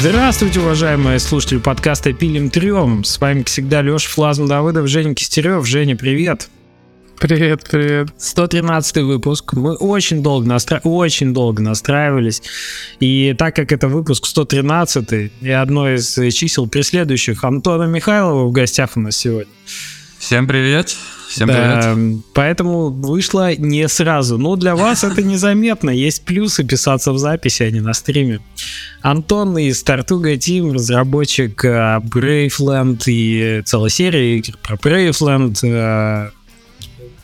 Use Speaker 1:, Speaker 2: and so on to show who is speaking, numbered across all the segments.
Speaker 1: Здравствуйте, уважаемые слушатели подкаста «Пилим трем». С вами, как всегда, Леша Флазм Давыдов, Женя Кистерев. Женя, привет.
Speaker 2: Привет, привет.
Speaker 1: 113 выпуск. Мы очень долго, настра... очень долго настраивались. И так как это выпуск 113 и одно из чисел преследующих Антона Михайлова в гостях у нас сегодня.
Speaker 3: Всем привет. Всем
Speaker 1: да, привет. Поэтому вышло не сразу. Но для вас это незаметно. Есть плюсы писаться в записи, а не на стриме. Антон из Tortuga Team, разработчик э, Braveland и целой серии игр про Braveland. Э,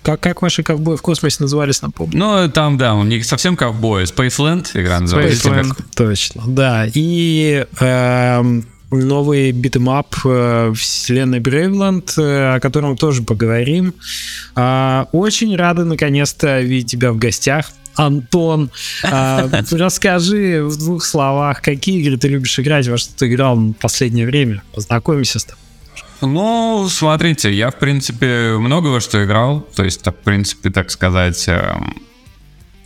Speaker 1: как, как ваши ковбои в космосе назывались, напомню?
Speaker 3: Ну, там, да, у них совсем ковбои. Spaceland игра называется.
Speaker 1: Spaceland, точно, да. И э, новый beat 'em up э, вселенной Braveland, э, о котором тоже поговорим. Э, очень рады наконец-то видеть тебя в гостях. Антон, э, расскажи в двух словах, какие игры ты любишь играть, во что ты играл в последнее время. Познакомимся с тобой.
Speaker 3: Ну, смотрите, я, в принципе, много во что играл. То есть, в принципе, так сказать, эм,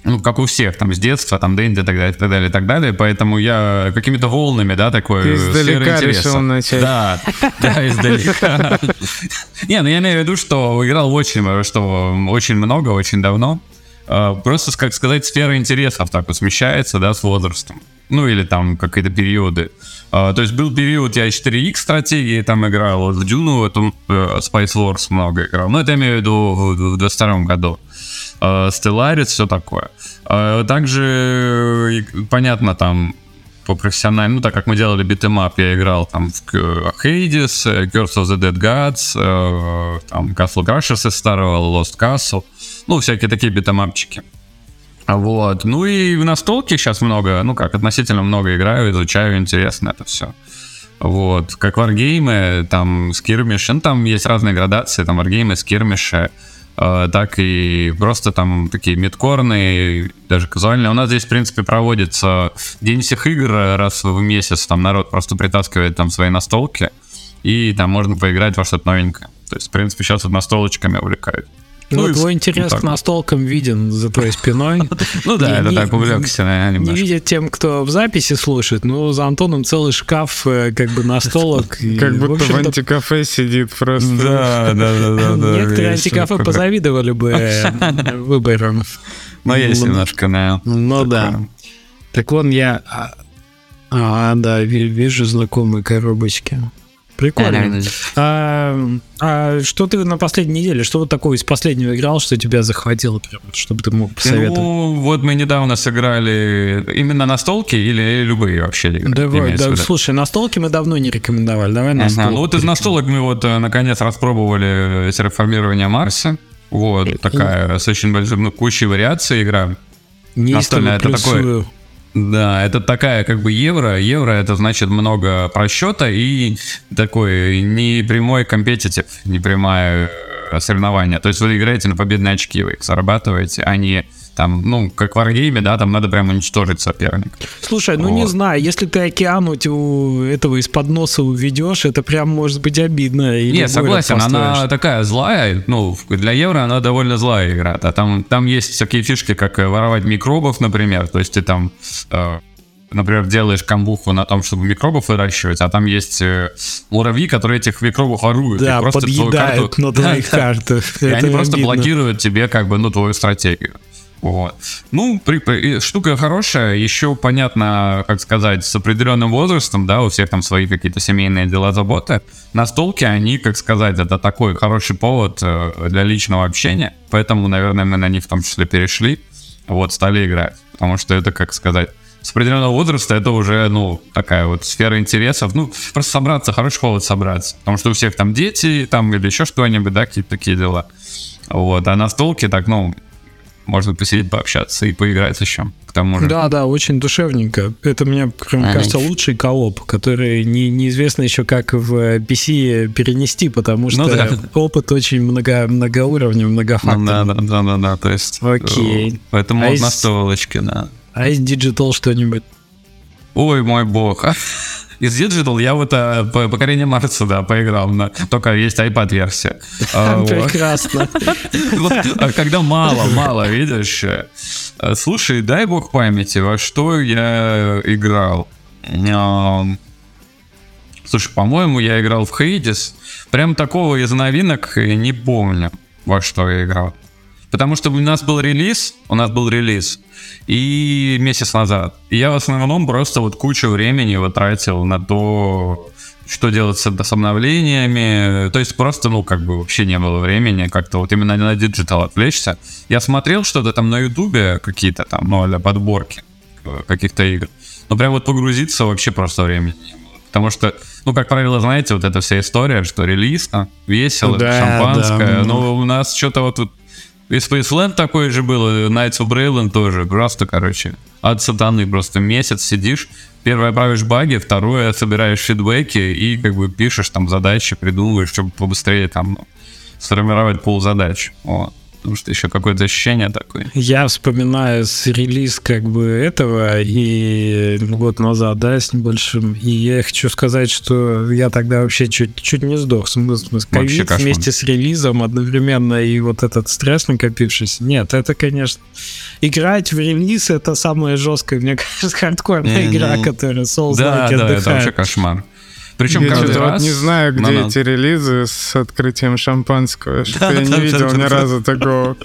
Speaker 3: ну, как у всех, там, с детства, там, Дэнди, так далее, так далее, так далее, поэтому я какими-то волнами, да, такой
Speaker 2: Ты издалека решил начать.
Speaker 3: Да, да, издалека. Не, ну я имею в виду, что играл очень, что очень много, очень давно. А, просто, как сказать, сфера интересов так вот смещается, да, с возрастом. Ну, или там какие-то периоды. А, то есть был период, я 4X стратегии там играл, вот в Дюну, э, Spice Wars много играл. Ну, это я имею в виду в 22 году. Stellaris, все такое. А, также, понятно, там по профессиональному, ну, так как мы делали beat 'em up, я играл там в Hades, Curse of the Dead Gods, э, там Castle Crashers из старого, Lost Castle, ну, всякие такие битэмапчики. Вот. Ну и в настолке сейчас много, ну как, относительно много играю, изучаю, интересно это все. Вот. Как варгеймы, там скирмиши, ну там есть разные градации, там варгеймы, скирмиши, Э, так и просто там такие мидкорные, даже казуальные. У нас здесь, в принципе, проводится день всех игр раз в месяц, там народ просто притаскивает там свои настолки, и там можно поиграть во что-то новенькое. То есть, в принципе, сейчас вот настолочками увлекают.
Speaker 1: Ну, ну твой интерес к настолкам виден за твоей спиной.
Speaker 3: Ну да, это так увлекся
Speaker 1: Не видят тем, кто в записи слушает, но за Антоном целый шкаф э, как бы настолок.
Speaker 2: Как будто в антикафе сидит просто.
Speaker 3: Да, да, да, да.
Speaker 1: Некоторые антикафе позавидовали бы э, выборам.
Speaker 3: Но есть немножко, да.
Speaker 1: Ну да. Так вон я... А, а да, вижу знакомые коробочки. Прикольно. А, а что ты на последней неделе, что вот такое из последнего играл, что тебя захватило прям, чтобы ты мог посоветовать?
Speaker 3: Ну, вот мы недавно сыграли именно на столке или любые вообще игры?
Speaker 1: Давай, да, слушай, на столке мы давно не рекомендовали, давай на ага,
Speaker 3: Ну вот из настолок мы вот э, наконец распробовали терраформирование Марса. Вот, такая с очень большой, ну, кучей вариаций игра.
Speaker 1: Настольная, это такое
Speaker 3: да, это такая как бы евро. Евро это значит много просчета и такой не прямой компетитив, не прямое э, соревнование. То есть вы играете на победные очки, вы их зарабатываете, а не там, ну, как в Wargame, да, там надо прям уничтожить соперника.
Speaker 1: Слушай, ну вот. не знаю, если ты океан у этого из-под носа уведешь, это прям может быть обидно.
Speaker 3: Или не, согласен, она такая злая, ну, для евро она довольно злая игра. А там, там есть всякие фишки, как воровать микробов, например, то есть ты там... Э, например, делаешь камбуху на том, чтобы микробов выращивать, а там есть э, муравьи, которые этих микробов воруют.
Speaker 1: Да, и просто подъедают карту, на твоих картах.
Speaker 3: И они просто блокируют тебе как бы, ну, твою стратегию. Вот. Ну, при, при, штука хорошая, еще понятно, как сказать, с определенным возрастом, да, у всех там свои какие-то семейные дела, заботы. Настолки, они, как сказать, это такой хороший повод э, для личного общения, поэтому, наверное, мы на них в том числе перешли, вот, стали играть, потому что это, как сказать, с определенного возраста это уже, ну, такая вот сфера интересов. Ну, просто собраться, хороший повод собраться. Потому что у всех там дети, там, или еще что-нибудь, да, какие-то такие дела. Вот, а настолки так, ну, можно посидеть, пообщаться и поиграть еще. К тому же.
Speaker 1: Да, да, очень душевненько. Это мне, мне кажется, лучший кооп, который не, неизвестно еще как в PC перенести, потому ну что ну, да. опыт очень много, многоуровневый, многофакторный. Ну,
Speaker 3: да, да, да, да, да, то есть...
Speaker 1: Окей.
Speaker 3: Поэтому а вот из... да.
Speaker 1: А из Digital что-нибудь?
Speaker 3: Ой, мой бог. Из Digital я вот а, по покорение Марса, да, поиграл. На, только есть iPad-версия.
Speaker 1: А, Прекрасно.
Speaker 3: А когда мало, мало, видишь. Э, слушай, дай бог памяти, во что я играл. Слушай, по-моему, я играл в Хейдис. Прям такого из новинок не помню, во что я играл. Потому что у нас был релиз, у нас был релиз, и месяц назад. И я в основном просто вот кучу времени вот тратил на то, что делать с, обновлениями. То есть просто, ну, как бы вообще не было времени как-то вот именно на digital отвлечься. Я смотрел что-то там на ютубе, какие-то там, ну, а подборки каких-то игр. Но прям вот погрузиться вообще просто времени не было. Потому что, ну, как правило, знаете, вот эта вся история, что релиз, а, весело, да, шампанское. Да. Но у нас что-то вот тут и Spaceland такой же был, и Knights of Brayland тоже. Просто, короче, от сатаны просто месяц сидишь, первое правишь баги, второе собираешь фидбэки и как бы пишешь там задачи, придумываешь, чтобы побыстрее там сформировать пол задач. Вот потому что еще какое-то ощущение такое.
Speaker 1: Я вспоминаю с релиз как бы этого и год назад, да, с небольшим, и я хочу сказать, что я тогда вообще чуть, чуть не сдох. Смысл, ковид вместе с релизом одновременно и вот этот стресс накопившийся. Нет, это, конечно, играть в релиз это самая жесткая, мне кажется, хардкорная игра, которая Souls
Speaker 3: да, да, это вообще кошмар. Причем я каждый раз...
Speaker 2: Вот не знаю, где на, эти релизы с открытием шампанского, что я не видел ни разу такого.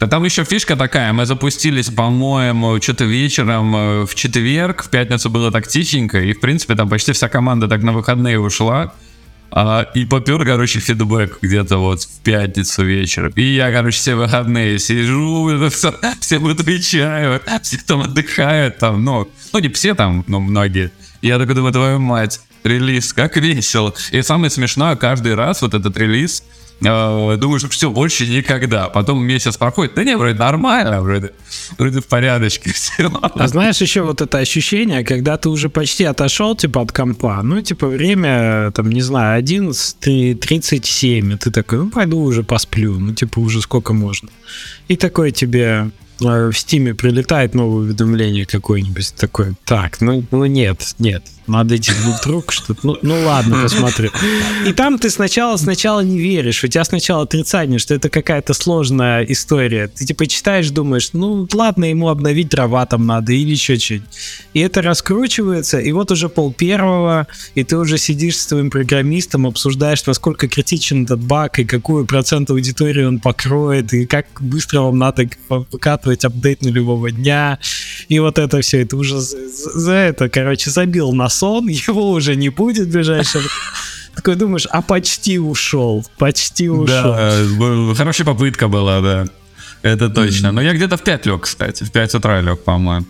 Speaker 3: Да там еще фишка такая, мы запустились, по-моему, что-то вечером э, в четверг, в пятницу было так тихенько, и, в принципе, там почти вся команда так на выходные ушла. А, и попер, короче, фидбэк где-то вот в пятницу вечером. И я, короче, все выходные сижу, это все, всем отвечаю, все там отдыхают, там, ну, ну не все там, но многие. Я такой думаю, твою мать, релиз, как весело. И самое смешное, каждый раз вот этот релиз, э, думаю, что все, больше никогда. Потом месяц проходит, да не, вроде нормально, вроде, вроде в порядочке все.
Speaker 1: А знаешь еще вот это ощущение, когда ты уже почти отошел, типа, от компа, ну, типа, время, там, не знаю, 11, 37, и ты такой, ну, пойду уже посплю, ну, типа, уже сколько можно. И такой тебе в Стиме прилетает новое уведомление какое-нибудь такое, так, ну, ну нет, нет, надо идти в друг что-то, ну, ну ладно, посмотрю. И там ты сначала, сначала не веришь, у тебя сначала отрицание, что это какая-то сложная история. Ты типа читаешь, думаешь, ну ладно, ему обновить дрова там надо или еще что-нибудь. И это раскручивается, и вот уже пол первого, и ты уже сидишь с твоим программистом, обсуждаешь, насколько критичен этот баг, и какую процент аудитории он покроет, и как быстро вам надо выкатывать апдейт нулевого дня, и вот это все, это уже за, за это, короче, забил на сон, его уже не будет в ближайшем такой думаешь, а почти ушел, почти ушел.
Speaker 3: Да, хорошая попытка была, да. Это точно. Но я где-то в 5 лег, кстати, в 5 утра лег, по-моему.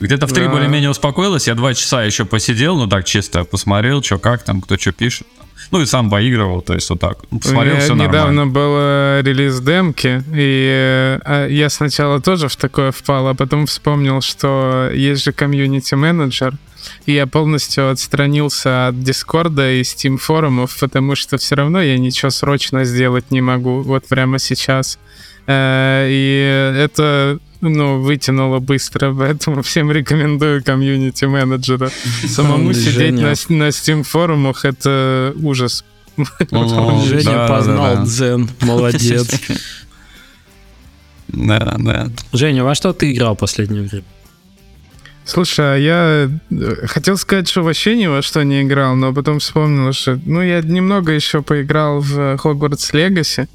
Speaker 3: Где-то в 3 да. более-менее успокоилась, я 2 часа еще посидел, ну так чисто посмотрел, что как там, кто что пишет. Ну и сам поигрывал, то есть вот так. Посмотрел, все
Speaker 2: недавно был релиз демки, и э, я сначала тоже в такое впал, а потом вспомнил, что есть же комьюнити-менеджер, я полностью отстранился от Дискорда и Steam форумов, потому что все равно я ничего срочно сделать не могу, вот прямо сейчас. Э, и это ну, вытянуло быстро, поэтому всем рекомендую комьюнити менеджера. Самому сидеть на, на Steam форумах это ужас.
Speaker 1: Женя познал дзен, молодец.
Speaker 3: Да, да.
Speaker 1: Женя, во что ты играл в последнее время?
Speaker 2: Слушай, а я э, хотел сказать, что вообще ни во что не играл, но потом вспомнил, что... Ну, я немного еще поиграл в Hogwarts Legacy.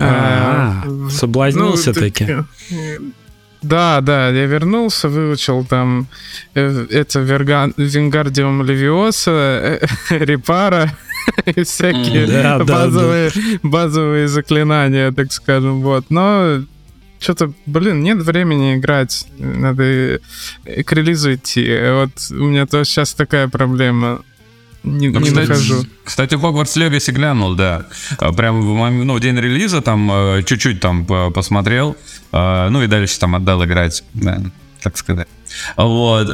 Speaker 1: А, а соблазнился ну, таки.
Speaker 2: Да, да, я вернулся, выучил там э, это Вингардиум Левиоса, э, Репара и всякие да, базовые, да, да. базовые заклинания, так скажем, вот. Но что-то, блин, нет времени играть, надо к релизу идти. Вот у меня тоже сейчас такая проблема. Не, ну, не кстати, нахожу.
Speaker 3: Кстати, Hogwarts Legacy глянул, да. А, прям в ну, день релиза там э, чуть-чуть там посмотрел, а, ну и дальше там отдал играть, да, так сказать. Вот.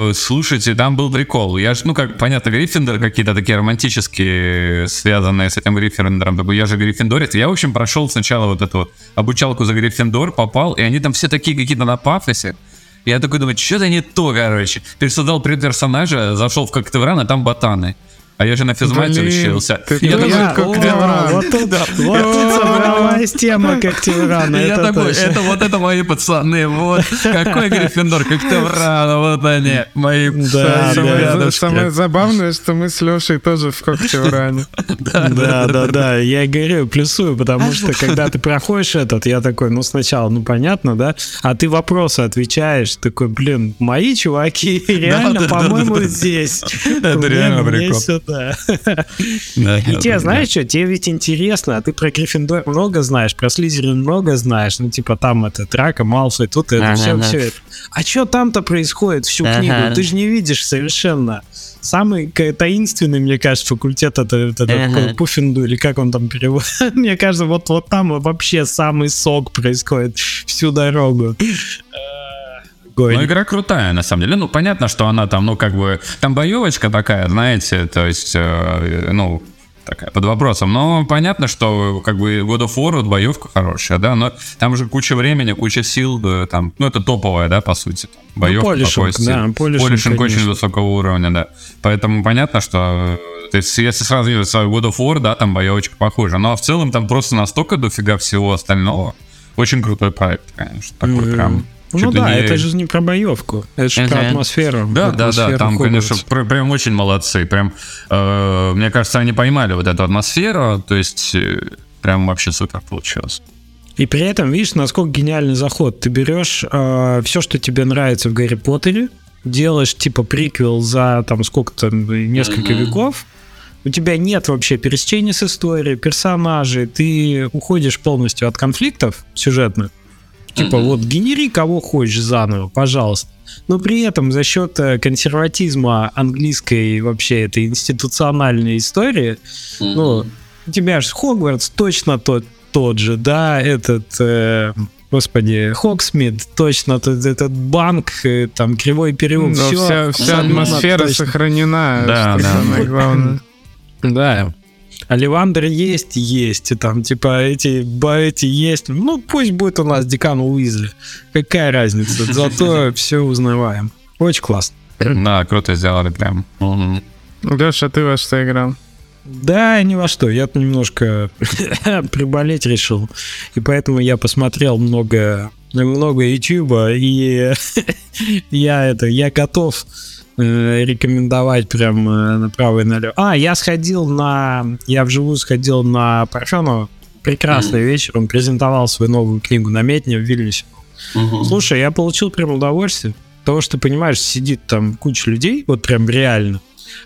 Speaker 3: Э, слушайте, там был прикол. Я же, ну, как понятно, Гриффиндор какие-то такие романтические, связанные с этим Гриффиндором. Я же Гриффиндорец. Я, в общем, прошел сначала вот эту вот обучалку за Гриффиндор, попал, и они там все такие какие-то на пафосе. Я такой думаю, что-то не то, короче. Пересоздал персонажа, зашел в как-то в рано, там ботаны. А я же на физмате
Speaker 2: Блин,
Speaker 3: учился.
Speaker 2: ты
Speaker 3: Я такой,
Speaker 2: как.
Speaker 1: Вот тут, собралась тема как Теврана,
Speaker 3: Я
Speaker 1: это
Speaker 3: такой,
Speaker 1: точно.
Speaker 3: это вот это мои пацаны, вот какой Гриффиндор, как Тевран, вот они, мои рядышки.
Speaker 2: Самое забавное, что мы с Лешей тоже в Когтевране.
Speaker 1: Да, да, да, я и говорю, плюсую, потому что когда ты проходишь этот, я такой, ну сначала, ну понятно, да, а ты вопросы отвечаешь, такой, блин, мои чуваки реально, по-моему, здесь.
Speaker 3: Это реально прикол. Да,
Speaker 1: И тебе, знаешь что, тебе ведь интересно, а ты про Гриффиндор много знаешь, про Слизерин много знаешь, ну типа там это Драка, Малфой, тут это, все, все это. А что там-то происходит всю книгу? Ты же не видишь совершенно. Самый таинственный, мне кажется, факультет это, это Пуффинду, или как он там переводит. Мне кажется, вот, вот там вообще самый сок происходит всю дорогу. Горь.
Speaker 3: Ну, игра крутая, на самом деле. Ну, понятно, что она там, ну, как бы, там боевочка такая, знаете, то есть, э, ну, такая под вопросом. Но понятно, что, как бы, God of War, вот, боевка хорошая, да, но там же куча времени, куча сил, да, там, ну, это топовая, да, по сути. там, Боевка
Speaker 1: полишинг,
Speaker 3: такой стиль.
Speaker 1: да, полишинг,
Speaker 3: Полишинг очень высокого уровня, да. Поэтому понятно, что, э, то есть, если сравнивать с God of War, да, там боевочка похожа. Но в целом там просто настолько дофига всего остального. Очень крутой проект, конечно. Такой
Speaker 1: Мгм.
Speaker 3: прям...
Speaker 1: Ну да,
Speaker 3: не-
Speaker 1: это же не про боевку, это же про
Speaker 4: Ага.
Speaker 1: атмосферу.
Speaker 3: да, да, да,
Speaker 1: атмосферу
Speaker 3: там,
Speaker 1: Хогвартса.
Speaker 3: конечно, пр- прям очень молодцы. Прям, э, мне кажется, они поймали вот эту атмосферу, то есть э, прям вообще супер получилось.
Speaker 1: И при этом, видишь, насколько гениальный заход. Ты берешь все, что тебе нравится в Гарри Поттере, делаешь типа приквел за там сколько-то, несколько
Speaker 3: Мгм.
Speaker 1: веков, у тебя нет вообще пересечения с историей, персонажей, ты уходишь полностью от конфликтов сюжетных. Типа
Speaker 3: Мгм.
Speaker 1: вот генери кого хочешь заново, пожалуйста. Но при этом за счет э, консерватизма английской вообще этой институциональной истории, ну, у тебя же Хогвартс точно тот, тот же, да, этот, э, господи, Хоксмит, точно тот, этот банк, э, там, Кривой переулок,
Speaker 2: Но
Speaker 1: все.
Speaker 2: вся, вся атмосфера сохранена.
Speaker 3: Да, да.
Speaker 2: главное.
Speaker 1: Да. А Ливандер есть, есть. И там, типа, эти, ба- эти есть. Ну, пусть будет у нас декан Уизли. Какая разница? Зато все узнаваем. Очень классно.
Speaker 3: Да, круто сделали прям.
Speaker 2: Леша, ты во что играл?
Speaker 1: Да, ни во что. Я немножко приболеть решил. И поэтому я посмотрел много, много Ютуба. И я это, я готов э, рекомендовать прям э, направо и налево. А, я сходил на... Я вживую сходил на Парфенова. Прекрасный вечер. Он презентовал свою новую книгу на Метне в Вильнюсе. Слушай, я получил прям удовольствие. Того, что, понимаешь, сидит там куча людей, вот прям реально.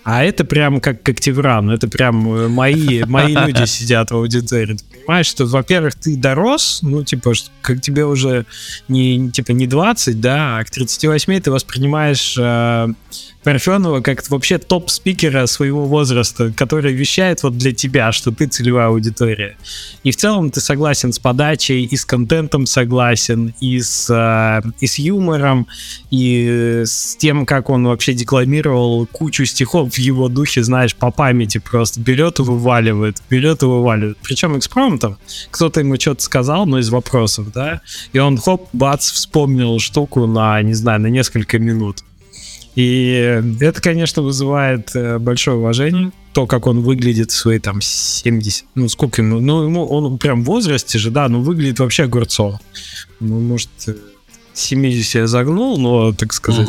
Speaker 1: А это прям как Коктевран, это прям э, мои, мои люди сидят в аудитории. Ты понимаешь, что, во-первых, ты дорос, ну, типа, что, как тебе уже не, типа, не 20, да, а к 38 ты воспринимаешь э, Парфенова как вообще топ-спикера своего возраста, который вещает вот для тебя, что ты целевая аудитория. И в целом ты согласен с подачей, и с контентом согласен, и с, э, и с юмором, и с тем, как он вообще декламировал кучу стихов в его духе, знаешь, по памяти просто берет и вываливает, берет и вываливает. Причем экспромтом. Кто-то ему что-то сказал, но из вопросов, да, и он хоп, бац, вспомнил штуку на, не знаю, на несколько минут. И это, конечно, вызывает э, большое уважение. То, как он выглядит в свои там 70, ну сколько ему, ну ему он прям в возрасте же, да, ну выглядит вообще огурцово. Ну, может, э, 70 я загнул, но, так сказать.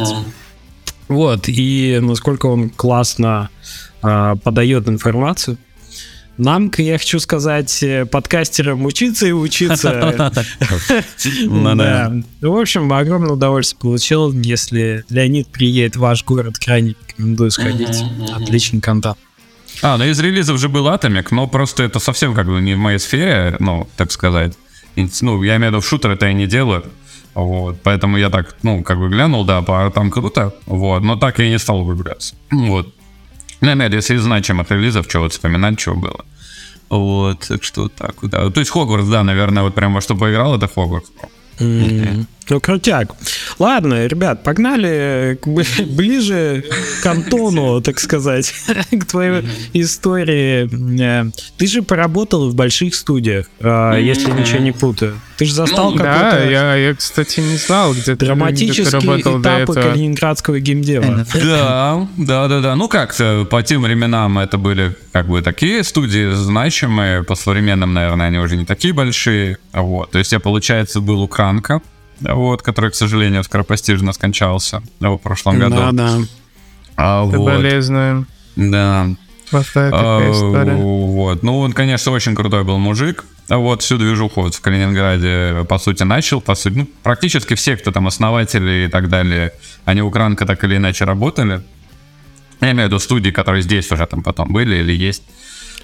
Speaker 1: Вот, и насколько он классно а, подает информацию. Нам, я хочу сказать, э, подкастерам учиться и учиться.
Speaker 3: Ну.
Speaker 1: Ну, в общем, огромное удовольствие получил. Если Леонид приедет в ваш город, крайне рекомендую сходить. Отличный контакт.
Speaker 3: А, ну из релизов же был Атомик, но просто это совсем как бы не в моей сфере, ну, так сказать. Ну, я имею в виду, в шутер это я не делаю. Вот, поэтому я так, ну, как бы глянул, да, там круто, вот, но так я и не стал углубляться. Вот. Ну, виду, если из значимых релизов, что вот вспоминать, что было. Вот, так что так да. То есть Хогвартс, да, наверное, вот прям во что поиграл, это Хогвартс.
Speaker 1: М. Ну, крутяк. Ладно, ребят, погнали ближе к Антону, так сказать, к твоей истории. Э, ты же поработал в больших студиях, а, если ничего не путаю. Ты же застал ну, какой-то...
Speaker 2: Да, я, я, кстати, не знал, где ты,
Speaker 1: Драматические где ты работал этапы калининградского геймдева.
Speaker 3: Да, да, да, да. Ну как, по тем временам это были как бы такие студии значимые, по современным, наверное, они уже не такие большие. Вот. То есть я, получается, был у Кранка, вот, который, к сожалению, скоропостижно скончался в прошлом году.
Speaker 1: Да, да.
Speaker 2: А, вот. Болезненно.
Speaker 3: Да.
Speaker 2: Плохая такая а, история.
Speaker 3: Вот. Ну, он, конечно, очень крутой был мужик. А вот всю движуху вот в Калининграде, по сути, начал. По сути, ну, практически все, кто там основатели и так далее, они у Кранка так или иначе работали. Я имею в виду студии, которые здесь уже там потом были или есть.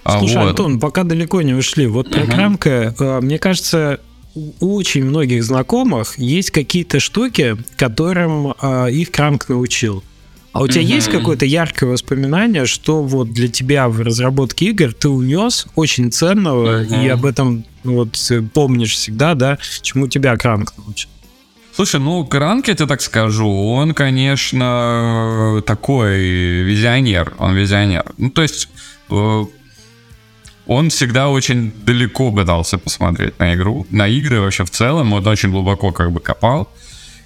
Speaker 1: А Слушай, вот. Антон, пока далеко не ушли, вот про uh-huh. Кранка, э, мне кажется, у очень многих знакомых есть какие-то штуки, которым э, их Кранк научил. А у тебя mm-hmm. есть какое-то яркое воспоминание, что вот для тебя в разработке игр ты унес очень ценного, mm-hmm. и об этом вот помнишь всегда, да, чему тебя Кранк научил?
Speaker 3: Слушай, ну, Кранк, я тебе так скажу, он, конечно, такой визионер, он визионер. Ну, то есть, э, он всегда очень далеко пытался посмотреть на игру, на игры вообще в целом, он очень глубоко как бы копал.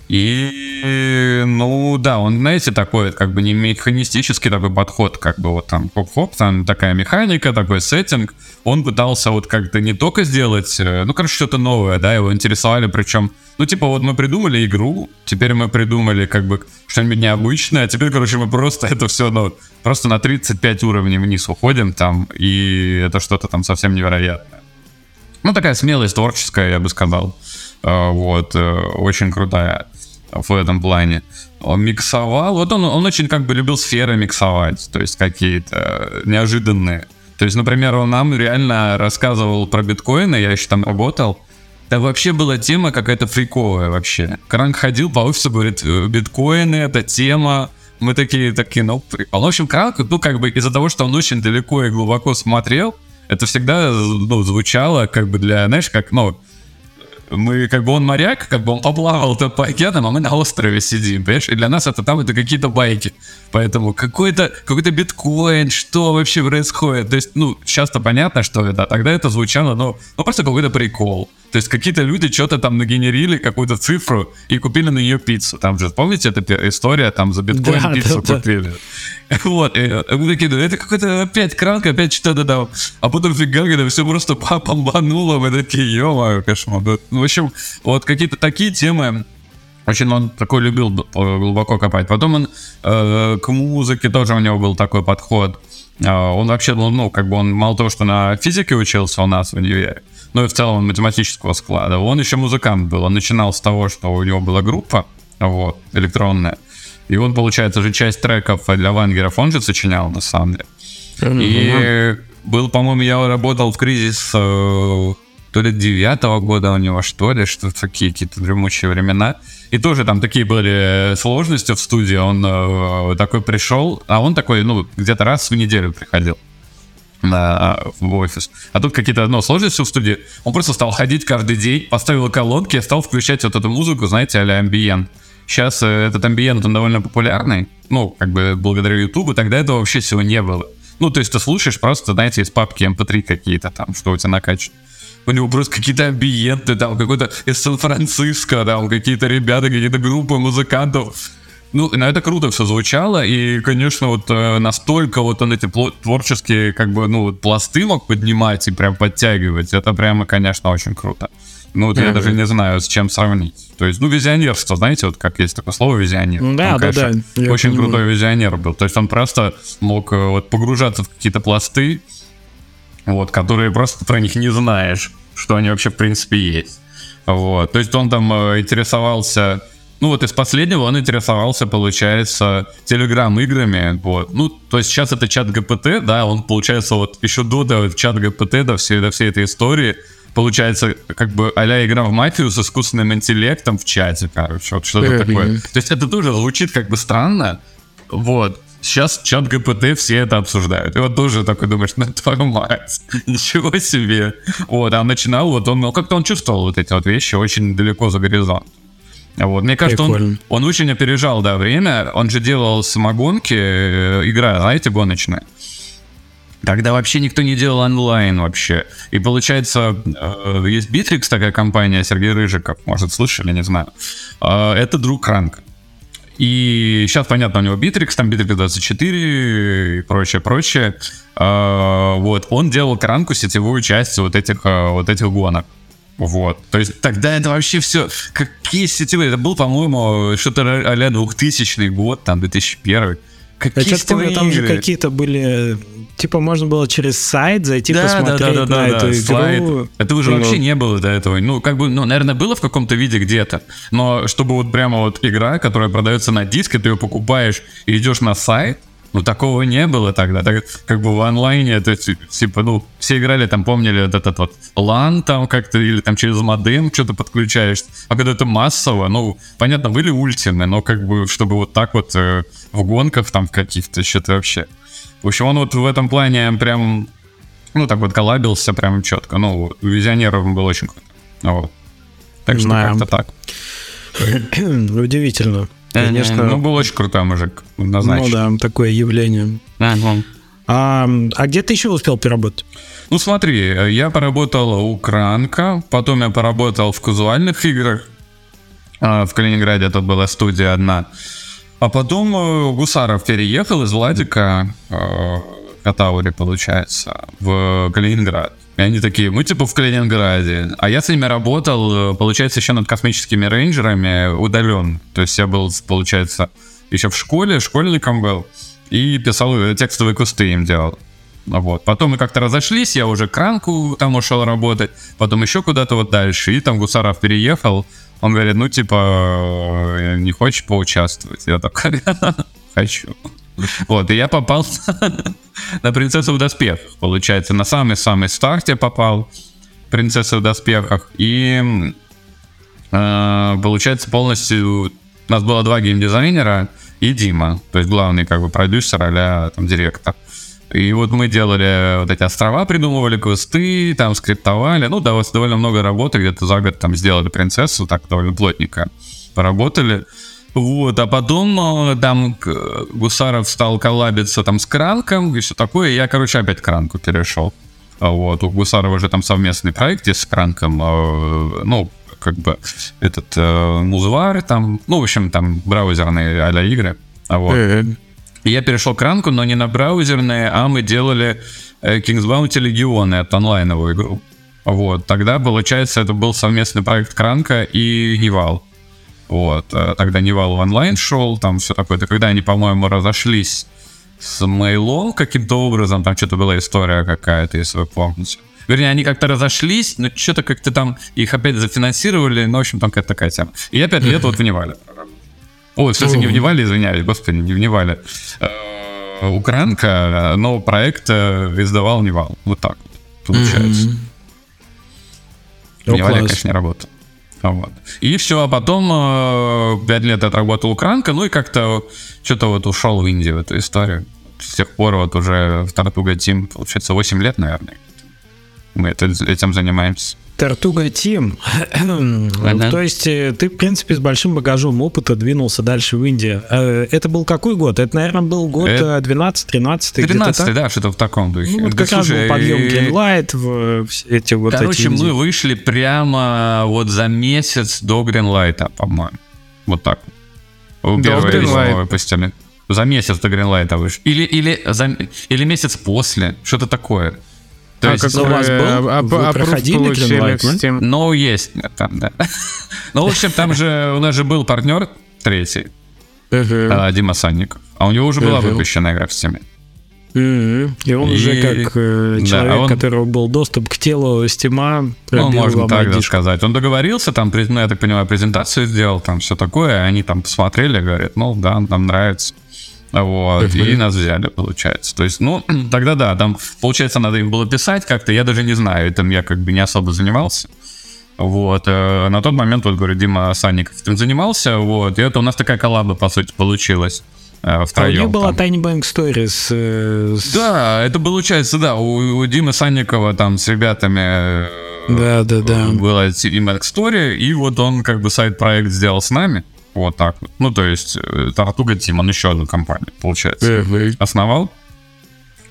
Speaker 3: И, ну, да, он, знаете, такой, как бы не механистический такой подход, как бы вот там хоп-хоп, там такая механика, такой сеттинг. Он пытался вот как-то не только сделать, э, ну, короче, что-то новое, да, его интересовали, причем, ну, типа, вот мы придумали игру, теперь мы придумали как бы что-нибудь необычное, а теперь, короче, мы просто это все, ну, просто на 35 уровней вниз уходим там, и это что-то там совсем невероятное. Ну, такая смелость творческая, я бы сказал. А, вот, э, очень крутая в этом плане. Он миксовал, вот он, он очень как бы любил сферы миксовать, то есть какие-то неожиданные. То есть, например, он нам реально рассказывал про биткоины, я еще там работал, да вообще была тема какая-то фриковая вообще. Кранк ходил по офису, говорит, «Э, биткоины, это тема, мы такие, такие, ну, прикол. В общем, Кранк, ну, как бы из-за того, что он очень далеко и глубоко смотрел, это всегда, ну, звучало как бы для, знаешь, как, ну, мы, как бы он моряк, как бы он поплавал то по океанам, а мы на острове сидим, понимаешь? И для нас это там это какие-то байки. Поэтому какой-то какой-то биткоин, что вообще происходит? То есть, ну, часто понятно, что это, тогда это звучало, ну, ну просто какой-то прикол. То есть какие-то люди что-то там нагенерили, какую-то цифру и купили на нее пиццу. Там же, помните, эта история, там за биткоин да, пиццу да, купили. Да. Вот, и мы такие, это какой-то опять кранк, опять что-то там. А потом фига, когда все просто помбануло, мы такие, ё кошмар. Ну, в общем, вот какие-то такие темы, очень он такой любил глубоко копать. Потом он э, к музыке тоже у него был такой подход. Э, он вообще был, ну, как бы он мало того, что на физике учился у нас в универе, ну и в целом математического склада. Он еще музыкант был. Он начинал с того, что у него была группа, вот, электронная. И он, получается, же часть треков для вангеров он же сочинял, на самом деле. И был, по-моему, я работал в кризис э, то ли девятого года у него, что ли, что такие какие-то дремучие времена. И тоже там такие были сложности в студии. Он э, такой пришел, а он такой, ну, где-то раз в неделю приходил на, в офис. А тут какие-то ну, сложности в студии. Он просто стал ходить каждый день, поставил колонки, стал включать вот эту музыку, знаете, а-ля амбиент. Сейчас э, этот амбиент, он довольно популярный, ну, как бы благодаря Ютубу, тогда этого вообще всего не было. Ну, то есть ты слушаешь просто, знаете, из папки MP3 какие-то там, что у тебя накачано. У него просто какие-то амбиенты, там какой-то из Сан-Франциско, там какие-то ребята, какие-то группы музыкантов ну, на это круто все звучало, и, конечно, вот э, настолько вот он эти творческие, как бы, ну, вот пласты мог поднимать и прям подтягивать, это прямо, конечно, очень круто. Ну, вот mm-hmm. я даже не знаю, с чем сравнить. То есть, ну, визионерство, знаете, вот как есть такое слово визионер.
Speaker 1: Да, он, да, конечно,
Speaker 3: да. Очень понимаю. крутой визионер был. То есть он просто мог э, вот погружаться в какие-то пласты, вот, которые просто про них не знаешь, что они вообще в принципе есть. Вот. То есть он там э, интересовался ну вот из последнего он интересовался, получается, телеграм-играми, вот. Ну, то есть сейчас это чат ГПТ, да, он, получается, вот еще до да, чат ГПТ, до всей, до всей этой истории, получается, как бы а игра в мафию с искусственным интеллектом в чате, короче, вот что-то такое. То есть это тоже звучит как бы странно, вот. Сейчас чат ГПТ все это обсуждают. И вот тоже такой думаешь, ну твою мать, ничего себе. Вот, а начинал, вот он, ну как-то он чувствовал вот эти вот вещи очень далеко за горизонт. Вот. Мне кажется, он,
Speaker 1: Прикольно.
Speaker 3: он очень опережал, да, время. Он же делал самогонки, э, игра, знаете, гоночная. Тогда вообще никто не делал онлайн вообще. И получается, э, есть Bittrex, такая компания, Сергей Рыжиков, может, слышали, не знаю. Э, Это друг Ранка. И сейчас, понятно, у него Bittrex, там Bittrex 24 и прочее, прочее. Э, Вот, он делал кранку сетевую часть вот этих, э, вот этих гонок. Вот. То есть тогда это вообще все... Какие сетевые? Это был, по-моему, что-то а-ля 2000 год, там, 2001.
Speaker 1: Я
Speaker 3: Какие
Speaker 1: помню,
Speaker 3: сетевые
Speaker 1: там же какие-то были... Типа можно было через сайт зайти
Speaker 3: Да, да,
Speaker 1: посмотреть
Speaker 3: да, да,
Speaker 1: на
Speaker 3: да,
Speaker 1: эту
Speaker 3: да, слайд.
Speaker 1: игру.
Speaker 3: Это уже
Speaker 1: Ну,
Speaker 3: вообще не было до этого. Ну, как бы, ну, наверное, было в каком-то виде где-то. Но чтобы вот прямо вот игра, которая продается на диске, ты ее покупаешь и идешь на сайт, ну, такого не было тогда. Так, как бы в онлайне, то есть, типа, ну, все играли, там, помнили вот этот вот LAN там как-то, или там через модем что-то подключаешь. А когда это массово, ну, понятно, были ультимы, но как бы, чтобы вот так вот э, в гонках там в каких-то, что-то вообще. В общем, он вот в этом плане прям, ну, так вот коллабился прям четко. Ну, визионер он был очень круто. Вот. Так что
Speaker 1: Знаю.
Speaker 3: как-то так.
Speaker 1: Удивительно.
Speaker 3: Ну,
Speaker 1: Конечно.
Speaker 3: был очень крутой мужик,
Speaker 1: Ну
Speaker 3: однозначно.
Speaker 1: да, такое явление.
Speaker 3: Ага.
Speaker 1: А, а где ты еще успел поработать?
Speaker 3: Ну смотри, я поработал у Кранка, потом я поработал в казуальных играх. А, В Калининграде тут была студия одна. А потом э, Гусаров переехал из Владика, э, Катаури, получается, в Калининград. И они такие, мы типа в Калининграде. А я с ними работал, э, получается, еще над космическими рейнджерами удален. То есть я был, получается, еще в школе, школьником был. И писал текстовые кусты им делал. Ну Вот. Потом мы как-то разошлись, я уже к Ранку там ушел работать, потом еще куда-то вот дальше, и там Гусаров переехал, он говорит, ну типа, э, не хочешь поучаствовать? Я такой, хочу. Вот, и я попал на принцессу в доспехах, получается, на самый-самый старте попал принцесса в доспехах, и э, получается полностью, у нас было два геймдизайнера и Дима, то есть главный как бы продюсер а там директор. И вот мы делали вот эти острова, придумывали квесты, там скриптовали. Ну, да, довольно много работы, где-то за год там сделали принцессу, так довольно плотненько поработали. Вот, а потом э, там Гусаров стал коллабиться там с Кранком и все такое. и Я, короче, опять к Кранку перешел. Вот, у Гусарова же там совместный проект с Кранком, э, ну, как бы этот э, Музвар там, ну, в общем, там браузерные а игры. Вот. Я перешел к KranX у, но не на браузерные, а мы делали э, King's Bounty Легионы, это онлайновую игру. Вот, тогда, получается, это был совместный проект KranX а и Nival. Вот, э, тогда Nival Online шел, там все такое. Это когда они, по-моему, разошлись с Мейлом каким-то образом, там что-то была история какая-то, если вы помните. Вернее, они как-то разошлись, но что-то как-то там их опять зафинансировали, ну, в общем, там какая-то такая тема. И я пять лет вот в Nival е Ой, кстати, не в Nival е, извиняюсь, господи, не в Nival е. Э, У KranX а, но проект э, издавал Nival. Вот так вот получается.
Speaker 1: Nival
Speaker 3: е,
Speaker 1: класс.
Speaker 3: конечно, не работал. А Вот. И все, а потом э, пять лет отработал у KranX а, ну и как-то что-то вот ушел в инди в эту историю. С тех пор вот уже в Tortuga Team, получается, 8 лет, наверное. Мы это- этим занимаемся.
Speaker 1: Tortuga Team.
Speaker 3: Ага.
Speaker 1: То есть э, ты, в принципе, с большим багажом опыта двинулся дальше в Индию. Э, Это был какой год? Это, наверное, был год
Speaker 3: Это-
Speaker 1: э, 12-13 где-то
Speaker 3: 13
Speaker 1: так?
Speaker 3: да, что-то в таком духе.
Speaker 1: Ну, вот
Speaker 3: Да,
Speaker 1: как раз был подъем Greenlight в эти вот
Speaker 3: Короче,
Speaker 1: эти
Speaker 3: мы вышли прямо вот за месяц до Гринлайта, по-моему. Вот так. Письмо
Speaker 2: Greenlight.
Speaker 3: выпустили. За месяц до Гринлайта вышли. Или, или, за, или месяц после. Что-то такое. То
Speaker 2: а
Speaker 3: есть,
Speaker 1: у вас был?
Speaker 2: а-
Speaker 1: Вы
Speaker 2: а-
Speaker 1: проходили Greenlight,
Speaker 2: в
Speaker 1: да?
Speaker 2: Steam?
Speaker 3: ну, есть там, да. Ну, в общем, там же у нас же был партнер третий, а, Дима Санников. А у него уже была выпущена игра в Steam.
Speaker 1: И он
Speaker 3: И-
Speaker 1: уже как э,
Speaker 3: да,
Speaker 1: человек,
Speaker 3: а он-
Speaker 1: у которого был доступ к телу Стима,
Speaker 3: Ну, можно так да, сказать. Он договорился, там, през- ну, я так понимаю, презентацию сделал, там все такое. Они там посмотрели, говорят, ну, да, нам нравится. Вот, и нас взяли, получается. То есть, ну, тогда да, там, получается, надо им было писать как-то, я даже не знаю, этим я как бы не особо занимался. Вот, э, на тот момент, вот, говорю, Дима Санников этим занимался, вот, и это у нас такая коллаба, по сути, получилась э,
Speaker 1: А у
Speaker 3: втроем.
Speaker 1: них была
Speaker 3: там.
Speaker 1: Tiny Bang Stories. э, с-
Speaker 3: Да, это получается, да, у, у Димы Санникова там с ребятами, э,
Speaker 1: Да, да, да.
Speaker 3: Была Mac Story, и вот он как бы сайт-проект сделал с нами. Вот так вот. Ну, то есть, э, Тартуга Тим, он еще одну компанию, получается, основал.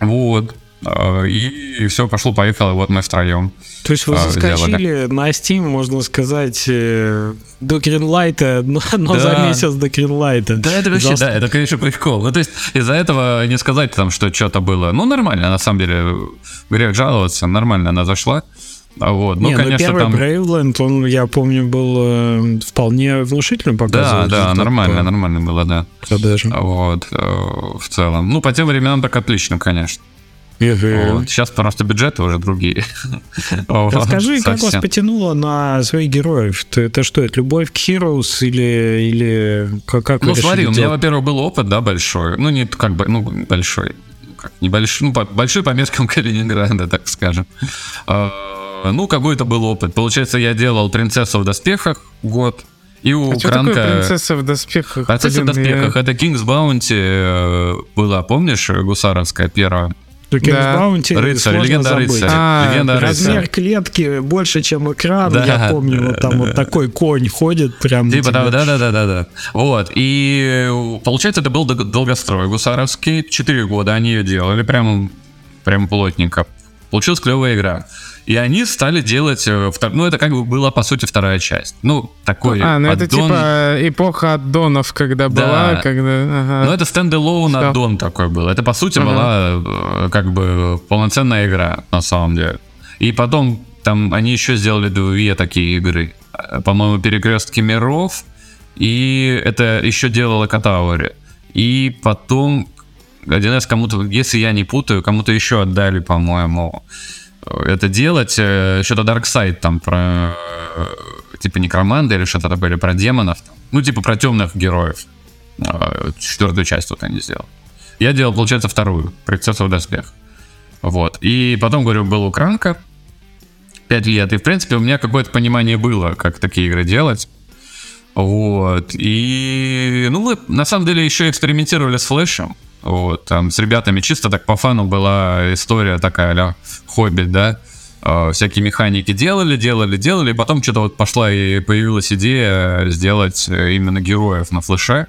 Speaker 3: Вот. Э, И все, пошло-поехало, вот мы втроем.
Speaker 1: То есть вы
Speaker 3: А,
Speaker 1: заскочили на Steam, можно сказать, э, до Greenlight, но, но за
Speaker 3: Да.
Speaker 1: месяц до Greenlight.
Speaker 3: Да, это вообще,
Speaker 1: За-
Speaker 3: да, это, конечно, прикол. Ну, то есть, из-за этого не сказать там, что что-то было. Ну, нормально, на самом деле, грех жаловаться, нормально она зашла. А Вот. Ну,
Speaker 1: Не,
Speaker 3: конечно,
Speaker 1: первый
Speaker 3: там...
Speaker 1: Bravland, он, я помню, был э, вполне внушительным
Speaker 3: Да,
Speaker 1: показывал.
Speaker 3: да,
Speaker 1: результат
Speaker 3: нормально,
Speaker 1: по
Speaker 3: нормально было, да.
Speaker 1: продажам.
Speaker 3: Вот, э, в целом. Ну, по тем временам так отлично, конечно. Вот. Сейчас просто бюджеты уже другие.
Speaker 1: Расскажи, как вас потянуло на своих героев? Это, это что, это любовь к Heroes или, или как, как
Speaker 3: Ну, смотри, у меня, во-первых, был опыт, да, большой. Ну, не как бы, ну, большой. Небольшой, ну, большой по меркам Калининграда, так скажем. А, Ну, какой-то был опыт. Получается, я делал принцессу в доспехах год, и у
Speaker 2: А что такое
Speaker 3: Кранка...
Speaker 2: принцесса в доспехах?
Speaker 3: Принцесса в
Speaker 2: я-
Speaker 3: доспехах, это King's Bounty э, была, помнишь, гусаровская первая?
Speaker 2: Да.
Speaker 1: Bounty
Speaker 3: Рыцарь, легенда
Speaker 1: забыть.
Speaker 3: рыцаря.
Speaker 2: А,
Speaker 3: легенда
Speaker 1: Размер
Speaker 3: рыцаря.
Speaker 1: клетки больше, чем экран.
Speaker 3: Да,
Speaker 1: я помню, вот там
Speaker 3: да,
Speaker 1: вот такой конь ходит прям.
Speaker 3: Типа, да, да, да, да, да, да. Вот. И э, получается, это был дол- долгострой гусаровский. Четыре года они ее делали, прям, прям плотненько. Получилась клевая игра. И они стали делать... э, втор- Ну, это как бы была, по сути, вторая часть. Ну, такой
Speaker 2: А, ну это
Speaker 3: аддон.
Speaker 2: типа эпоха аддонов, когда
Speaker 3: Да.
Speaker 2: была, когда... ага.
Speaker 3: Ну, это стендалоун аддон такой был. Это, по сути,
Speaker 2: Ага.
Speaker 3: была э, как бы полноценная игра, на самом деле. И потом там они еще сделали две такие игры. Э, По-моему, Перекрестки миров. И это еще делала Катаури. И потом 1С кому-то, если я не путаю, кому-то еще отдали, по-моему, э, это делать. Э, Что-то Dark Side там про э, типа некроманды или что-то такое, или про демонов. там. Ну, типа про темных героев. Э, Четвертую часть вот они сделали. Я делал, получается, вторую, принцессу в доспех. Вот. И потом, говорю, был у Кранка. Пять лет. И, в принципе, у меня какое-то понимание было, как такие игры делать. Вот. И, ну, мы на самом деле еще экспериментировали с флешем. Вот, там с ребятами чисто так по фану была история такая, а хобби, да. Э, всякие механики делали, делали, делали, и потом что-то вот пошла и появилась идея сделать э, именно героев на флеше.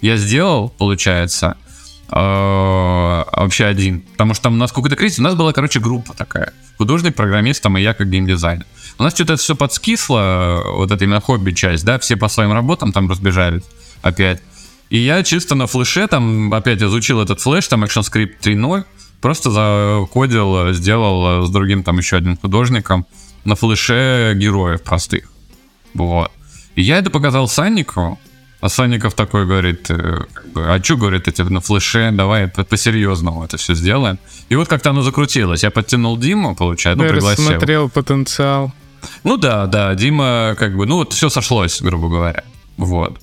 Speaker 3: Я сделал, получается, э, вообще один. Потому что там у нас какой-то кризис, у нас была, короче, группа такая. Художник, программист, там и я как геймдизайнер. У нас что-то все подскисло, вот это именно хобби-часть, да, все по своим работам там разбежались опять. И я чисто на флеше там опять изучил этот флеш, там ActionScript 3.0, просто закодил, сделал с другим там еще одним художником на флеше героев простых. Вот. И я это показал Саннику, а Санников такой говорит, э, а что, говорит, эти на флеше, давай по- по-серьезному это все сделаем. И вот как-то оно закрутилось. Я подтянул Диму, получается, ну,
Speaker 2: Я
Speaker 3: пригласил.
Speaker 2: рассмотрел потенциал.
Speaker 3: Ну да, да, Дима, как бы, ну вот все сошлось, грубо говоря. Вот.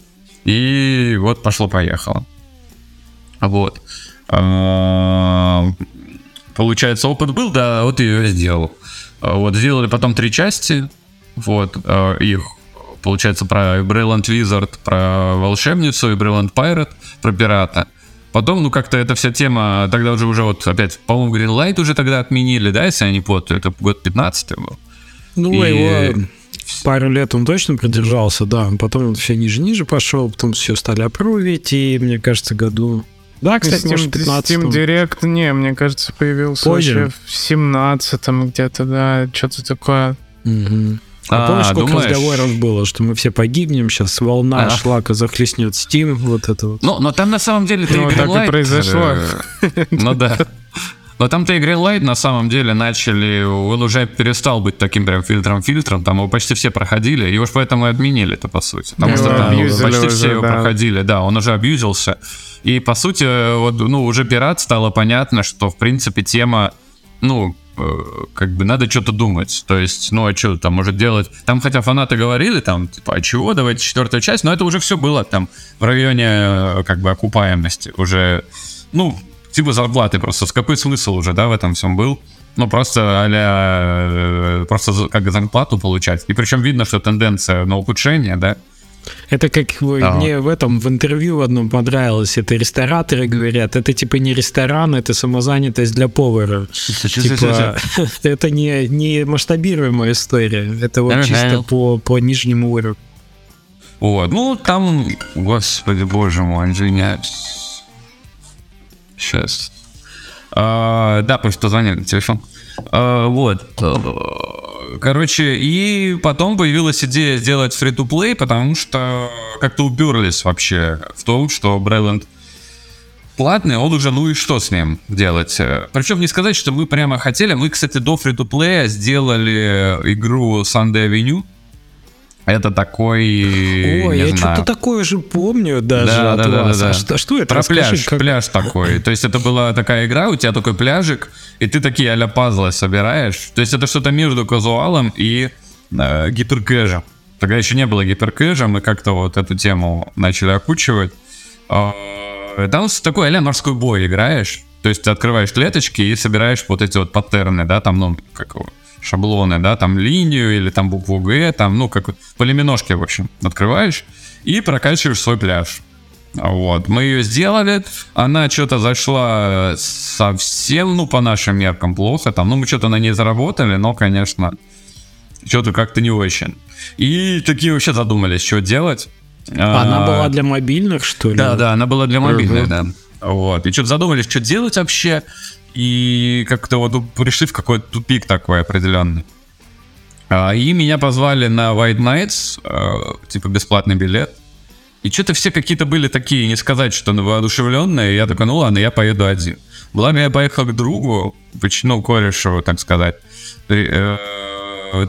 Speaker 3: И вот пошло-поехало. Вот. А, Получается, опыт был, да, вот ее сделал. А, Вот, сделали потом три части. Вот, а, их, получается, про Brilliant Wizard, про волшебницу и Brilliant Pirate, про пирата. Потом, ну, как-то эта вся тема, тогда уже, уже вот опять, по-моему, Greenlight уже тогда отменили, да, если я не путаю, это год 15 был.
Speaker 1: Ну,
Speaker 3: И-
Speaker 1: его пару лет он точно продержался, да. Потом он все ниже-ниже пошел, потом все стали опровить, и, мне кажется, году... Да, кстати,
Speaker 2: Steam,
Speaker 1: может, 15
Speaker 2: Steam Direct, не, мне кажется, появился
Speaker 1: Позже?
Speaker 2: вообще в 17-м где-то, да, что-то такое.
Speaker 1: Мгм. А,
Speaker 3: А,
Speaker 1: помнишь, сколько
Speaker 3: думаешь?
Speaker 1: разговоров было, что мы все погибнем, сейчас волна
Speaker 3: А.
Speaker 1: шлака захлестнет Steam, вот это вот.
Speaker 3: Ну, но там на самом деле ты
Speaker 2: Ну, так и
Speaker 3: Greenlight,
Speaker 2: произошло.
Speaker 3: э, Ну да. Но там-то и Greenlight на самом деле начали, он уже перестал быть таким прям фильтром-фильтром, там его почти все проходили, его же поэтому и отменили-то, по сути. Потому
Speaker 2: Его
Speaker 3: что там почти
Speaker 2: уже,
Speaker 3: все его
Speaker 2: да.
Speaker 3: проходили, да, он уже абьюзился. И, по сути, вот, ну, уже пират стало понятно, что, в принципе, тема, ну, э, как бы надо что-то думать. То есть, ну, а что там может делать? Там, хотя фанаты говорили, там, типа, а чего, давайте четвертую часть, но это уже все было там в районе, э, как бы, окупаемости. Уже, ну, типа зарплаты просто. Какой смысл уже, да, в этом всем был? Ну, просто а просто как зарплату получать. И причем видно, что тенденция на ухудшение, да,
Speaker 1: Это как да. мне в этом в интервью в одном понравилось. Это рестораторы говорят, это типа не ресторан, это самозанятость для повара. Типа, это не, не масштабируемая история. Это вот чисто по, по нижнему уровню.
Speaker 3: Вот. Ну, там, господи боже мой, извиняюсь. Сейчас. А, да, просто звонили на телефон. А, вот. Короче, и потом появилась идея сделать free-to-play, потому что как-то уперлись вообще в том, что Брайленд платный, он уже, ну и что с ним делать? Причем не сказать, что мы прямо хотели. Мы, кстати, до free-to-play сделали игру Sunday Avenue, это такой.
Speaker 1: Ой, я что-то такое же помню даже да, от да, вас. Да, да, да. А что, что это?
Speaker 3: Про Расскажи, пляж, как... пляж такой. То есть это была такая игра, у тебя такой пляжик, и ты такие а-ля пазлы собираешь. То есть это что-то между казуалом и э, гиперкэжем. Тогда еще не было гиперкэжа, мы как-то вот эту тему начали окучивать. Э, там такой а морской бой играешь. То есть ты открываешь клеточки и собираешь вот эти вот паттерны, да, там, ну, как его, шаблоны, да, там линию или там букву Г, там, ну, как по лиминошке, в общем, открываешь и прокачиваешь свой пляж. Вот, мы ее сделали, она что-то зашла совсем, ну, по нашим меркам плохо, там, ну, мы что-то на ней заработали, но, конечно, что-то как-то не очень. И такие вообще задумались, что делать.
Speaker 1: Она а, была для мобильных, что ли?
Speaker 3: Да, да, она была для мобильных, да. Вот, и что-то задумались, что делать вообще и как-то вот пришли в какой-то тупик такой определенный. А, и меня позвали на White Nights, а, типа бесплатный билет. И что-то все какие-то были такие, не сказать, что воодушевленные. Я такой, ну ладно, я поеду один. Благо я поехал к другу, ну, корешу, так сказать. Э,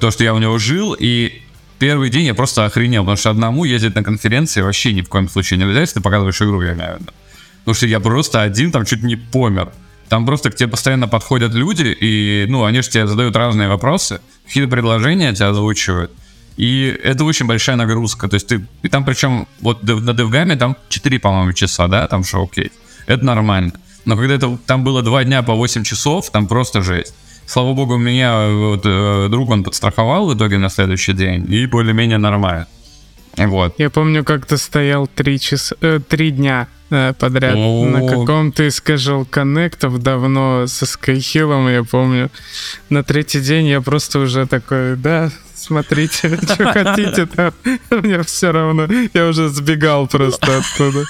Speaker 3: то, что я у него жил, и первый день я просто охренел, потому что одному ездить на конференции вообще ни в коем случае нельзя, если ты показываешь игру, я имею в виду. Потому что я просто один там чуть не помер. Там просто к тебе постоянно подходят люди, и, ну, они же тебе задают разные вопросы, какие-то предложения тебя озвучивают. И это очень большая нагрузка. То есть ты, и там причем, вот на девгаме там 4, по-моему, часа, да, там шоу окей. Это нормально. Но когда это, там было 2 дня по 8 часов, там просто жесть. Слава богу, меня вот, э, друг он подстраховал в итоге на следующий день, и более-менее нормально. Вот.
Speaker 2: Я помню, как ты стоял 3 часа, э, 3 дня Э, подряд О-о-о. на каком-то из casual коннектов давно со Скайхиллом, я помню. На третий день я просто уже такой, да, смотрите, что хотите там. Мне все равно. Я уже сбегал просто оттуда.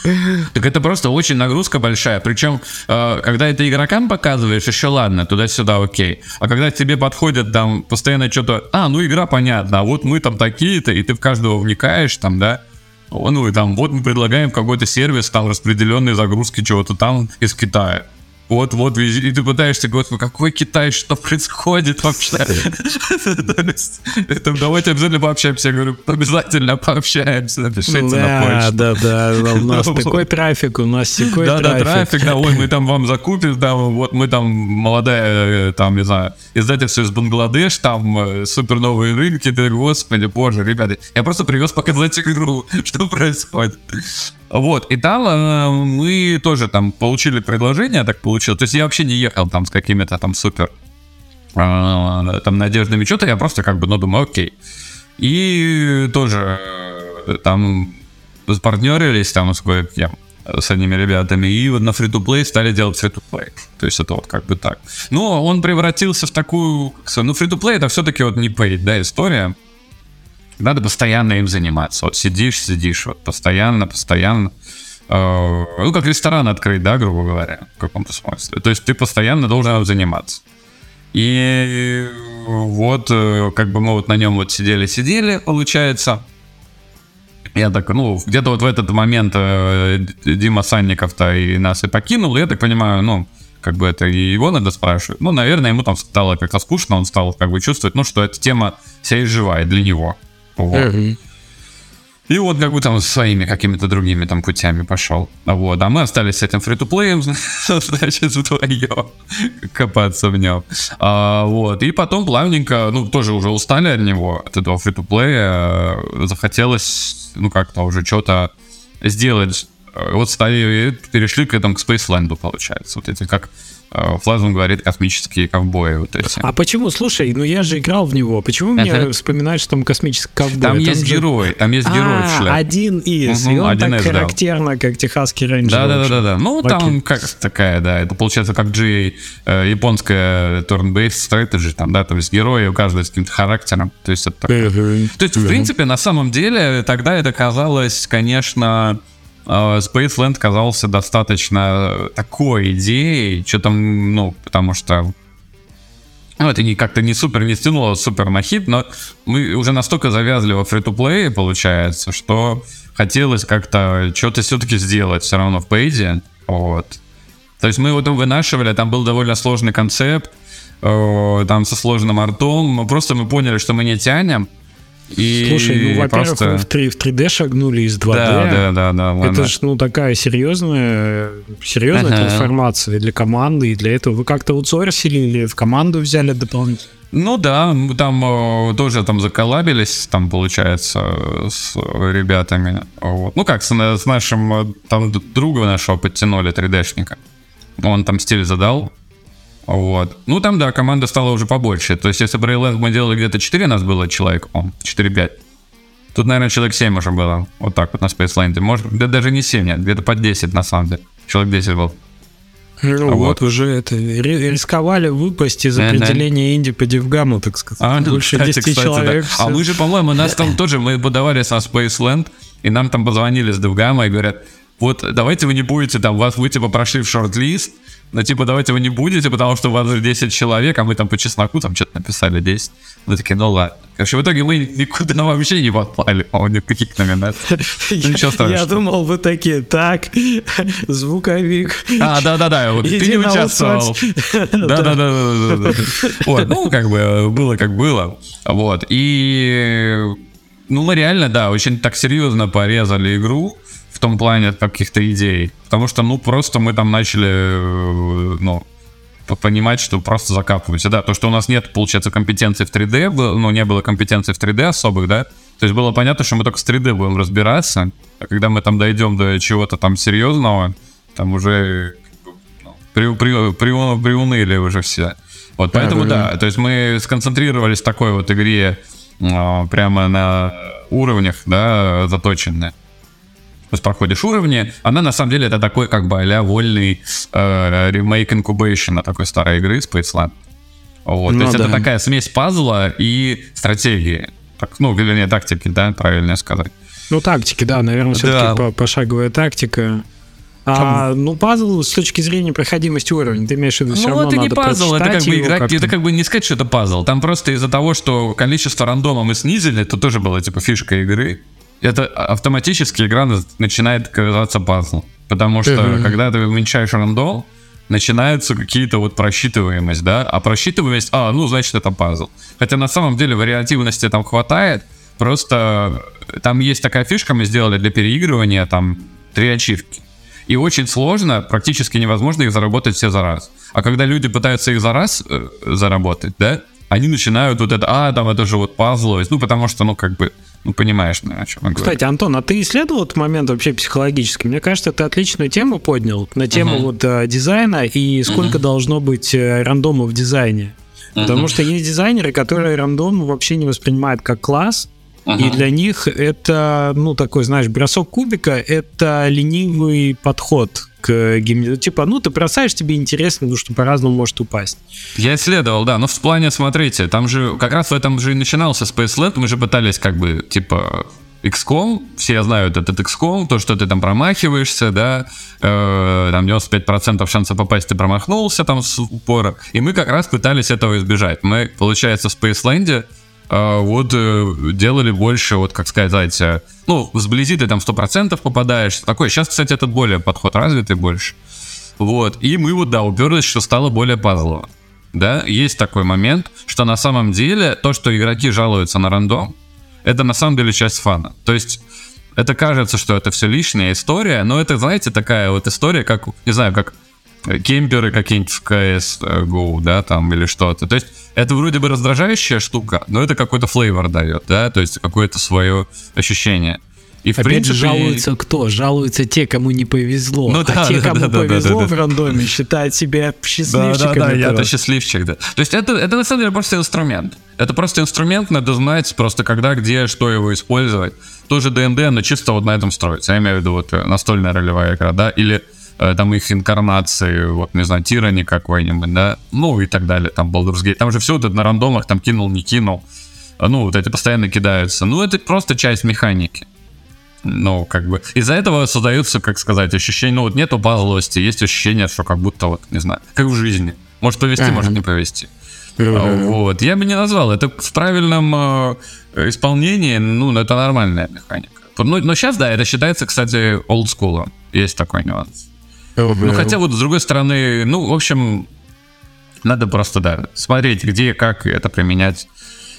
Speaker 3: Так это просто очень нагрузка большая. Причем, э, когда это игрокам показываешь, еще ладно, туда-сюда окей. А когда тебе подходят там постоянно что-то, а, ну игра понятна, а вот мы там такие-то, и ты в каждого вникаешь там, да, ну и там, вот мы предлагаем какой-то сервис, там распределенные загрузки чего-то там из Китая. Вот, вот, и ты пытаешься говорить, ну какой Китай, что происходит вообще? Давайте обязательно пообщаемся. Я говорю, обязательно пообщаемся, напишите на почту.
Speaker 1: Да, да, да, у нас такой трафик, у нас такой трафик. Да, да, трафик,
Speaker 3: да, ой, мы там вам закупим, да, вот мы там молодая, там, не знаю, издательство из Бангладеш, там э, супер новые рынки, господи, боже, ребята, я просто привез показать игру, что происходит. Вот, и там э, мы тоже там получили предложение, так получилось. То есть я вообще не ехал там с какими-то там супер э, там надеждами что-то, я просто как бы, ну, думаю, окей. И тоже э, там партнерились там с кое-кем, с одними ребятами, и вот на free-to-play стали делать free-to-play. То есть это вот как бы так. Но он превратился в такую... Ну, free-to-play это все-таки вот не paid, да, история. Надо постоянно им заниматься. Вот сидишь, сидишь, вот постоянно, постоянно. Э, ну, как ресторан открыть, да, грубо говоря, в каком-то смысле. То есть ты постоянно должен заниматься. И вот, э, как бы мы вот на нем вот сидели-сидели, получается. Я так, ну, где-то вот в этот момент э, Дима Санников-то и нас и покинул, я так понимаю, ну, как бы это и его надо спрашивать. Ну, наверное, ему там стало как-то скучно, он стал как бы чувствовать, ну, что эта тема вся изживает для него. Вот. И вот как бы там своими какими-то другими там путями пошел. Вот, а мы остались с этим фри-то-плеем, значит, вдвоем копаться в нем. А, вот, и потом плавненько, ну, тоже уже устали от него, от этого фри-то-плея, захотелось, ну, как-то уже что-то сделать вот стали, перешли к этому, к Spaceland, получается. Вот эти, как Э, Флазм говорит космические ковбои вот эти.
Speaker 1: А почему? Слушай, ну я же играл в него. Почему мне вспоминаешь, что там космический ковбой?
Speaker 3: Там, там есть же... герой, там есть герой
Speaker 1: а, в шляпе. один из, и он один так из, характерно, да. как техасский рейнджер.
Speaker 3: Да-да-да. Ну, Окей. там как такая, да, это получается как G, э, японская turn-based strategy, там, да, то есть герои у каждого с каким-то характером. То есть это такое. То есть, в принципе, на самом деле, тогда это казалось, конечно, Spaceland казался достаточно такой идеей, что там, ну, потому что ну, это не, как-то не супер не стянуло супер на хит, но мы уже настолько завязли во фри-то-плей, получается, что хотелось как-то что-то все-таки сделать все равно в пейде, вот. То есть мы его там вынашивали, там был довольно сложный концепт, там со сложным артом, мы просто мы поняли, что мы не тянем,
Speaker 1: и Слушай, ну, во-первых, просто... в, 3, в 3D шагнули из 2D.
Speaker 3: Да, да, да, да.
Speaker 1: Это же, ну, такая серьезная, серьезная ага. трансформация для команды, и для этого вы как-то аутсорсили или в команду взяли дополнительно?
Speaker 3: Ну да, мы там э, тоже там заколабились, там, получается, с ребятами. Вот. Ну как, с, с нашим, э, там, друга нашего подтянули 3D-шника. Он там стиль задал, вот. Ну, там, да, команда стала уже побольше. То есть, если Брейленд мы делали где-то 4 нас было человек, о, 4-5. Тут, наверное, человек 7 уже было. Вот так вот на Spaceland. Может, да даже не 7, нет, где-то под 10 на самом деле. Человек 10 был.
Speaker 1: Ну а вот. вот уже это рисковали выпасть из определения инди по дивгаму, так сказать. А, ну, Больше кстати, 10 кстати, человек.
Speaker 3: Да. А мы же, по-моему, нас там тоже, мы подавались на Spaceland, и нам там позвонили с Дивгама и говорят, вот давайте вы не будете там, вас вы типа прошли в шорт-лист, но типа давайте вы не будете, потому что у вас уже 10 человек, а мы там по чесноку там что-то написали 10. Мы такие, ну ладно. Короче, в итоге мы никуда вообще не попали, по никаких номинаций.
Speaker 1: Ну, ничего страшного. Я думал, вы такие, так, звуковик.
Speaker 3: А, да-да-да, ты не участвовал. Да-да-да. Вот, ну, как бы, было как было. Вот, и... Ну, мы реально, да, очень так серьезно порезали игру в том плане каких-то идей. Потому что, ну, просто мы там начали, э, ну, понимать, что просто закапываемся. Да, то, что у нас нет, получается, компетенции в 3D, ну, не было компетенции в 3D особых, да, то есть было понятно, что мы только с 3D будем разбираться, а когда мы там дойдем до чего-то там серьезного, там уже ну, при, при, при, приуныли уже все. Вот, поэтому да, то есть мы сконцентрировались в такой вот игре а, прямо на уровнях, да, заточенные. Есть проходишь уровни. Она на самом деле это такой как бы а вольный э, ремейк Incubation такой старой игры Spaceland. Вот, ну, то есть да. это такая смесь пазла и стратегии. Так, ну, вернее, тактики, да, правильно сказать.
Speaker 1: Ну, тактики, да, наверное, все-таки да. пошаговая тактика. А, ну, пазл с точки зрения проходимости уровня, ты имеешь в виду, все ну, равно это не пазл,
Speaker 3: это как бы играть, это как бы не сказать, что это пазл. Там просто из-за того, что количество рандома мы снизили, это тоже была типа фишка игры это автоматически игра начинает казаться пазлом. Потому что, uh-huh. когда ты уменьшаешь рандом, начинаются какие-то вот просчитываемость, да? А просчитываемость, а, ну, значит, это пазл. Хотя на самом деле вариативности там хватает, просто там есть такая фишка, мы сделали для переигрывания, там, три ачивки. И очень сложно, практически невозможно их заработать все за раз. А когда люди пытаются их за раз э, заработать, да, они начинают вот это, а, там это же вот пазловость, ну, потому что, ну, как бы, ну, понимаешь, наверное, о чем я
Speaker 1: говорю. Кстати, Антон, а ты исследовал этот момент вообще психологически? Мне кажется, ты отличную тему поднял на тему uh-huh. вот а, дизайна и сколько uh-huh. должно быть а, рандома в дизайне. Uh-huh. Потому что есть дизайнеры, которые рандом вообще не воспринимают как класс, Uh-huh. И для них это, ну, такой, знаешь, бросок кубика — это ленивый подход к гимне. Типа, ну, ты бросаешь, тебе интересно, ну, что по-разному может упасть.
Speaker 3: Я исследовал, да, но в плане, смотрите, там же, как раз в этом же и начинался Space Land, мы же пытались как бы, типа, XCOM, все знают этот XCOM, то, что ты там промахиваешься, да, э, там 95% шанса попасть ты промахнулся там с упора, и мы как раз пытались этого избежать. Мы, получается, в Space Land э, вот э, делали больше, вот как сказать, ну, сблизи ты там 100% попадаешь. Такой, сейчас, кстати, этот более подход развитый больше. Вот, и мы вот, да, уперлись, что стало более пазлово. Да, есть такой момент, что на самом деле то, что игроки жалуются на рандом, это на самом деле часть фана. То есть это кажется, что это все лишняя история, но это, знаете, такая вот история, как, не знаю, как кемперы какие-нибудь в CSGO, да, там, или что-то. То есть это вроде бы раздражающая штука, но это какой-то флейвор дает, да, то есть какое-то свое ощущение. И в
Speaker 1: Опять
Speaker 3: принципе...
Speaker 1: же, жалуются кто? Жалуются те, кому не повезло.
Speaker 3: Ну
Speaker 1: а
Speaker 3: да,
Speaker 1: те,
Speaker 3: да,
Speaker 1: кому
Speaker 3: да, да,
Speaker 1: повезло
Speaker 3: да, да.
Speaker 1: в рандоме, считают себя
Speaker 3: Да,
Speaker 1: счастливчиками.
Speaker 3: да, да, я-то
Speaker 1: просто.
Speaker 3: счастливчик, да. То есть это, это на самом деле просто инструмент. Это просто инструмент, надо знать просто когда, где, что его использовать. Тоже ДНД, но чисто вот на этом строится. Я имею в виду вот э, настольная ролевая игра, да, или э, там их инкарнации, вот, не знаю, Тирани какой-нибудь, да, ну и так далее, там Baldur's Gate. Там же все вот это на рандомах, там кинул, не кинул. А, Ну, вот эти постоянно кидаются. Ну, это просто часть механики. Ну, как бы, из-за этого создаются, как сказать, ощущение, ну, вот нету базовости, есть ощущение, что как будто вот, не знаю, как в жизни. Может повести,
Speaker 1: Ага.
Speaker 3: может не повести. А, Вот, я бы не назвал, это в правильном э, исполнении, ну, это нормальная механика. Ну, но сейчас, да, это считается, кстати, олдскулом. Есть такой нюанс. Ну, хотя вот с другой стороны, ну, в общем, надо просто, да, смотреть, где, как это применять.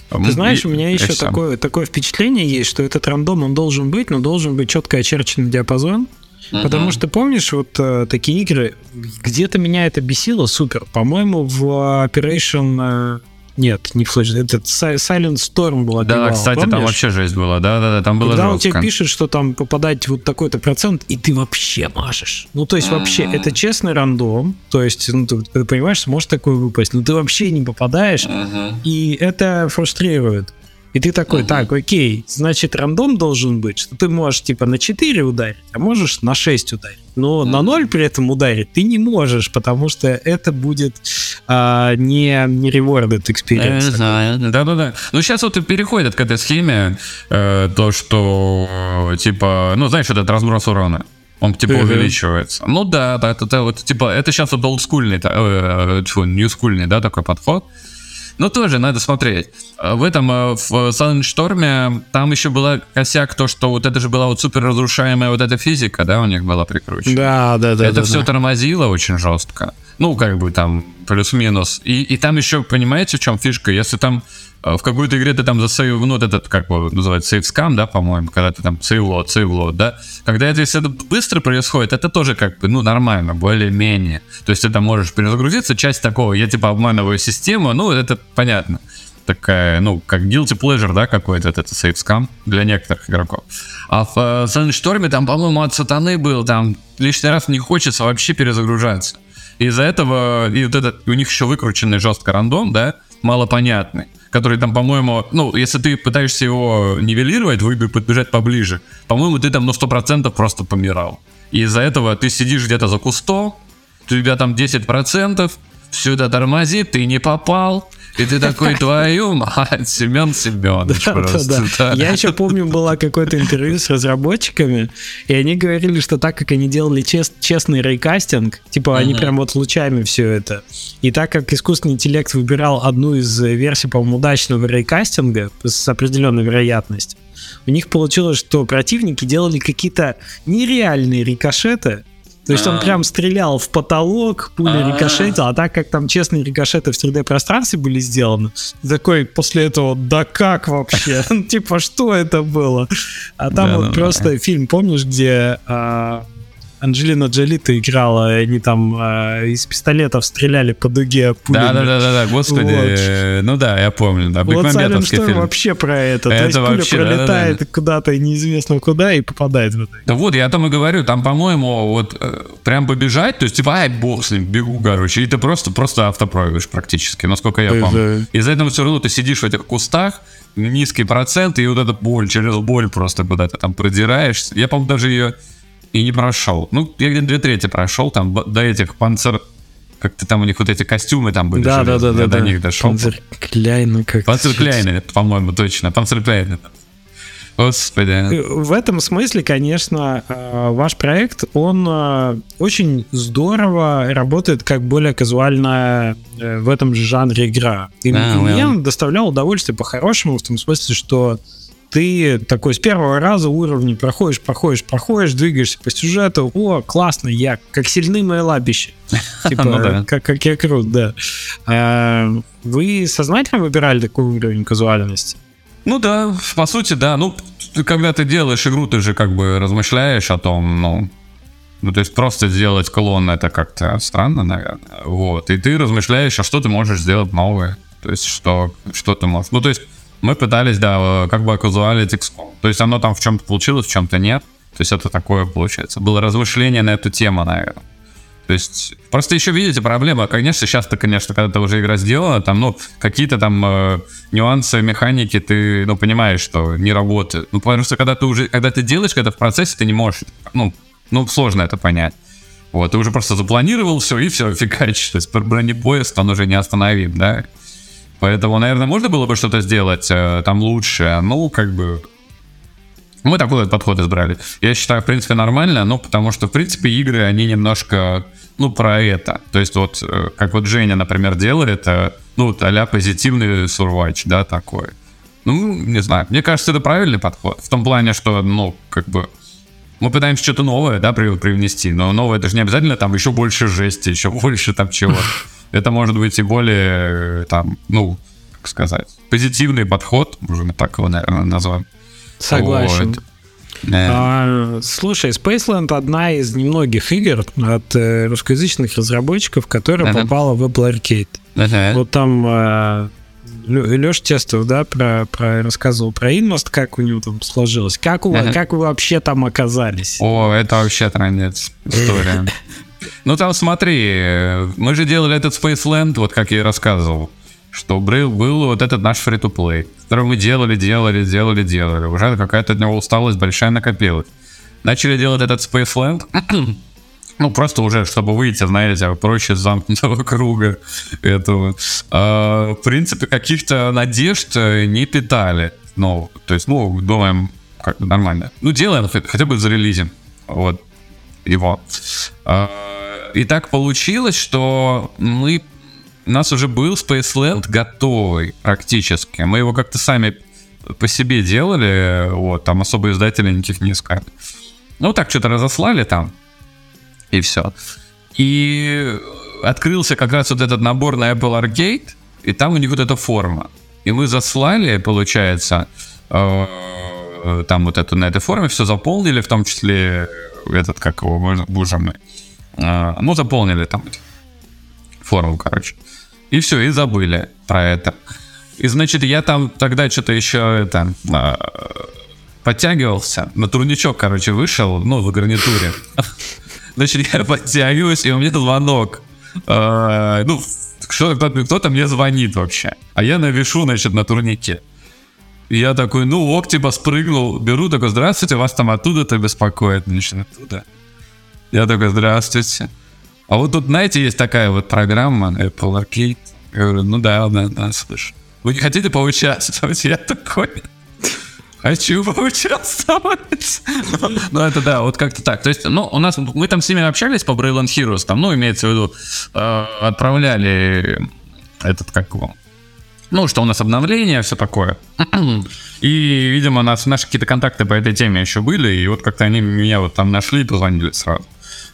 Speaker 1: Ты знаешь, у меня еще
Speaker 3: такое
Speaker 1: такое, впечатление есть, что этот рандом, он должен быть, но должен быть четко очерченный диапазон. Потому что, помнишь, вот э, такие игры, где-то меня это бесило супер. По-моему, в Operation... нет, не Flash, этот Si- Silent Storm была
Speaker 3: Да, кстати, там вообще жесть была, да-да-да, там было
Speaker 1: Когда он тебе
Speaker 3: жестко.
Speaker 1: пишет, что там попадать вот такой-то процент, и ты вообще машешь. Ну, то есть вообще,
Speaker 3: Мгм.
Speaker 1: это честный рандом. То есть, ну, ты, ты понимаешь, может такое выпасть, но ты вообще не попадаешь,
Speaker 3: Мгм.
Speaker 1: и это фрустрирует. И ты такой,
Speaker 3: Мгм.
Speaker 1: так, окей, значит, рандом должен быть, что ты можешь типа на 4 ударить, а можешь на 6 ударить. Но на 0 при этом ударить ты не можешь, потому что это будет а, не, не rewarded
Speaker 3: Я
Speaker 1: experience.
Speaker 3: не знаю. Да-да-да. Ну, сейчас вот и переходят к этой схеме, э, то, что, э, типа, ну, знаешь, этот разброс урона. Он, типа,
Speaker 1: Мгм.
Speaker 3: увеличивается. Ну, да, да, это, это вот, типа, это сейчас вот олдскульный, э, э, тьфу, ньюскульный, да, такой подход. Но тоже надо смотреть. Э, В этом, э, в Storm, там еще была косяк, то, что вот это же была вот супер разрушаемая вот эта физика, да, у них была прикручена.
Speaker 1: Да, да, да.
Speaker 3: это
Speaker 1: да,
Speaker 3: все
Speaker 1: да.
Speaker 3: тормозило очень жестко. Ну, как бы там плюс-минус. И, и там еще, понимаете, в чем фишка? Если там в какой-то игре ты там засейв, ну, вот этот, как его называют, сейвскам, да, по-моему, когда ты там сейвлот, сейвлот, да, когда это, если это быстро происходит, это тоже как бы, ну, нормально, более-менее. То есть ты там можешь перезагрузиться, часть такого, я типа обманываю систему, ну, это понятно. Такая, ну, как guilty pleasure, да, какой-то этот сейвскам для некоторых игроков. А в э, там, по-моему, от сатаны был, там лишний раз не хочется вообще перезагружаться. Из-за этого, и вот этот, у них еще выкрученный жестко рандом, да, малопонятный, который там, по-моему, ну, если ты пытаешься его нивелировать, выбор подбежать поближе, по-моему, ты там на 100% просто помирал. И из-за этого ты сидишь где-то за кустом, у тебя там 10%, все это тормозит, ты не попал, и ты такой, твою мать, Семен Семенович
Speaker 1: Да,
Speaker 3: просто.
Speaker 1: да.
Speaker 3: да.
Speaker 1: Я еще помню, было какое-то интервью с разработчиками, и они говорили, что так как они делали чес- честный рейкастинг, типа они
Speaker 3: Мгм.
Speaker 1: прям вот лучами все это, и так как искусственный интеллект выбирал одну из э, версий, по-моему, удачного рейкастинга с определенной вероятностью, у них получилось, что противники делали какие-то нереальные рикошеты, то есть он
Speaker 3: А.
Speaker 1: прям стрелял в потолок, пуля
Speaker 3: А.
Speaker 1: рикошетила, а так как там честные рикошеты в 3D-пространстве были сделаны, такой после этого, да как вообще? Типа, что это было? А там вот
Speaker 3: да,
Speaker 1: просто фильм, помнишь, где а, Анджелина Джоли-то играла, и они там а, из пистолетов стреляли по дуге пулями.
Speaker 3: Да, да, да, да, да, господи,
Speaker 1: Вот.
Speaker 3: э, ну да, я помню, да,
Speaker 1: Вот
Speaker 3: бекмамбетовский
Speaker 1: Storm
Speaker 3: фильм.
Speaker 1: вообще про это.
Speaker 3: Это
Speaker 1: То есть
Speaker 3: вообще,
Speaker 1: пуля пролетает куда-то неизвестно куда и попадает в это.
Speaker 3: Да вот, я о том и говорю, там, по-моему, вот э, прям побежать, то есть, типа, ай, бог с ним, бегу, короче, и ты просто, просто автопроигрываешь практически, насколько я
Speaker 1: Да,
Speaker 3: помню.
Speaker 1: да.
Speaker 3: Из-за этого все равно ты сидишь в этих кустах, низкий процент, и вот эта боль, через боль просто куда-то там продираешься. Я, по-моему, даже ее и не прошел. Ну, я где-то две трети прошел, там, до этих панцер... Как-то там у них вот эти костюмы там были.
Speaker 1: Да, да, да, да.
Speaker 3: До
Speaker 1: да.
Speaker 3: них дошел.
Speaker 1: Панцеркляйн, как
Speaker 3: Панцеркляйны, по-моему, точно. Панцеркляйны. Господи.
Speaker 1: В этом смысле, конечно, э, ваш проект, он э, очень здорово работает как более казуальная э, в этом же жанре игра. И
Speaker 3: Да,
Speaker 1: мне он доставлял удовольствие по-хорошему, в том смысле, что ты такой с первого раза уровни проходишь, проходишь, проходишь, двигаешься по сюжету. О, классно, я как сильны мои лапищи. Типа,
Speaker 3: Ну да.
Speaker 1: как, как я крут, да. А, Вы сознательно выбирали такой уровень казуальности?
Speaker 3: Ну да, по сути, да. Ну, когда ты делаешь игру, ты же как бы размышляешь о том, ну, ну, то есть просто сделать клон это как-то странно, наверное. Вот. И ты размышляешь, а что ты можешь сделать новое. То есть, что, что ты можешь. Ну, то есть, мы пытались, да, как бы казуалить XCOM. То есть оно там в чем-то получилось, в чем-то нет. То есть это такое получается. Было размышление на эту тему, наверное. То есть просто еще видите проблема, конечно, сейчас-то, конечно, когда ты уже игра сделана, там, ну, какие-то там э, нюансы механики ты, ну, понимаешь, что не работают. Ну, потому что когда ты уже, когда ты делаешь когда в процессе, ты не можешь, ну, ну, сложно это понять. Вот, ты уже просто запланировал все, и все, фигачишь. То есть бронепоезд, он уже не остановим, да? Поэтому, наверное, можно было бы что-то сделать э, там лучше. Ну, как бы... Мы такой вот подход избрали. Я считаю, в принципе, нормально, ну, потому что, в принципе, игры, они немножко, ну, про это. То есть вот, э, как вот Женя, например, делает, это, ну, вот а позитивный сурвач, да, такой. Ну, не знаю. Мне кажется, это правильный подход. В том плане, что, ну, как бы, мы пытаемся что-то новое, да, привнести, но новое это же не обязательно там еще больше жести, еще больше там чего. Это может быть и более, там, ну, как сказать, позитивный подход, можем так его, наверное, назвать.
Speaker 1: Согласен. Вот. А, слушай, Spaceland одна из немногих игр от э, русскоязычных разработчиков, которая uh-huh. попала в Apple Arcade. Uh-huh. Вот там э, Леша Тестов, да, про, про рассказывал про Инмост, как у него там сложилось. Как, у, uh-huh. как вы вообще там оказались?
Speaker 3: О, это вообще транец история. Ну там смотри, мы же делали этот Spaceland, вот как я и рассказывал, что был, был вот этот наш free-to-play, который мы делали, делали, делали, делали. Уже какая-то от него усталость большая накопилась. Начали делать этот Spaceland, ну, просто уже, чтобы выйти, знаете, проще из замкнутого круга этого. А, в принципе, каких-то надежд не питали. Ну, то есть, ну, думаем, как нормально. Ну, делаем, хотя бы зарелизим. Вот. Его. А, и так получилось, что мы... У нас уже был Spaceland готовый практически. Мы его как-то сами по себе делали, вот, там особо издателей никаких не искали. Ну, так что-то разослали там, и все. И открылся как раз вот этот набор на Apple Arcade, и там у них вот эта форма. И мы заслали, получается, э, там вот эту на этой форме все заполнили, в том числе этот, как его, боже мой. Э, ну, заполнили там форму, короче. И все, и забыли про это. И значит, я там тогда что-то еще это э, подтягивался, на турничок, короче, вышел, ну, в гарнитуре. Значит, я подтягиваюсь, и у меня звонок. А, ну, кто-то, мне звонит вообще. А я навешу, значит, на турнике. Я такой, ну ок, типа спрыгнул, беру, такой, здравствуйте, вас там оттуда-то беспокоит, значит, оттуда. Я такой, здравствуйте. А вот тут, знаете, есть такая вот программа Apple Arcade. Я говорю, ну да, да, да, слышу. Вы не хотите поучаствовать? Я такой, Хочу поучаствовать. ну, это да, вот как-то так. То есть, ну, у нас, мы там с ними общались по Brilliant Heroes, там, ну, имеется в виду, э, отправляли этот, как его, ну, что у нас обновление, все такое. и, видимо, у нас наши какие-то контакты по этой теме еще были, и вот как-то они меня вот там нашли и позвонили сразу.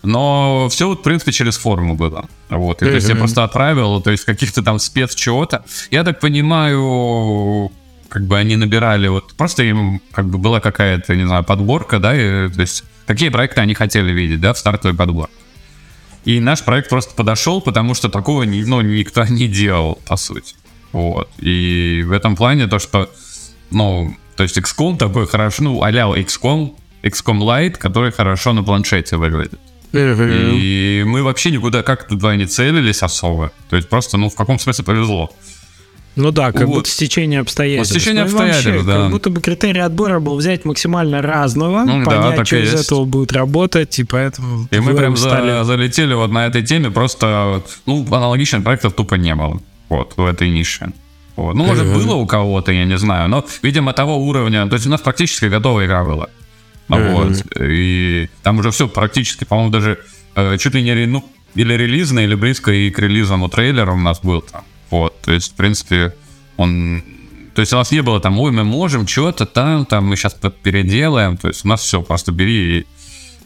Speaker 3: Но все вот, в принципе, через форму было. Вот. И, то есть я просто отправил, то есть каких-то там спец чего-то. Я так понимаю, как бы они набирали, вот просто им как бы была какая-то, не знаю, подборка, да, и, то есть какие проекты они хотели видеть, да, в стартовый подбор. И наш проект просто подошел, потому что такого ну, никто не делал, по сути. Вот. И в этом плане то, что, ну, то есть XCOM такой хорошо, ну, а-ля XCOM, XCOM Lite, который хорошо на планшете выглядит. И мы вообще никуда как туда не целились особо. То есть просто, ну, в каком смысле повезло.
Speaker 1: Ну да, как вот. будто стечение обстоятельств.
Speaker 3: Вот стечение ну, обстоятельств, вообще, да.
Speaker 1: Как будто бы критерий отбора был взять максимально разного, ну, понять, да, что из есть. этого будет работать, и поэтому...
Speaker 3: И мы прям стали... за, залетели вот на этой теме, просто, ну, аналогичных проектов тупо не было, вот, в этой нише. Вот. Ну, может, было у кого-то, я не знаю, но, видимо, того уровня, то есть у нас практически готовая игра была. Вот, и там уже все практически, по-моему, даже э, чуть ли не, ну, или релизный, или близко и к релизам трейлера у нас был там. Вот, то есть, в принципе, он... То есть у нас не было там, ой, мы можем что-то там, там мы сейчас переделаем. То есть у нас все, просто бери и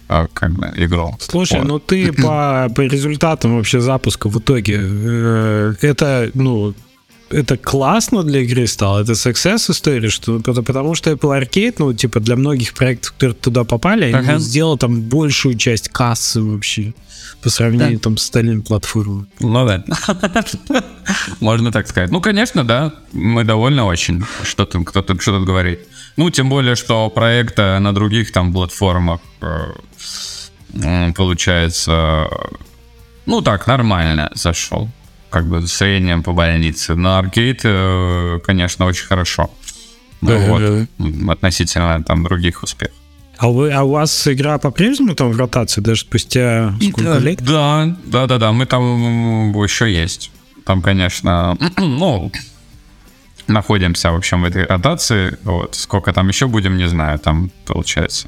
Speaker 3: а, как бы игру.
Speaker 1: Слушай, вот. ну ты по, по результатам вообще запуска в итоге, э, это, ну, это классно для игры стало, это success история, что потому что Apple Arcade, ну, типа, для многих проектов, которые туда попали, ага. они сделал там большую часть кассы вообще по сравнению да. там с остальными платформами.
Speaker 3: Ну да. Можно так сказать. Ну, конечно, да. Мы довольны очень, что там кто-то что-то говорит. Ну, тем более, что проекта на других там платформах э, получается, ну так, нормально зашел. Как бы в среднем по больнице. На аркейд, э, конечно, очень хорошо. Ну, вот, относительно там других успехов.
Speaker 1: А, вы, а у вас игра по-прежнему там в ротации, даже спустя сколько лет?
Speaker 3: Да, да, да, да, мы там еще есть. Там, конечно, ну, находимся, в общем, в этой ротации. Вот. Сколько там еще будем, не знаю, там получается.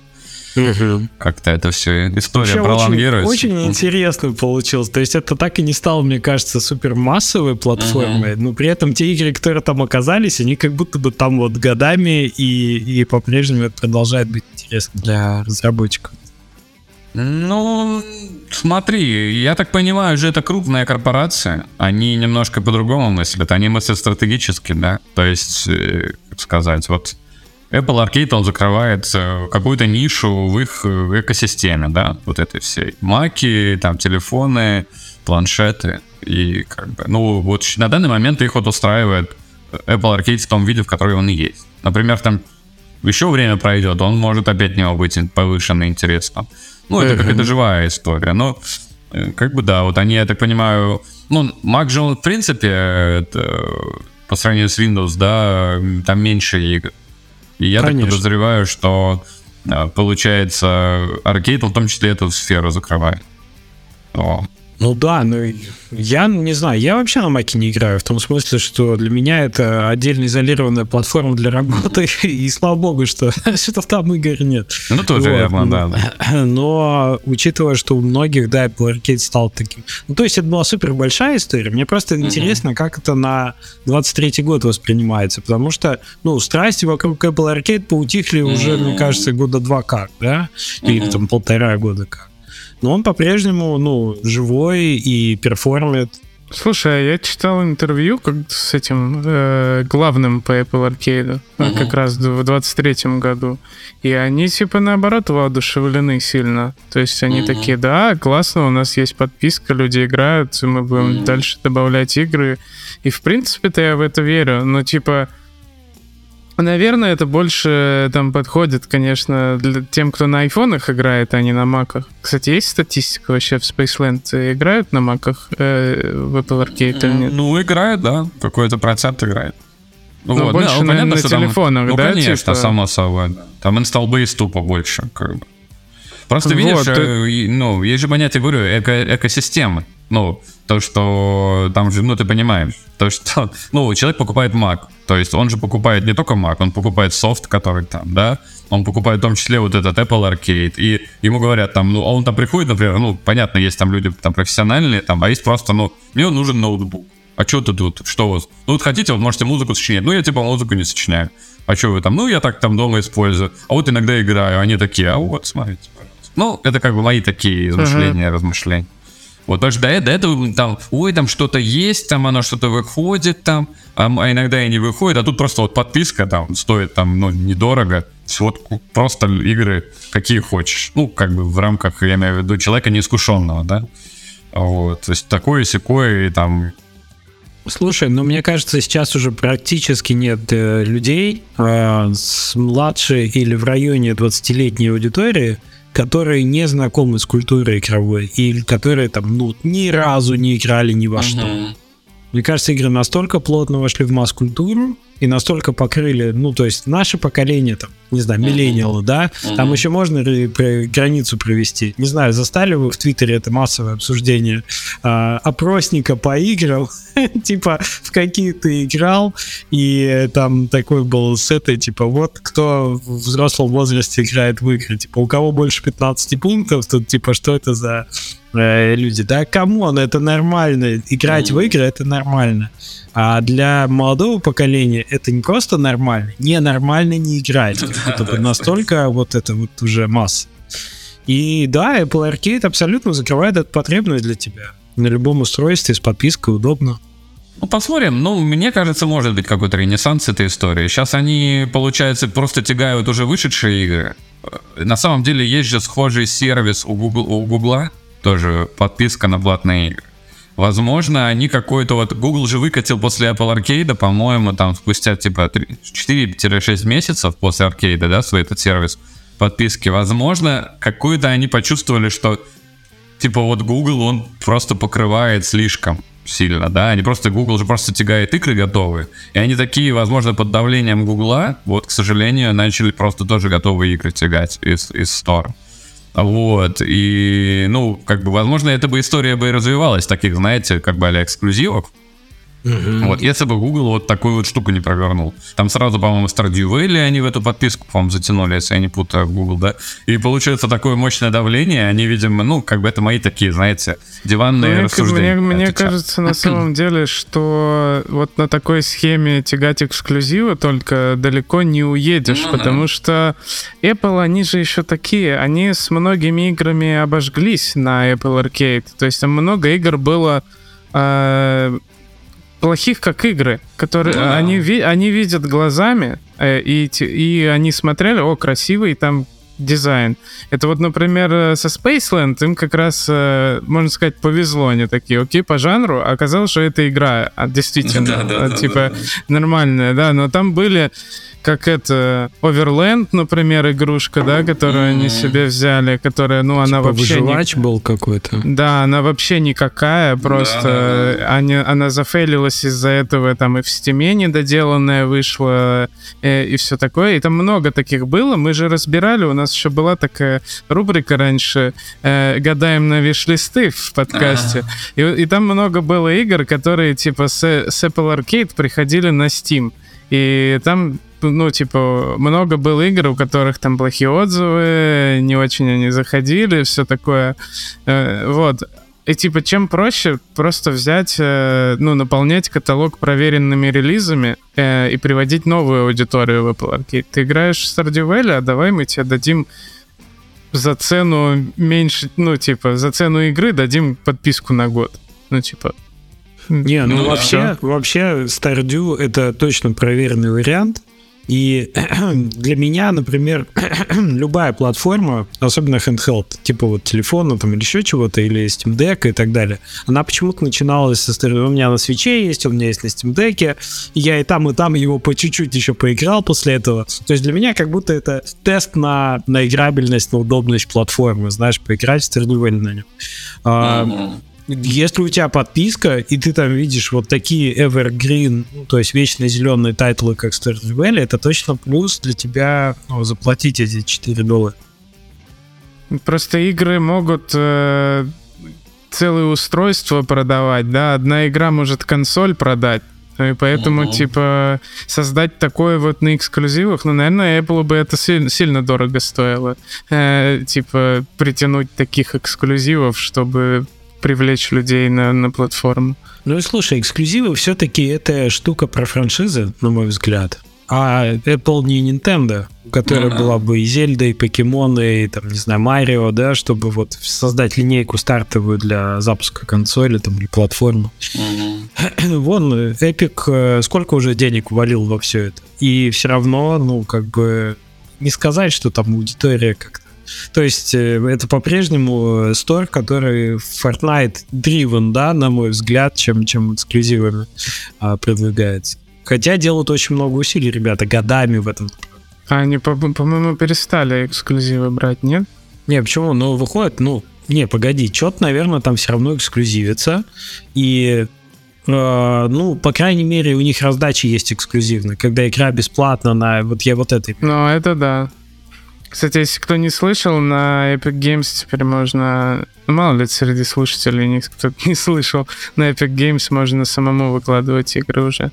Speaker 3: Угу. Как-то это все история Вообще пролонгируется.
Speaker 1: Очень, очень интересно получилось. То есть это так и не стало, мне кажется, супер массовой платформой, угу. но при этом те игры, которые там оказались, они как будто бы там вот годами и, и по-прежнему это продолжает быть интересно для разработчиков.
Speaker 3: Ну, смотри, я так понимаю, же это крупная корпорация. Они немножко по-другому мыслят. Они мыслят стратегически, да. То есть, э, сказать, вот Apple Arcade, он закрывает э, какую-то нишу в их э, экосистеме, да, вот этой всей. Маки, там, телефоны, планшеты. И как бы, ну, вот на данный момент их вот устраивает Apple Arcade в том виде, в котором он и есть. Например, там еще время пройдет, он может опять него быть повышенный интерес. Там. Ну, это какая-то живая история. Но, э, как бы, да, вот они, я так понимаю, ну, Mac же, он, в принципе, это, по сравнению с Windows, да, там меньше игр. И я Конечно. так подозреваю, что э, получается, аркейд в том числе эту сферу закрывает.
Speaker 1: О. Ну да, ну я не знаю, я вообще на Маке не играю, в том смысле, что для меня это отдельно изолированная платформа для работы, и слава богу, что что там игр нет.
Speaker 3: Ну тоже вот. верно, да,
Speaker 1: да. Но учитывая, что у многих, да, Apple Arcade стал таким. Ну то есть это была супер большая история, мне просто mm-hmm. интересно, как это на 23-й год воспринимается, потому что, ну, страсти вокруг Apple Arcade поутихли mm-hmm. уже, мне кажется, года два как, да, или mm-hmm. там полтора года как но он по-прежнему, ну, живой и перформит.
Speaker 2: Слушай, а я читал интервью как с этим э, главным по Apple Arcade, uh-huh. как раз в 23-м году. И они, типа, наоборот, воодушевлены сильно. То есть они uh-huh. такие, да, классно, у нас есть подписка, люди играют, мы будем uh-huh. дальше добавлять игры. И, в принципе-то я в это верю. Но, типа, Наверное, это больше там подходит, конечно, для тем, кто на айфонах играет, а не на маках. Кстати, есть статистика вообще в Spaceland? Играют на маках э, в Apple Arcade или нет?
Speaker 3: Ну, играют, да. Какой-то процент играет.
Speaker 2: Ну, вот. больше, ну, наверное, на телефонах,
Speaker 3: там,
Speaker 2: да?
Speaker 3: Ну, конечно, типа? само собой. Там base тупо больше, как бы. Просто видишь, вот, ты... Э, ну, есть же понятие, говорю, эко экосистемы. Ну, то, что там же, ну, ты понимаешь, то, что, ну, человек покупает Mac, то есть он же покупает не только Mac, он покупает софт, который там, да, он покупает в том числе вот этот Apple Arcade, и ему говорят там, ну, он там приходит, например, ну, понятно, есть там люди там профессиональные, там, а есть просто, ну, мне нужен ноутбук. А что ты тут? Что у вас? Ну, вот хотите, вот можете музыку сочинять. Ну, я типа музыку не сочиняю. А что вы там? Ну, я так там дома использую. А вот иногда играю. Они такие, а вот, смотрите, пожалуйста. Ну, это как бы мои такие измышления, uh-huh. размышления. Вот, что до, до этого там, ой, там что-то есть, там оно что-то выходит там, а, а иногда и не выходит, а тут просто вот подписка там стоит там, ну, недорого, вот просто игры какие хочешь. Ну, как бы в рамках, я имею в виду, человека неискушенного, да? Вот, то есть такое секое и там
Speaker 1: Слушай, ну мне кажется, сейчас уже практически нет э, людей э, с младшей или в районе 20-летней аудитории, которые не знакомы с культурой игровой или которые там, ну, ни разу не играли ни во uh-huh. что. Мне кажется, игры настолько плотно вошли в масс-культуру и настолько покрыли, ну, то есть наше поколение, там, не знаю, миллениалы, да, там еще можно границу провести. Не знаю, застали вы в Твиттере это массовое обсуждение а, опросника по играм, типа, в какие ты играл, и там такой был с этой, типа, вот кто в взрослом возрасте играет в игры, типа, у кого больше 15 пунктов, тут, типа, что это за э, люди? Да, come on, это нормально, играть в игры это нормально. А для молодого поколения это не просто нормально, ненормально не играть. Это настолько вот это вот уже масса. И да, Apple Arcade абсолютно закрывает эту потребность для тебя. На любом устройстве с подпиской удобно.
Speaker 3: Ну, посмотрим. Ну, мне кажется, может быть какой-то ренессанс этой истории. Сейчас они, получается, просто тягают уже вышедшие игры. Э, на самом деле есть же схожий сервис у Google, у Гугла, тоже подписка на платные игры. Возможно, они какой-то вот... Google же выкатил после Apple Arcade, по-моему, там спустя типа 4-6 месяцев после Arcade, да, свой этот сервис подписки. Возможно, какую-то они почувствовали, что типа вот Google, он просто покрывает слишком сильно, да, они просто, Google же просто тягает игры готовые, и они такие, возможно, под давлением Гугла, вот, к сожалению, начали просто тоже готовые игры тягать из, из Store. Вот, и, ну, как бы, возможно, эта бы история бы и развивалась, таких, знаете, как бы, а эксклюзивов, Угу. Вот, если бы Google вот такую вот штуку не провернул. Там сразу, по-моему, Stardew Valley они в эту подписку, по-моему, затянули, если я не путаю, Google, да? И получается такое мощное давление, они, видимо, ну, как бы это мои такие, знаете, диванные мне, рассуждения.
Speaker 2: Мне, мне кажется, на самом деле, что вот на такой схеме тягать эксклюзивы только далеко не уедешь, ну, потому да. что Apple, они же еще такие, они с многими играми обожглись на Apple Arcade, то есть там много игр было э, плохих как игры, которые ну, да. они, ви, они видят глазами, э, и, и они смотрели, о, красивый там дизайн. Это вот, например, э, со Spaceland им как раз, э, можно сказать, повезло. Они такие, окей, по жанру. Оказалось, что это игра а, действительно, да, да, типа, да, да. нормальная, да. Но там были как это Overland, например, игрушка, да, которую mm-hmm. они себе взяли, которая, ну, она
Speaker 1: типа
Speaker 2: вообще
Speaker 1: выживач не... был какой-то.
Speaker 2: Да, она вообще никакая, просто да, Они, она зафейлилась из-за этого, там и в Steam е недоделанная вышла, э, и все такое, и там много таких было, мы же разбирали, у нас еще была такая рубрика раньше, э, гадаем на виш-листы в подкасте, и, и там много было игр, которые типа с, с Apple Arcade приходили на Steam, и там ну, типа, много было игр, у которых там плохие отзывы, не очень они заходили, все такое. Э, вот. И типа, чем проще просто взять, э, ну, наполнять каталог проверенными релизами э, и приводить новую аудиторию в Apple Arcade. Ты играешь в Stardew Valley, а давай мы тебе дадим за цену меньше, ну, типа, за цену игры дадим подписку на год. Ну, типа,
Speaker 1: не, ну, ну вообще, вообще Stardew это точно проверенный вариант. И для меня, например, любая платформа, особенно handheld, типа вот телефона там или еще чего-то, или Steam Deck и так далее, она почему-то начиналась со стороны, у меня на свече есть, у меня есть на Steam Deck, я и там, и там его по чуть-чуть еще поиграл после этого. То есть для меня как будто это тест на, на играбельность, на удобность платформы, знаешь, поиграть в Valley на нем. Mm-hmm если у тебя подписка, и ты там видишь вот такие evergreen, ну, то есть вечно зеленые тайтлы, как Stardew Valley, это точно плюс для тебя ну, заплатить эти 4 доллара.
Speaker 2: Просто игры могут э, целые устройства продавать, да, одна игра может консоль продать, и поэтому, uh-huh. типа, создать такое вот на эксклюзивах, ну, наверное, Apple бы это сильно, сильно дорого стоило. Э, типа, притянуть таких эксклюзивов, чтобы привлечь людей на, на платформу.
Speaker 1: Ну и слушай, эксклюзивы все-таки это штука про франшизы, на мой взгляд. А Apple не Nintendo, которой ну, была бы и Зельда, и покемоны, и там, не знаю, Марио, да, чтобы вот создать линейку стартовую для запуска консоли там, или платформы. mm Вон, Epic э, сколько уже денег валил во все это. И все равно, ну, как бы не сказать, что там аудитория как-то то есть э, это по-прежнему стор, который Fortnite driven, да, на мой взгляд, чем, чем эксклюзивами а, продвигается. Хотя делают очень много усилий, ребята, годами в этом.
Speaker 2: А они, по-моему, перестали эксклюзивы брать, нет?
Speaker 1: Не, почему? Ну, выходит, ну, не, погоди, что-то, наверное, там все равно эксклюзивится. И Uh, ну, по крайней мере, у них раздачи есть эксклюзивные, когда игра бесплатна на вот я вот этой.
Speaker 2: Ну, это да. Кстати, если кто не слышал, на Epic Games теперь можно... Ну, мало ли среди слушателей кто не слышал. На Epic Games можно самому выкладывать игры уже.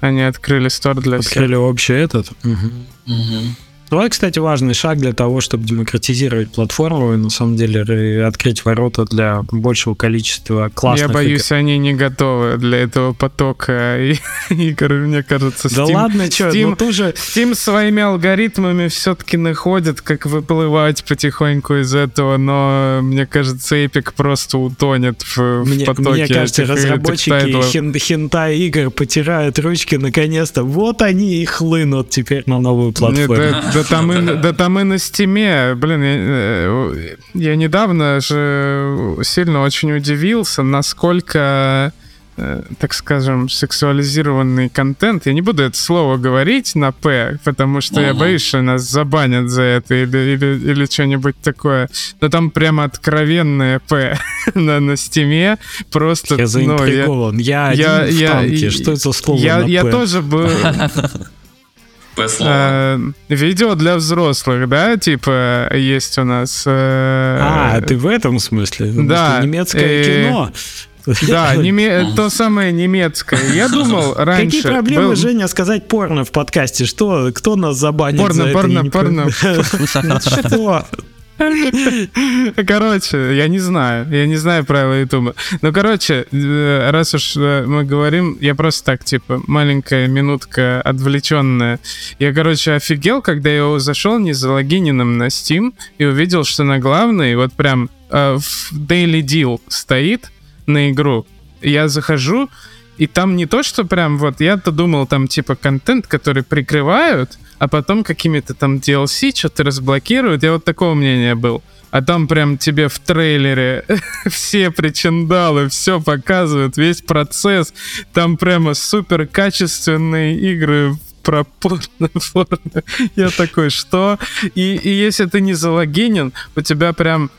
Speaker 2: Они открыли стор для
Speaker 1: Открыли всех. общий этот? Угу.
Speaker 3: Угу.
Speaker 1: Это, кстати, важный шаг для того, чтобы демократизировать платформу и, на самом деле, открыть ворота для большего количества классных
Speaker 2: Я боюсь,
Speaker 1: игр.
Speaker 2: они не готовы для этого потока игр, мне кажется.
Speaker 1: Да
Speaker 2: Steam,
Speaker 1: ладно, что,
Speaker 2: Steam,
Speaker 1: ну тоже...
Speaker 2: Steam своими алгоритмами все-таки находит, как выплывать потихоньку из этого, но мне кажется, Epic просто утонет в,
Speaker 1: Мне,
Speaker 2: в потоке
Speaker 1: мне кажется, разработчики хен, хентай игр потирают ручки наконец-то. Вот они и хлынут теперь на новую
Speaker 2: Нет,
Speaker 1: платформу.
Speaker 2: да, да там и, да там и на стиме, блин, я, э, я недавно же сильно очень удивился, насколько, э, так скажем, сексуализированный контент. Я не буду это слово говорить на П, потому что я
Speaker 3: Ага.
Speaker 2: боюсь, что нас забанят за это или, или, или что-нибудь такое. Но там прямо откровенное П на, на Steam е. Просто,
Speaker 1: Я
Speaker 2: ну, я,
Speaker 1: заинтригован. Я,
Speaker 2: я-
Speaker 1: один в
Speaker 2: я-
Speaker 1: танке.
Speaker 2: и-
Speaker 1: Что это за слово
Speaker 2: я,
Speaker 1: на
Speaker 2: я
Speaker 1: «П»?
Speaker 2: тоже был...
Speaker 3: П-слово.
Speaker 2: Э, видео для взрослых, да, типа есть у нас. э,
Speaker 1: А, ты в этом смысле? В
Speaker 2: Да,
Speaker 1: смысле, Немецкое
Speaker 2: э,
Speaker 1: кино.
Speaker 2: Да, неме- то самое немецкое. Я думал раньше.
Speaker 1: Какие проблемы,
Speaker 2: был-
Speaker 1: Женя, сказать порно в подкасте? Что, кто нас забанит
Speaker 2: Порно,
Speaker 1: за это?
Speaker 2: порно,
Speaker 1: не
Speaker 2: порно.
Speaker 1: понимаю. Что?
Speaker 2: Короче, я не знаю, я не знаю правила Ютуба. Ну, короче, э, раз уж э, мы говорим, я просто так, типа, маленькая минутка отвлеченная. Я, короче, офигел, когда я зашел не залогиненным на Steam и увидел, что на главной, вот прям э, в Daily Deal стоит на игру. Я захожу, и там не то, что прям вот, я-то думал, там типа контент, который прикрывают, а потом какими-то там DLC что-то разблокируют. Я вот такого мнения был. А там прям тебе в трейлере все причиндалы, все показывают, весь процесс. Там прямо супер качественные игры про порно. Я такой, что? И, и если ты не залогинен, у тебя прям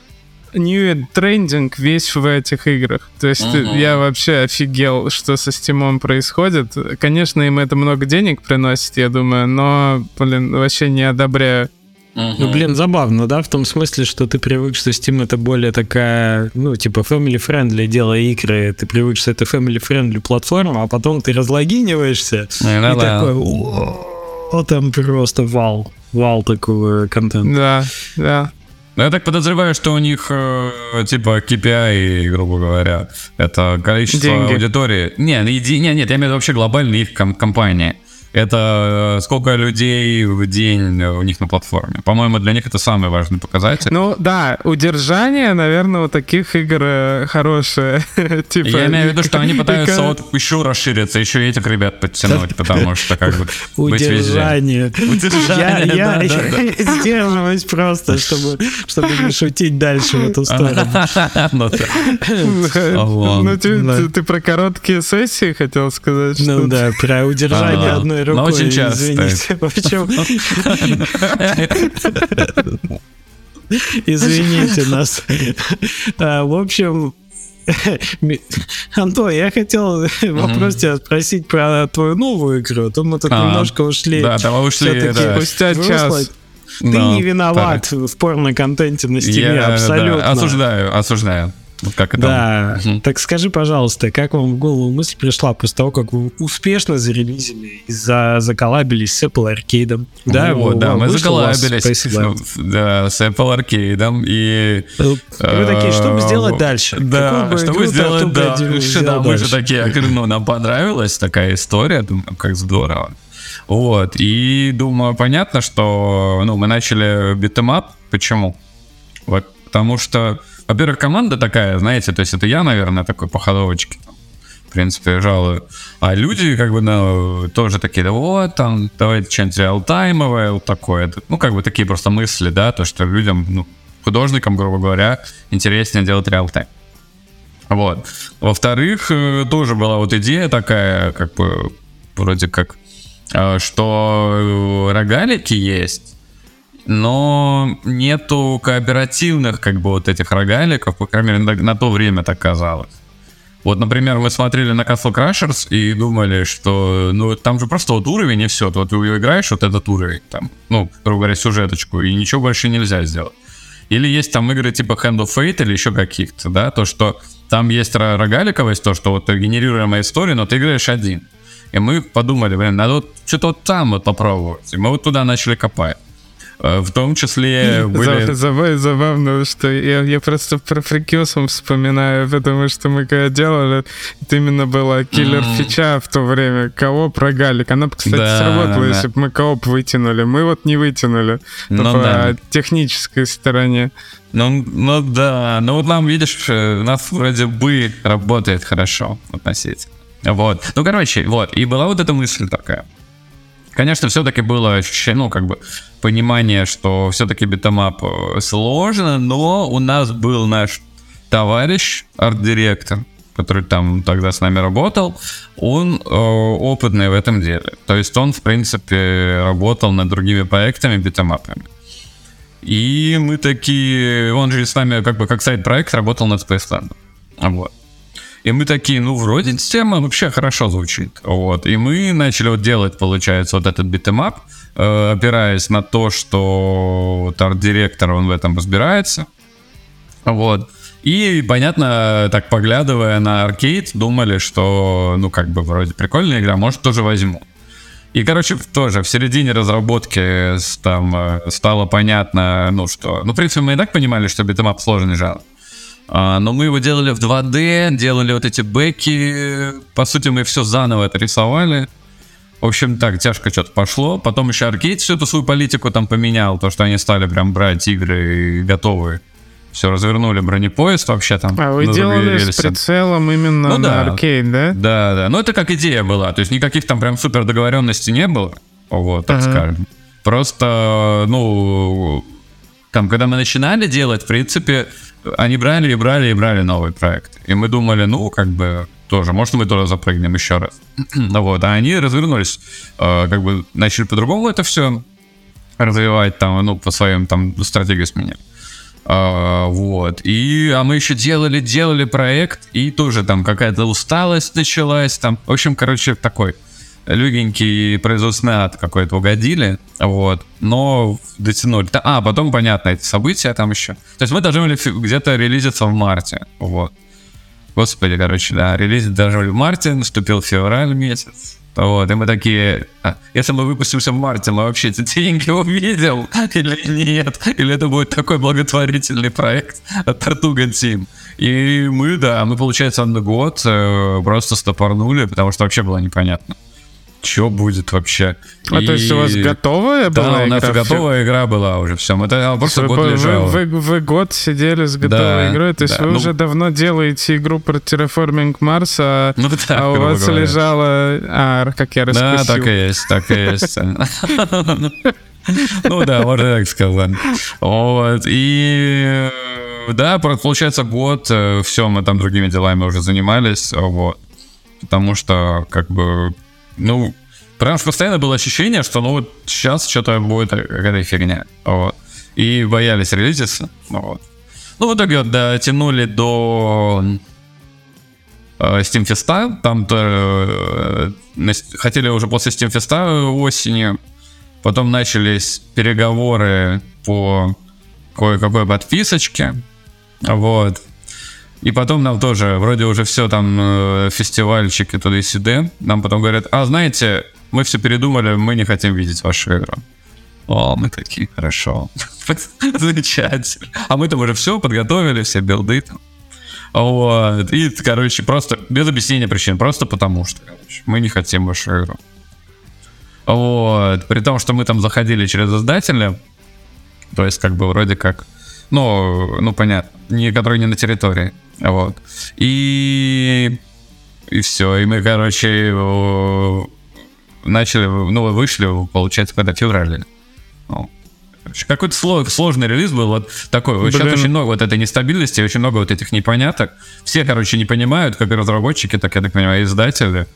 Speaker 2: new трендинг весь в этих играх. То есть
Speaker 3: Мгм.
Speaker 2: я вообще офигел, что со Стимом происходит. Конечно, им это много денег приносит, я думаю, но, блин, вообще не одобряю.
Speaker 1: Ну, блин, забавно, да, в том смысле, что ты привык, что Steam это более такая, ну, типа, family-friendly дело игры, ты привык, что это family-friendly платформа, а потом ты разлогиниваешься,
Speaker 3: Ну,
Speaker 1: и
Speaker 3: да.
Speaker 1: такой, о, там просто вал, вал такого контента.
Speaker 2: Да, да.
Speaker 3: Ну, я так подозреваю, что у них, э, типа, KPI, грубо говоря, это количество
Speaker 2: Деньги.
Speaker 3: аудитории. Не, не, иди- не, нет, я имею в виду вообще глобальные их ком- компании. Это э, сколько людей в день у них на платформе. По-моему, для них это самый важный показатель.
Speaker 2: Ну да, удержание, наверное, у таких игр э, хорошее. типа,
Speaker 3: Я имею в виду, что они пытаются вот еще расшириться, еще и этих ребят подтянуть, потому что как бы.
Speaker 1: Удержание. Я,
Speaker 3: Удержание,
Speaker 1: я, сдерживаюсь просто, чтобы, чтобы не шутить дальше в эту сторону.
Speaker 3: Ну.
Speaker 2: Ну,
Speaker 3: Ладно.
Speaker 2: ты, про короткие сессии хотел сказать?
Speaker 1: Ну да, про удержание
Speaker 3: Ага.
Speaker 1: Одной
Speaker 3: Но
Speaker 1: рукой,
Speaker 3: очень часто.
Speaker 1: извините. Причем, извините нас. А, В общем, Антон, я хотел вопрос тебя спросить про твою новую игру, а то мы тут
Speaker 3: А,
Speaker 1: немножко ушли.
Speaker 3: Да, вы ушли.
Speaker 2: Спустя час.
Speaker 1: Ты не виноват в порно-контенте на
Speaker 3: да,
Speaker 1: абсолютно.
Speaker 3: осуждаю, осуждаю. Вот как это.
Speaker 1: Да,
Speaker 3: Мгм.
Speaker 1: так скажи, пожалуйста, как вам в голову мысль пришла после того, как вы успешно зарелизили и за, заколабились с Apple Arcade? Да,
Speaker 3: вот,
Speaker 1: у-
Speaker 3: да, мы заколабились с, да, с Apple Arcade, и...
Speaker 1: Вы такие, что бы
Speaker 3: э,
Speaker 1: сделать дальше?
Speaker 3: Да,
Speaker 1: бы
Speaker 3: что бы сделать, да. Что, да, мы же
Speaker 1: дальше?
Speaker 3: такие, ну, нам понравилась такая история, думаю, как здорово. Вот, и думаю, понятно, что, ну, мы начали beat 'em up, почему? Вот, потому что, во-первых, команда такая, знаете, то есть это я, наверное, такой походовочку, там, в принципе, жалую. А люди, как бы, ну, тоже такие, да вот, там, давайте что-нибудь реалтаймовое, вот такое. Ну, как бы такие просто мысли, да, то, что людям, ну, художникам, грубо говоря, интереснее делать real-time. Вот. Во-вторых, э, тоже была вот идея такая, как бы, вроде как, э, что э, рогалики есть, но нету кооперативных, как бы, вот этих рогаликов, по крайней мере, на, на то время так казалось. Вот, например, мы смотрели на Castle Crashers и думали, что, ну, там же просто вот уровень и все. Вот ты играешь вот этот уровень, там, ну, грубо говоря, сюжеточку, и ничего больше нельзя сделать. Или есть там игры типа Hand of Fate или еще каких-то, да, то, что там есть ро- рогаликовость, то, что вот генерируемая история, но ты играешь один. И мы подумали, блин, надо вот что-то вот там вот попробовать. И мы вот туда начали копать. Э, в том числе были...
Speaker 2: Забавно, забавно что я, я просто про фрикюсом вспоминаю, потому что мы когда делали, это именно была killer-фича в то время. Кооп рогалик. Она, кстати, да, сработала, да. если бы мы кооп вытянули. Мы вот не вытянули ну, по да. технической стороне.
Speaker 3: Ну, ну да, ну вот нам, видишь, э, у нас вроде бы работает хорошо относительно. Вот. Ну, короче, вот. И была вот эта мысль такая. Конечно, все-таки было ощущение, ну, как бы, понимание, что все-таки beat 'em up э, сложно, но у нас был наш товарищ, арт-директор, который там тогда с нами работал, он э, опытный в этом деле. То есть он, в принципе, работал над другими проектами, beat 'em up ами. И мы такие... Он же с нами как бы как side-проект работал над Spaceland. Вот. И мы такие, ну, вроде тема вообще хорошо звучит. Вот. И мы начали вот делать, получается, вот этот beat 'em up, опираясь на то, что вот арт-директор, он в этом разбирается. Вот. И, понятно, так поглядывая на аркейд, думали, что, ну, как бы, вроде прикольная игра, может, тоже возьму. И, короче, тоже в середине разработки там э, стало понятно, ну, что... Ну, в принципе, мы и так понимали, что beat 'em up сложный жанр. А, но мы его делали в 2D, делали вот эти бэки. По сути, мы все заново это рисовали. В общем, так, тяжко что-то пошло. Потом еще Аркейд всю эту свою политику там поменял. То, что они стали прям брать игры готовые. Все, развернули бронепоезд вообще там.
Speaker 2: А вы делали с прицелом именно ну, на да. аркейд, да?
Speaker 3: Да, да. Ну, это как идея была. То есть никаких там прям супер договоренностей не было. Вот, так ага. скажем. Просто, ну, там, когда мы начинали делать, в принципе, они брали и брали и брали новый проект. И мы думали, ну, как бы, тоже, может, мы тоже запрыгнем еще раз. ну вот, а они развернулись, э, как бы начали по-другому это все развивать, там, ну, по своим, там, стратегию сменили. Uh, вот. И, а мы еще делали, делали проект, и тоже там какая-то усталость началась, там, в общем, короче, такой легенький производственный ад какой-то угодили, вот, но дотянули. А, потом, понятно, эти события там еще. То есть мы должны были где-то релизиться в марте, вот. Господи, короче, да, релиз были в марте, наступил февраль месяц. Вот, и мы такие, а, если мы выпустимся в марте, мы вообще эти деньги увидим или нет? Или это будет такой благотворительный проект от Tortuga Team? И мы, да, мы, получается, на год э, просто стопорнули, потому что вообще было непонятно что будет вообще.
Speaker 2: А и... то есть у вас готовая
Speaker 3: была
Speaker 2: Да,
Speaker 3: у нас игра? готовая игра была уже, все, мы это просто вы, год лежало.
Speaker 2: Вы, вы, вы год сидели с готовой да, игрой, то есть да, вы ну... уже давно делаете игру про терраформинг Марса, ну, да, а у вас говоря. лежала... А, как я раскусил.
Speaker 3: Да, так и есть, так и есть. Ну да, можно так сказать. Вот, и... Да, получается год, э, все, мы там другими делами уже занимались, вот. Потому что, как бы, ну, прям постоянно было ощущение, что ну вот сейчас что-то будет какая-то фигня. Вот. И боялись релизиться. Вот. Ну, в итоге дотянули до э, Steam Fest, там-то э, хотели уже после Steam Fest осенью, потом начались переговоры по кое-какой подписочке, вот, и потом нам тоже, вроде уже все там, э, фестивальчики туда и сюда. Нам потом говорят, а знаете, мы все передумали, мы не хотим видеть вашу игру. О, мы такие, хорошо. Замечательно. А мы там уже все подготовили, все билды там. Вот. И, короче, просто без объяснения причин, просто потому что, короче, мы не хотим вашу игру. Вот. При том, что мы там заходили через издателя, то есть, как бы, вроде как, ну, ну, понятно, не, который не на территории. Вот. И... И все. И мы, короче, начали, ну, вышли, получается, когда феврале. Ну, какой-то сло, сложный релиз был, вот такой. Блин. Сейчас очень много вот этой нестабильности, очень много вот этих непоняток. Все, короче, не понимают, как и разработчики, так, я так понимаю, издатели.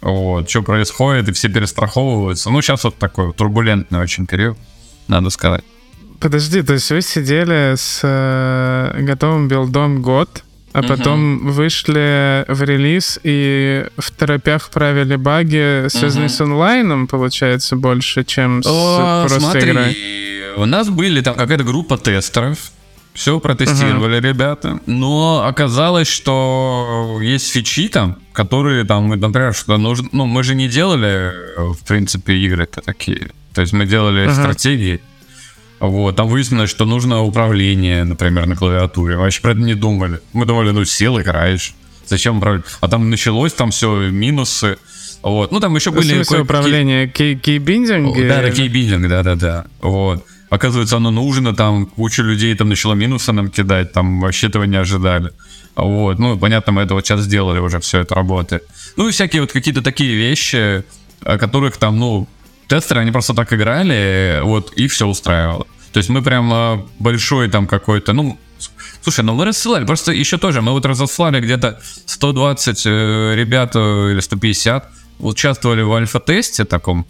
Speaker 3: Вот, что происходит, и все перестраховываются. Ну, сейчас вот такой турбулентный очень период, надо сказать.
Speaker 2: Подожди, то есть вы сидели с э, готовым билдом год, а потом угу. вышли в релиз и в торопях правили баги, связанные угу. с онлайном, получается, больше, чем с О, просто смотри, игрой.
Speaker 3: У нас были там какая-то группа тестеров, все протестировали uh ребята, но оказалось, что есть фичи там, которые там, например, что нужно, ну мы же не делали, в принципе, игры-то такие, то есть мы делали uh стратегии, Вот, там выяснилось, что нужно управление, например, на клавиатуре. Мы вообще про это не думали. Мы думали, ну сел, играешь. Зачем управлять? А там началось, там все минусы. Вот. Ну, там еще были...
Speaker 2: В смысле управление кейбиндинг?
Speaker 3: Да, да, кейбиндинг, да-да-да. Вот. Оказывается, оно нужно, там куча людей там начала минусы нам кидать, там вообще этого не ожидали. Вот, ну, понятно, мы это вот сейчас сделали уже, все это работает. Ну, и всякие вот какие-то такие вещи, о которых там, ну, тестеры, они просто так играли, вот, и все устраивало. То есть мы прям большой там какой-то, ну, слушай, ну мы рассылали, просто еще тоже, мы вот разослали где-то 120 э, ребят э, или 150, участвовали в альфа-тесте таком,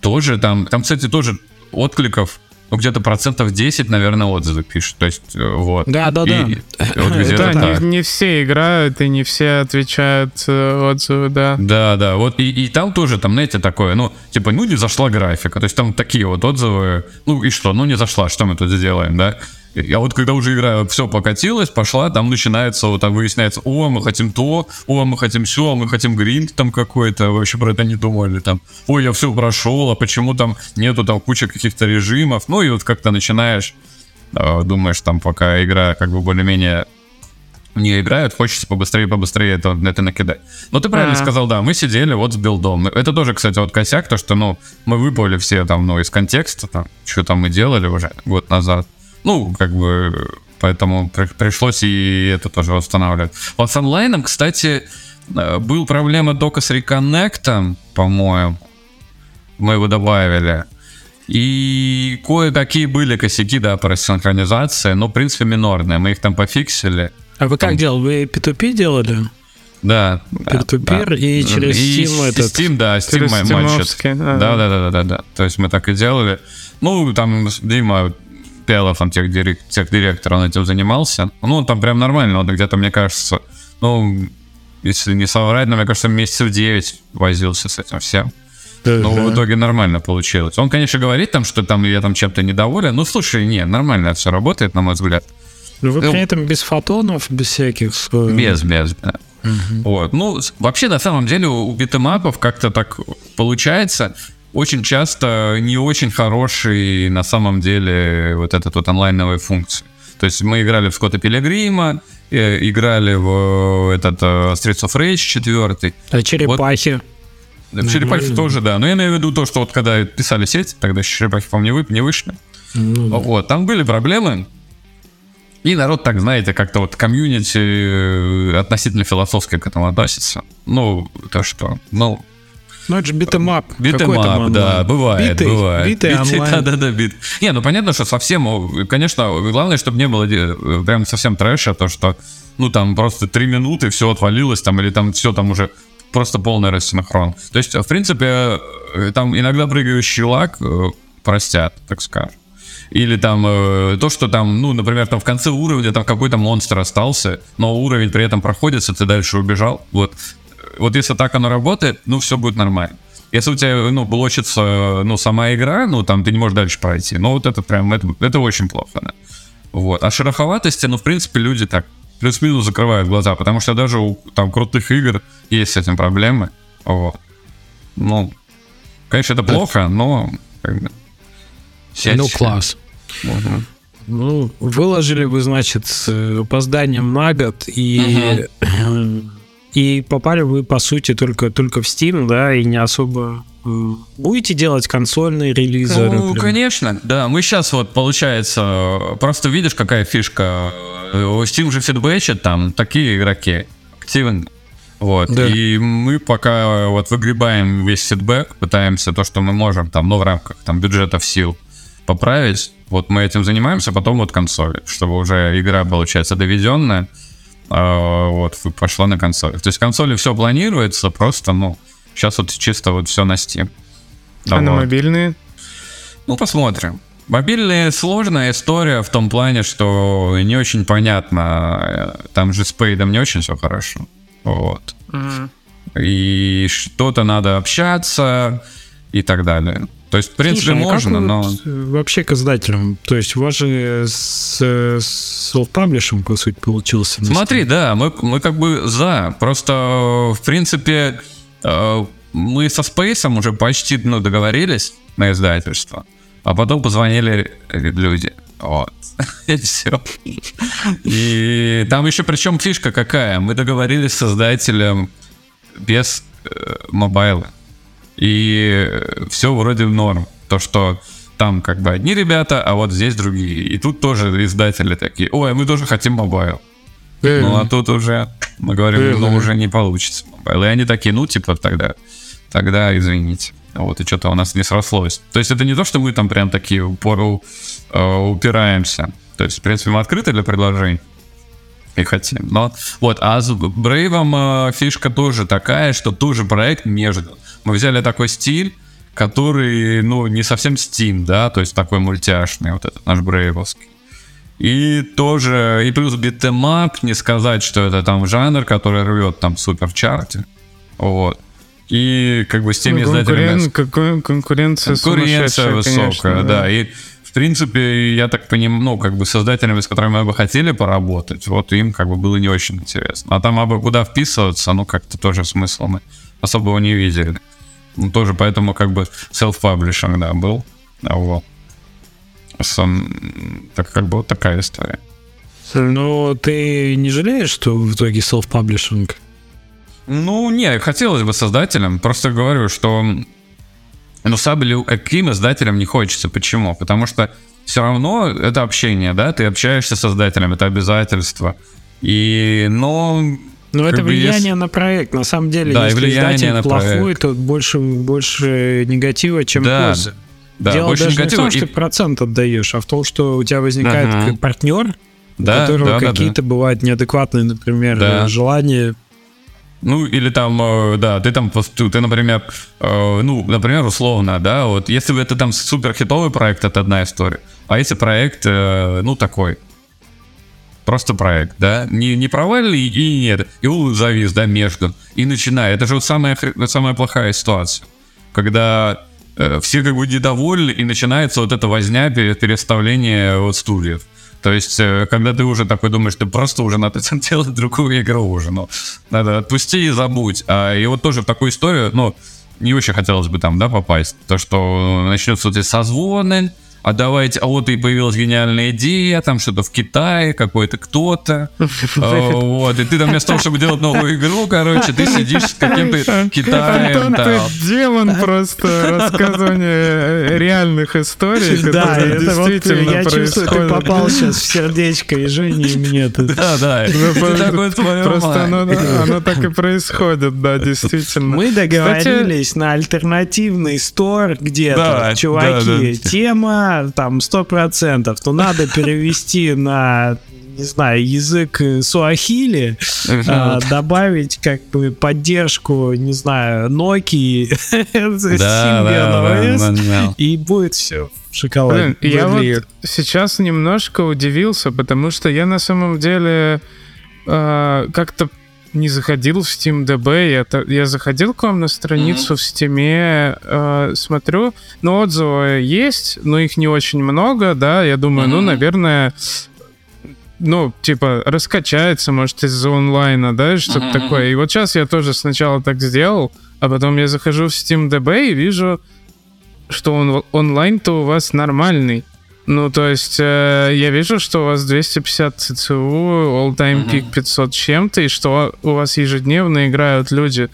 Speaker 3: тоже там, там, кстати, тоже откликов ну, где-то процентов 10, наверное, отзывы пишут. То есть, э, вот.
Speaker 1: Да, да, да.
Speaker 2: Вот да, не, не все играют и не все отвечают э, отзывы, да.
Speaker 3: Да, да. Вот и, и там тоже, там, знаете, такое, ну, типа, ну, не зашла графика. То есть там такие вот отзывы. Ну, и что? Ну, не зашла, что мы тут сделаем, да? Я вот когда уже игра все покатилась, пошла, там начинается, вот там выясняется, о, мы хотим то, о, мы хотим все, мы хотим гринд там какой-то, вообще про это не думали, там, ой, я все прошел, а почему там нету там куча каких-то режимов, ну и вот как-то начинаешь, э, думаешь, там пока игра как бы более-менее не играют, хочется побыстрее, побыстрее это, это накидать. Но ты правильно А-а-а. сказал, да, мы сидели вот с билдом. Это тоже, кстати, вот косяк, то, что, ну, мы выпали все там, ну, из контекста, там, что там мы делали уже год назад. Ну, как бы, поэтому при, пришлось и это тоже восстанавливать. Вот с онлайном, кстати, э, был проблема только с реконнектом, по-моему. Мы его добавили. И кое-какие были косяки, да, по рассинхронизации, но, в принципе, минорные. Мы их там пофиксили.
Speaker 1: А вы как там... делали? Вы P2P делали?
Speaker 3: Да.
Speaker 1: Peer-to-peer да, и через и Steam этот...
Speaker 3: Steam, да, Steam матчит. Да, да, да, да, да, да. То есть мы так и делали. Ну, там Дима Пелов, он техдирек, техдиректор, он этим занимался. Ну, там прям нормально, он где-то, мне кажется, ну, если не соврать, но мне кажется, месяцев 9 возился с этим всем. Но в итоге нормально получилось. Он, конечно, говорит там, что там я там чем-то недоволен. Ну, слушай, не, нормально все работает, на мой взгляд.
Speaker 1: Но вы ну, при этом без фотонов, без всяких... Э,
Speaker 3: без, без, да. Угу. Вот. Ну, вообще, на самом деле, у битэмапов как-то так получается очень часто не очень хороший на самом деле вот этот вот онлайновые функции. То есть мы играли в Скотта Пилигрима, э, играли в этот uh, Streets of Rage 4.
Speaker 1: А черепахи?
Speaker 3: Вот, черепахи тоже, да. Но я имею в виду то, что вот когда писали сеть, тогда черепахи, по-моему, не, вы, не вышли. Ну, да. Вот, там были проблемы. И народ так, знаете, как-то вот комьюнити э, относительно философски к этому относится. Ну, то что, ну,
Speaker 1: ну, это же битэмап.
Speaker 3: Битэмап, да, бывает,
Speaker 1: биты,
Speaker 3: бывает.
Speaker 1: Биты, биты онлайн.
Speaker 3: Да, да, да, бит. Не, ну понятно, что совсем, конечно, главное, чтобы не было э, прям совсем трэша, то, что, ну, там просто три минуты, все отвалилось, там, или там все там уже просто полный рассинхрон. То есть, в принципе, э, там иногда прыгающий лак э, простят, так скажем. Или там э, то, что там, ну, например, там в конце уровня там какой-то монстр остался, но уровень при этом проходится, ты дальше убежал. Вот вот если так оно работает, ну, все будет нормально. Если у тебя, ну, блочится, ну, сама игра, ну, там, ты не можешь дальше пройти. Ну, вот это прям, это, это очень плохо, да. Вот. А шероховатости, ну, в принципе, люди так плюс-минус закрывают глаза, потому что даже у там крутых игр есть с этим проблемы. Вот. Ну, конечно, это плохо, но как бы,
Speaker 1: ну, класс. Угу. Ну, выложили вы, значит, с опозданием на год, и угу. И попали вы, по сути, только, только в Steam, да, и не особо э, Будете делать консольные релизы? Ну,
Speaker 3: например? конечно, да. Мы сейчас вот, получается, просто видишь, какая фишка. Steam же фидбэчит там такие игроки активны. Вот. Да. И мы пока вот выгребаем весь фидбэк, пытаемся то, что мы можем, там, ну, в рамках там бюджетов сил поправить. Вот мы этим занимаемся, потом вот консоли, чтобы уже игра, получается, доведенная а, вот, пошла на консоль. То есть консоли все планируется, просто, ну, сейчас вот чисто вот все на Steam.
Speaker 2: А на мобильные?
Speaker 3: Ну, посмотрим. Мобильные сложная история в том плане, что не очень понятно. Там же с Пейдом не очень все хорошо. Вот. Mm-hmm. И что-то надо общаться и так далее. То есть, в принципе, Слушай, а можно, но... Вот
Speaker 1: вообще к издателям. То есть, у вас же с, с self-publishing, по сути, получился.
Speaker 3: Смотри, да, мы, мы как бы за. Просто, в принципе, э, мы со Space уже почти ну, договорились на издательство. А потом позвонили люди. Вот. И все. И там еще причем фишка какая. Мы договорились с издателем без э, mobile а. И все вроде норм. То, что там как бы одни ребята, а вот здесь другие. И тут тоже издатели такие, ой, мы тоже хотим mobile. Ну, а тут уже, мы говорим, ну, уже не получится mobile. И они такие, ну, типа, тогда, тогда извините. Вот, и что-то у нас не срослось. То есть это не то, что мы там прям такие упору э, упираемся. То есть, в принципе, мы открыты для предложений и хотим. Но вот, а с Brave ом э, фишка тоже такая, что тоже проект между. Мы взяли такой стиль, который, ну, не совсем Steam, да, то есть такой мультяшный, вот этот наш брейвовский. И тоже, и плюс beat 'em up, не сказать, что это там жанр, который рвет там супер чарты. Вот. И как бы с теми ну, издателями...
Speaker 2: Конкурен... Конкуренция,
Speaker 3: конкуренция высокая, конечно, да. да. И принципе, я так понимаю, ну, как бы с издателями, с которыми мы бы хотели поработать, вот им как бы было не очень интересно. А там абы куда вписываться, ну, как-то тоже смысла мы особого не видели. Ну, тоже поэтому как бы self-publishing, да, был. А вот. Сам, так как бы вот такая история.
Speaker 1: Но ты не жалеешь, что в итоге self-publishing?
Speaker 3: Ну, не, хотелось бы создателям. Просто говорю, что ну, сабелю каким издателям не хочется. Почему? Потому что все равно это общение, да, ты общаешься с создателем, это обязательство. И, но...
Speaker 1: Но это влияние есть... на проект, на самом деле. Да, если влияние издатель на плохой, проект. то больше, больше негатива, чем да. пользы. Да, Дело больше даже негатива. не в том, что и... ты процент отдаешь, а в том, что у тебя возникает ага. партнер, да, у которого да, какие-то да. бывают неадекватные, например, да. желания
Speaker 3: ну, или там, э, да, ты там, ты, например, э, ну, например, условно, да, вот, если бы это там супер хитовый проект, это одна история. А если проект, э, ну, такой, просто проект, да, не, не провалили и нет, и он завис, да, между, и начинает. Это же вот самая, самая плохая ситуация, когда все как бы недовольны, и начинается вот эта возня переставление вот стульев. То есть, э, когда ты уже такой думаешь, ты просто уже надо делать другую игру уже, ну, надо отпусти и забудь. А, и вот тоже в такую историю, ну, не очень хотелось бы там, да, попасть. То, что начнется вот эти созвоны, а давайте, а вот и появилась гениальная идея, там что-то в Китае, какой-то кто-то, а, вот, и ты там вместо того, чтобы делать новую игру, короче, ты сидишь с каким-то Китаем.
Speaker 2: Ты демон просто рассказывания реальных историй,
Speaker 1: да, это действительно я чувствую, ты попал сейчас в сердечко и Жене, и мне.
Speaker 3: Да, да,
Speaker 2: просто оно так и происходит, да, действительно.
Speaker 1: Мы договорились на альтернативный стор где-то, чуваки, тема там, сто процентов, то надо перевести на не знаю, язык суахили, а, добавить как бы поддержку, не знаю, Nokia, Symbian OS, и будет все в шоколаде.
Speaker 2: Я вот сейчас немножко удивился, потому что я на самом деле э, как-то не заходил в SteamDB, я, я заходил к вам на страницу mm-hmm. в Steam, э, смотрю, ну, отзывы есть, но их не очень много, да, я думаю, mm-hmm. ну, наверное, ну, типа, раскачается, может, из-за онлайна, да, что-то mm-hmm. такое. И вот сейчас я тоже сначала так сделал, а потом я захожу в SteamDB и вижу, что он, онлайн-то у вас нормальный. Ну, то есть, э, я вижу, что у вас 250 ЦЦУ, all-time peak 500 чем-то, и что у вас ежедневно играют люди.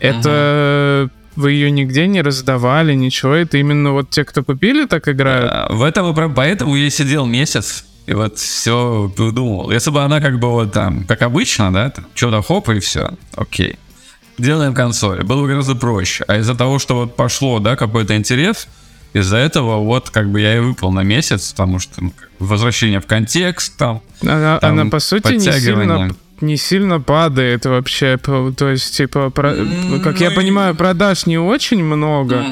Speaker 2: Это вы ее нигде не раздавали, ничего. Это именно вот те, кто купили, так играют.
Speaker 3: А, в этом поэтому я сидел месяц и вот все придумал. Если бы она как бы вот там, как обычно, да, что-то хоп и все, окей. Делаем консоль. Было бы гораздо проще. А из-за того, что вот пошло, да, какой-то интерес, из-за этого вот как бы я и выпал на месяц, потому что ну, возвращение в контекст там.
Speaker 2: Она, там, она по сути не сильно не сильно падает вообще. То есть, типа, про, как я понимаю, продаж не очень много,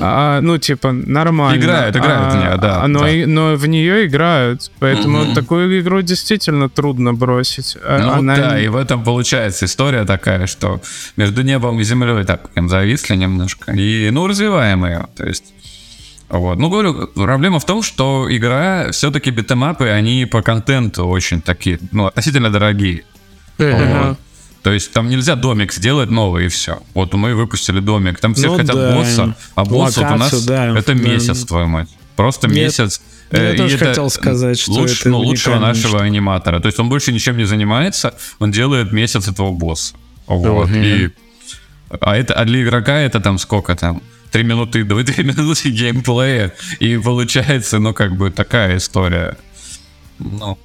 Speaker 2: а, ну, типа, нормально.
Speaker 3: Играют, играют а, в нее, да.
Speaker 2: Но,
Speaker 3: да.
Speaker 2: И, но в нее играют, поэтому такую игру действительно трудно бросить.
Speaker 3: А ну Она... да, и в этом получается история такая, что между небом и землей так зависли немножко, и, ну, развиваем ее, то есть вот. Ну, говорю, проблема в том, что игра, все-таки битэмапы, они по контенту очень такие, ну, относительно дорогие. Вот. То есть там нельзя домик сделать новый и все. Вот мы выпустили домик, там все ну, хотят да. босса, а босс вот у нас да, это месяц, да. твою мать. Просто
Speaker 1: Нет.
Speaker 3: месяц.
Speaker 1: Я
Speaker 3: Э,
Speaker 1: тоже
Speaker 3: это
Speaker 1: хотел сказать, что
Speaker 3: лучше-
Speaker 1: это
Speaker 3: ну, лучшего нашего
Speaker 1: штука.
Speaker 3: аниматора. То есть он больше ничем не занимается, он делает месяц этого босса. Вот.
Speaker 1: Мгм.
Speaker 3: И, а, это, а для игрока это там сколько там? Три минуты, две две минуты геймплея, и получается, ну, как бы такая история. Ну,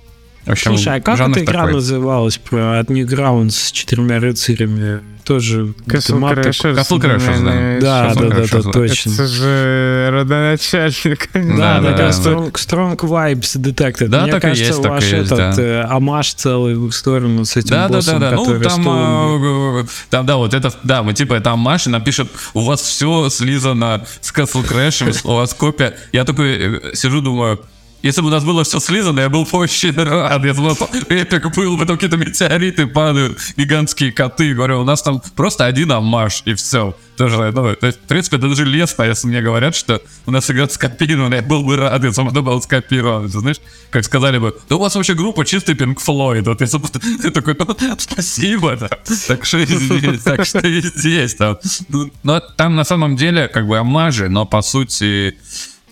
Speaker 3: общем,
Speaker 1: Слушай, а как эта игра
Speaker 3: такой.
Speaker 1: называлась про от Newgrounds с четырьмя рыцарями? Тоже
Speaker 2: Castle. Crashers,
Speaker 3: Castle Crashers, да.
Speaker 1: Да, да, да,
Speaker 3: Crashers,
Speaker 1: да, точно.
Speaker 2: Это же родоначальник.
Speaker 1: Да,
Speaker 3: Да,
Speaker 1: да, strong, strong Vibes Detected.
Speaker 3: Да,
Speaker 1: Мне
Speaker 3: так и
Speaker 1: кажется,
Speaker 3: есть, так и
Speaker 1: ваш
Speaker 3: есть,
Speaker 1: этот
Speaker 3: да.
Speaker 1: э, амаш целый в их сторону с этим
Speaker 3: Да, да,
Speaker 1: боссом,
Speaker 3: да, да. Ну,
Speaker 1: который
Speaker 3: там, э, там, да, вот это, да, мы типа, там Маша нам пишет, у вас все слизано с Castle Crash, у вас копия. Я такой э, сижу, думаю, если бы у нас было все слизано, я был бы очень рад. Я думал, эпик был, потом какие-то метеориты падают, гигантские коты. Говорю, у нас там просто один амаш, и все. Тоже, ну, то есть, в принципе, даже лестно, если мне говорят, что у нас игра скопирована, я был бы рад, если бы она была скопирована. Ты знаешь, как сказали бы, да у вас вообще группа чистый Pink Floyd. Вот ты такой, ну, спасибо, да. так что и здесь, так что и здесь. Там. Ну, Но там на самом деле как бы оммажи, но по сути,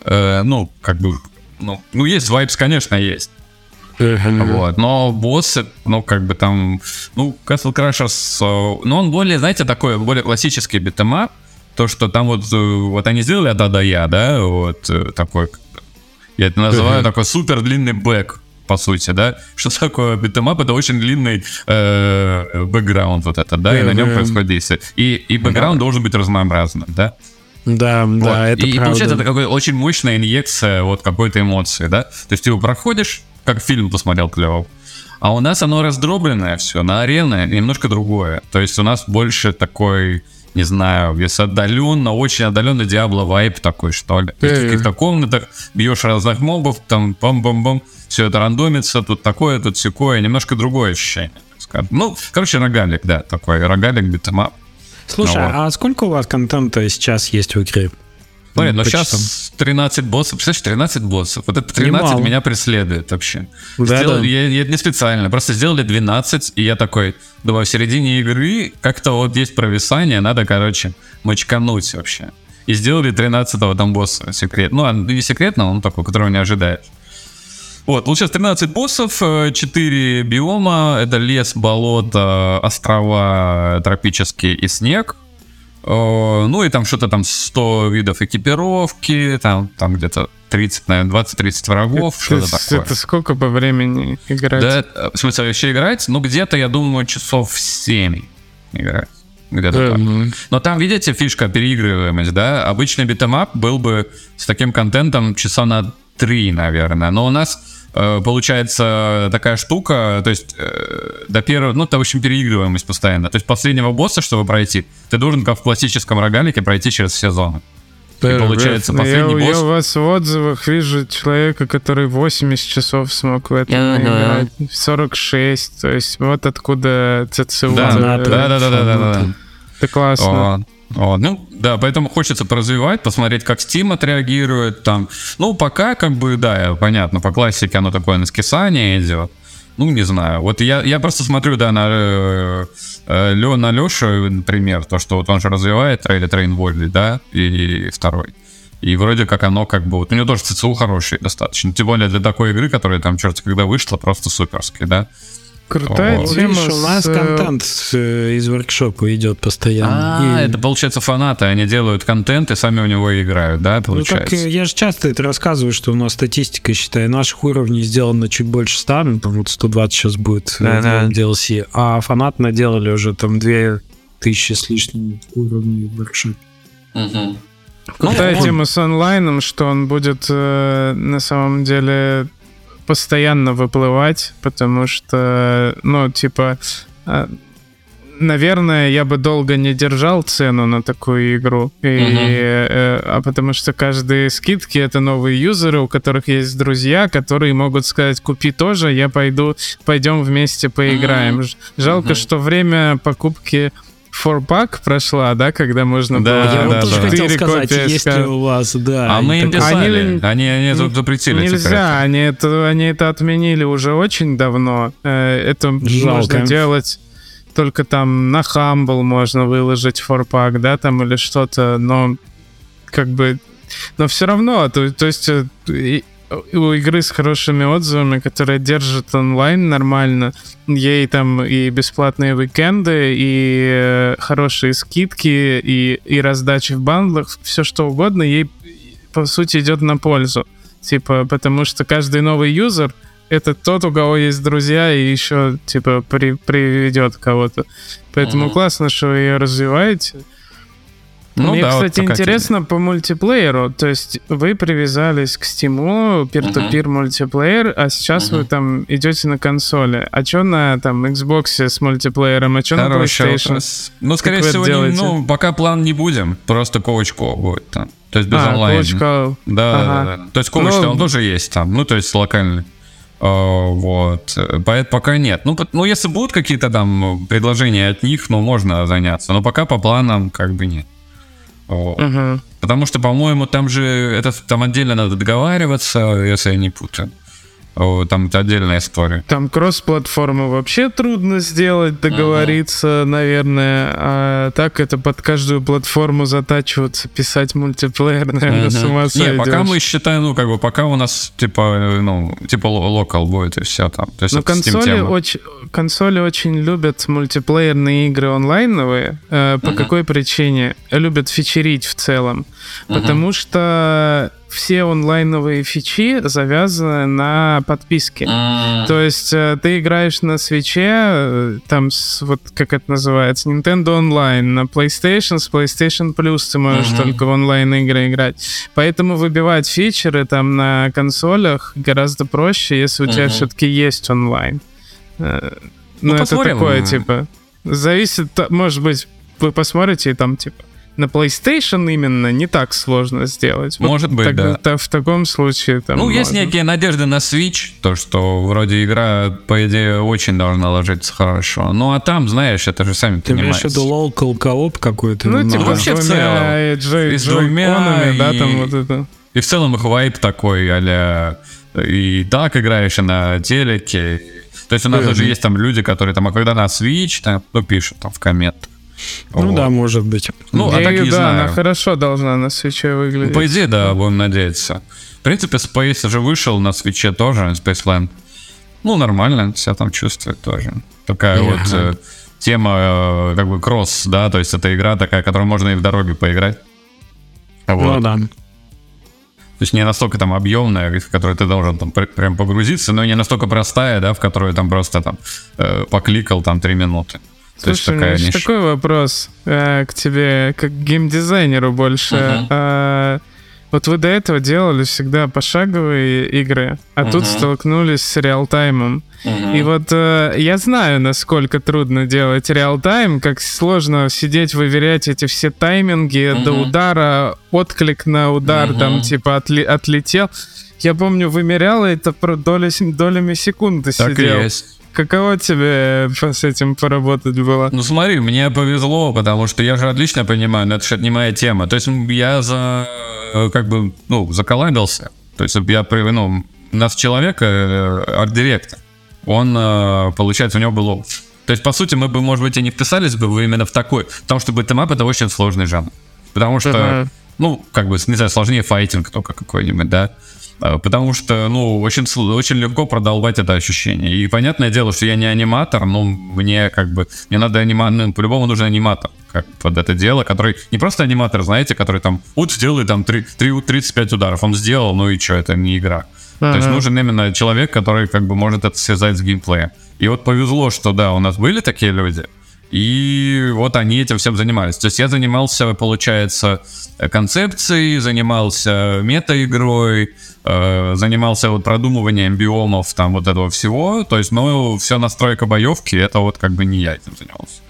Speaker 3: э, ну, как бы, ну, ну, есть vibes, конечно, есть. Вот. Но боссы, ну, как бы там, ну, Castle Crashers, э, ну, он более, знаете, такой, более классический beat 'em up, то, что там вот, э, вот они сделали А до Я, да, вот э, такой, я это называю такой супер длинный back, по сути, да. Что такое beat 'em up? Это очень длинный э, бэкграунд вот это, да, и на нем происходит действие. И, и бэкграунд должен быть разнообразным, да.
Speaker 1: Да,
Speaker 3: Вот.
Speaker 1: да, это
Speaker 3: и, и
Speaker 1: правда.
Speaker 3: получается, это какая очень мощная инъекция вот какой-то эмоции, да? То есть ты его проходишь, как фильм посмотрел клево. А у нас оно раздробленное все, на арены немножко другое. То есть у нас больше такой, не знаю, если отдаленно, очень отдаленно Diablo vibe такой, что ли. Есть в
Speaker 2: Э.
Speaker 3: каких-то комнатах бьешь разных мобов, там бам-бам-бам, все это рандомится, тут такое, тут сякое, немножко другое ощущение. скажем. Ну, короче, рогалик, да, такой рогалик beat 'em up.
Speaker 1: Слушай,
Speaker 3: Ну вот.
Speaker 1: а сколько у вас контента сейчас есть в игре?
Speaker 3: Смотри, ну
Speaker 1: по
Speaker 3: сейчас 13 боссов, представляешь, 13 боссов. Вот это 13
Speaker 1: Немало.
Speaker 3: меня преследует вообще.
Speaker 1: Да,
Speaker 3: Сделали-
Speaker 1: да.
Speaker 3: Я, я не специально, просто сделали 12, и я такой, думаю, в середине игры как-то вот есть провисание, надо, короче, мочкануть вообще. И сделали 13-го там босса секрет. Ну, он не секретно, он такой, которого не ожидаешь. Вот, получилось 13 боссов, 4 биома, это лес, болото, острова тропические и снег. Э, Ну и там что-то там 100 видов экипировки, там, там где-то 30, наверное, 20-30 врагов, что-то такое.
Speaker 2: это сколько по времени играть?
Speaker 3: Да, э, в смысле, вообще играть? Ну, где-то, я думаю, часов 7 играть. Где-то так.
Speaker 1: Эм,
Speaker 3: Но там, видите, фишка переигрываемость, да? Обычный beat 'em up был бы с таким контентом часа на 3, наверное. Но у нас э, получается такая штука, то есть э, до первого, ну, это, в общем, переигрываемость постоянно. То есть последнего босса, чтобы пройти, ты должен, как в классическом рогалике, пройти через все зоны. И получается,
Speaker 2: я,
Speaker 3: последний
Speaker 2: я
Speaker 3: босс...
Speaker 2: у вас в отзывах вижу человека, который 80 часов смог в этом
Speaker 3: Ага.
Speaker 2: играть. 46. То есть вот откуда ЦЦУ.
Speaker 3: Да, да, да, да, да, да.
Speaker 2: Это классно.
Speaker 3: О, ну, да, поэтому хочется поразвивать, посмотреть, как Steam отреагирует там. Ну, пока, как бы, да, понятно, по классике оно такое на скисание идет. Ну, не знаю. Вот я, я просто смотрю, да, на, э, э, Лё- на Лешу, например, то, что вот он же развивает Трейлер Train Valley, да, и, второй. И вроде как оно как бы... Вот у него тоже CCU хороший достаточно. Тем более для такой игры, которая там, черт, когда вышла, просто суперский, да.
Speaker 2: Крутая
Speaker 3: О,
Speaker 2: тема.
Speaker 1: Видишь, у нас
Speaker 2: с, э,
Speaker 1: контент э, из воркшопа идет постоянно.
Speaker 3: А,
Speaker 1: И-
Speaker 3: это получается фанаты, они делают контент и сами у него играют, да,
Speaker 1: Ну
Speaker 3: получается?
Speaker 1: так э, я же часто это рассказываю, что у нас статистика, считай, наших уровней сделано чуть больше 100, ну, там вот 120 сейчас будет
Speaker 3: Да-да.
Speaker 1: в DLC, а фанат наделали уже там 2000 с лишним уровней в воркшопе.
Speaker 3: Мгм.
Speaker 2: Крутая
Speaker 3: Ну, он-
Speaker 2: тема с онлайном, что он будет э, на самом деле постоянно выплывать, потому что, ну, типа, э, наверное, я бы долго не держал цену на такую игру, и, э, а потому что каждые скидки это новые юзеры, у которых есть друзья, которые могут сказать, купи тоже, я пойду, пойдем вместе поиграем. Ж- Жалко,
Speaker 3: Мгм.
Speaker 2: что время покупки форпак прошла, да, когда можно
Speaker 3: Да,
Speaker 2: было
Speaker 1: я вот
Speaker 3: да,
Speaker 1: тоже
Speaker 3: да.
Speaker 1: хотел сказать, есть ли у вас, да.
Speaker 3: А мы им писали,
Speaker 2: Они-
Speaker 3: они, они,
Speaker 2: Ну,
Speaker 3: запретили
Speaker 2: Нельзя,
Speaker 3: это.
Speaker 2: они это, они это отменили уже очень давно. Э, Это
Speaker 1: Жалко.
Speaker 2: можно делать только там на Humble можно выложить форпак, да, там или что-то, но как бы Но все равно, то, то есть э, у игры с хорошими отзывами, которая держит онлайн нормально, ей там и бесплатные уикенды, и э, хорошие скидки, и, и раздачи в бандлах, все что угодно, ей по сути идет на пользу. Типа, потому что каждый новый юзер это тот, у кого есть друзья, и еще, типа, при, приведет кого-то. Поэтому mm-hmm. классно, что вы ее развиваете. Ну, Мне, да, кстати, вот интересно по мультиплееру. То есть вы привязались к Steam, peer-to-peer uh-huh. мультиплеер, а сейчас uh-huh. вы там идете на консоли. А что на там Xbox с мультиплеером, а что на PlayStation?
Speaker 3: Ну, скорее всего, не, ну, пока план не будем. Просто коучко будет там. То есть без
Speaker 2: а,
Speaker 3: онлайн.
Speaker 2: Коуч
Speaker 3: да, ага. да, да. То есть коуч ну, он тоже есть там. Ну, то есть локальный. Uh, вот. Поэтому пока нет. Ну, ну, если будут какие-то там предложения от них, ну, можно заняться. Но пока по планам как бы нет. Угу. Потому что, по-моему, там же это там отдельно надо договариваться, если я не путаю. Там это отдельная история.
Speaker 2: Там кросс-платформу вообще трудно сделать, договориться, uh-huh. наверное. А так это под каждую платформу затачиваться, писать мультиплеер, наверное, uh-huh. с ума
Speaker 3: Не, пока мы считаем, ну, как бы, пока у нас, типа, ну, типа локал будет и все там. То есть
Speaker 2: Но консоли очень, консоли очень любят мультиплеерные игры онлайновые. Э, по uh-huh. какой причине? Любят фичерить в целом. Uh-huh. Потому что все онлайновые фичи завязаны на подписке. Mm. То есть э, ты играешь на свече, э, там, с, вот как это называется, Nintendo Online, на PlayStation, с PlayStation Plus ты можешь mm-hmm. только в онлайн-игры играть. Поэтому выбивать фичеры там на консолях гораздо проще, если у mm-hmm. тебя все-таки есть онлайн. Э, ну, ну это посмотрим. такое, типа, зависит, может быть, вы посмотрите и там, типа, на PlayStation именно не так сложно сделать.
Speaker 3: Может вот быть, так, да.
Speaker 2: То, в таком случае там.
Speaker 3: Ну, можно. есть некие надежды на Switch, то, что вроде игра, по идее, очень должна ложиться хорошо. Ну, а там, знаешь, это же сами Ты понимаете.
Speaker 1: Ты имеешь в виду co какой-то?
Speaker 2: Ну, типа, вообще в целом. И с двумя,
Speaker 3: и, да, там вот это. И в целом их вайп такой, а и так играешь и на телеке. То есть у нас даже есть там люди, которые там, а когда на Switch, там, ну, пишут там в комментах.
Speaker 1: Ну вот. да, может быть.
Speaker 2: Ну, а так не да, знаю. она хорошо должна на свече выглядеть.
Speaker 3: По идее, да, будем надеяться. В принципе, Space уже вышел на свече тоже, Spaceland. Ну, нормально, себя там чувствует тоже. Такая yeah. вот э, тема, э, как бы кросс, да, то есть это игра такая, которую можно и в дороге поиграть.
Speaker 1: Вот. Ну да.
Speaker 3: То есть не настолько там объемная, в которую ты должен там прям погрузиться, но и не настолько простая, да, в которую там просто там э, покликал там три минуты.
Speaker 2: Слушай, у меня еще такой вопрос э, к тебе, как геймдизайнеру больше. Uh-huh. Э, вот вы до этого делали всегда пошаговые игры, а uh-huh. тут столкнулись с реалтаймом. Uh-huh. И вот э, я знаю, насколько трудно делать реалтайм, как сложно сидеть, выверять эти все тайминги uh-huh. до удара, отклик на удар, uh-huh. там типа отли- отлетел. Я помню, вымерял это про доли, долями секунды так сидел. Так и есть. Каково тебе с этим поработать было?
Speaker 3: Ну смотри, мне повезло, потому что я же отлично понимаю, но это же не моя тема. То есть я за, э, как бы, ну, заколабился. То есть я, ну, у нас человек, э, арт-директор, он, э, получается, у него был опыт. То есть, по сути, мы бы, может быть, и не вписались бы именно в такой, потому что beat 'em up это очень сложный жанр. Потому что, uh-huh. ну, как бы, не знаю, сложнее файтинг только какой-нибудь, да. А, потому что, ну, очень, очень легко продолбать это ощущение. И понятное дело, что я не аниматор, но мне как бы, мне надо аниматор, ну, по-любому нужен аниматор как под это дело, который не просто аниматор, знаете, который там, вот сделай там 3, 3, 35 ударов, он сделал, ну и что, это не игра. Uh-huh. То есть нужен именно человек, который как бы может это связать с геймплеем. И вот повезло, что да, у нас были такие люди, и вот они этим всем занимались. То есть я занимался, получается, концепцией, занимался мета-игрой, э, занимался вот продумыванием биомов, там вот этого всего. То есть, ну, все настройка боевки, это вот как бы не я этим занимался.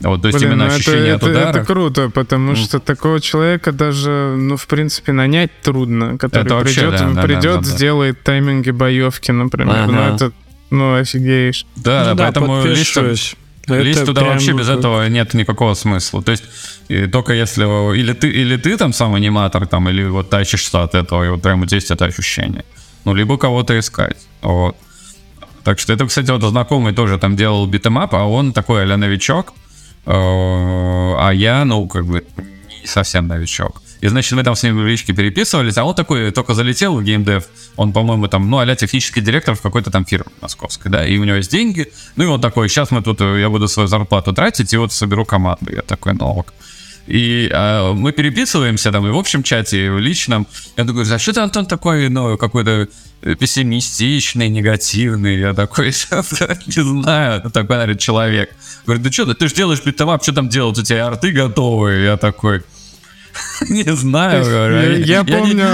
Speaker 3: Вот, то есть Блин, именно ну ощущение
Speaker 2: это,
Speaker 3: от удара.
Speaker 2: Это, это круто, потому mm. что такого человека даже, ну, в принципе, нанять трудно, который это вообще, придет, да, да, придет, да, да, сделает тайминги боевки, например. Ага. Ну, это, ну, офигеешь.
Speaker 3: Да, ну, да, поэтому лишь, Лезть туда вообще без этого нет никакого смысла. То есть только если или ты, или ты там сам аниматор, там, или вот тащишься от этого, и вот прямо есть это ощущение. Ну, либо кого-то искать. Вот. Так что это, кстати, вот знакомый тоже там делал beat 'em up, а он такой а новичок, э, а я, ну, как бы, не совсем новичок. И, значит, мы там с ним в личке переписывались, а он такой только залетел в геймдев. Он, по-моему, там, ну, а технический директор в какой-то там фирме московской, да, и у него есть деньги. Ну, и он такой, сейчас мы тут, я буду свою зарплату тратить, и вот соберу команду. Я такой, ну, ок. И э, мы переписываемся там и в общем чате, и в личном. Я такой, а что ты, Антон, такой, ну, какой-то пессимистичный, негативный. Я такой, не знаю, ну, такой, наверное, человек. Говорит, ну что, ты же делаешь beat 'em up, что там делать, у тебя арты готовые. Я такой, Не знаю.
Speaker 2: Я помню,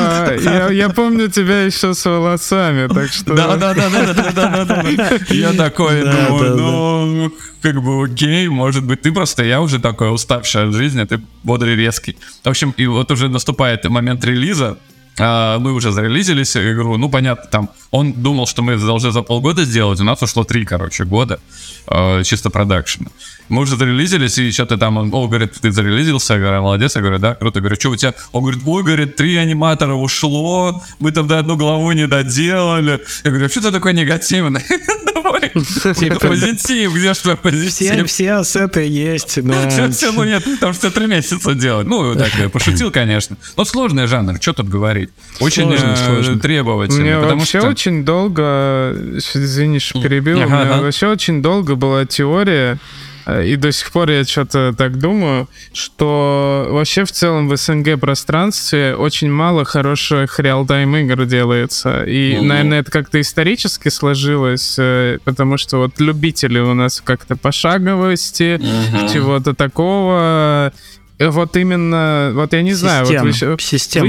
Speaker 2: я помню тебя еще с волосами, так что...
Speaker 3: Да, да, да, да, да, да, да, да. Я такой думаю, ну, как бы окей, может быть, ты просто, я уже такой уставший от жизни, ты бодрый, резкий. В общем, и вот уже наступает момент релиза, а, мы уже зарелизились игру, ну, понятно, там, он думал, что мы должны за полгода сделать, у нас ушло три, короче, года, э, чисто продакшена. Мы уже зарелизились, и что-то там, он, о, говорит, ты зарелизился, я говорю, молодец, я говорю, да, круто, я говорю, что у тебя, он говорит, ой, говорит, три аниматора ушло, мы там до одну главу не доделали, я говорю, а что ты такой негативный? Типа, позитив, где что позитив?
Speaker 1: Все ассеты есть, но...
Speaker 3: Все, ну нет, там все три месяца делать. Ну, так, пошутил, конечно. Но сложный жанр, что тут говорить. Очень э, требовательный,
Speaker 2: потому что очень долго, извини, что перебил, ага, ага. вообще очень долго была теория, э, и до сих пор я что-то так думаю, что вообще в целом в СНГ пространстве очень мало хороших реал-тайм игр делается. И, угу. наверное, это как-то исторически сложилось, э, потому что вот любители у нас как-то пошаговости, угу. чего-то такого. Э, вот именно, вот я не знаю, вот вы, вы,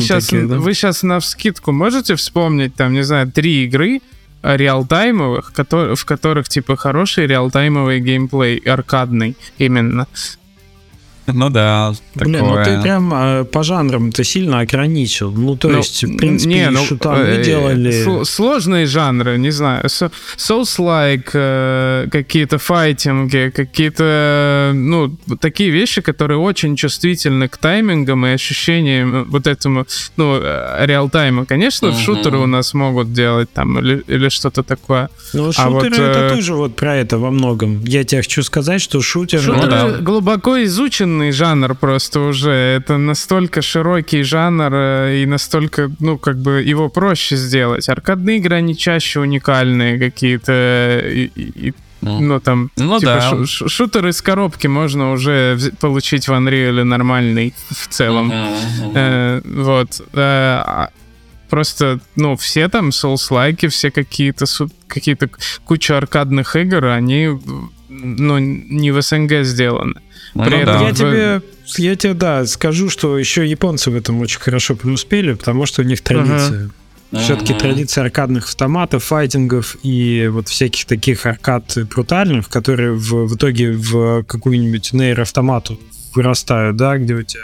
Speaker 2: сейчас,
Speaker 1: такие, да?
Speaker 2: вы сейчас на вскидку можете вспомнить, там, не знаю, три игры реалтаймовых, в которых, типа, хороший реалтаймовый геймплей, аркадный именно.
Speaker 3: Ну да,
Speaker 1: Блин, такое. ну ты прям э, по жанрам ты сильно ограничил. Ну, то ну, есть, в принципе, не, ну, шутаны э, делали...
Speaker 2: Сложные жанры, не знаю. Souls-like, э, какие-то файтинги, какие-то, ну, такие вещи, которые очень чувствительны к таймингам и ощущениям вот этому, ну, реал-тайма. Конечно, uh-huh. шутеры у нас могут делать там или, или что-то такое.
Speaker 1: Ну, шутеры а вот, это э... тоже вот про это во многом. Я тебе хочу сказать, что шутеры...
Speaker 2: Шутеры ну, да. глубоко изучены огромный жанр просто уже. Это настолько широкий жанр э, и настолько, ну, как бы его проще сделать. Аркадные игры, они чаще уникальные какие-то. И, и, ну, там, ну, типа, да. ш- шутер из коробки можно уже получить в Unreal нормальный в целом. Uh-huh, uh-huh. Э, вот. Э, а просто, ну, все там Souls-лайки, все какие-то какие-то куча аркадных игр, они, ну, не в СНГ сделаны.
Speaker 1: Ну, При ну, этом да. я тебе, я тебе, да, скажу, что еще японцы в этом очень хорошо преуспели, потому что у них традиция. Uh-huh. Все-таки uh-huh. традиция аркадных автоматов, файтингов и вот всяких таких аркад брутальных, которые в, в итоге в какую-нибудь нейроавтомату вырастают, да, где у тебя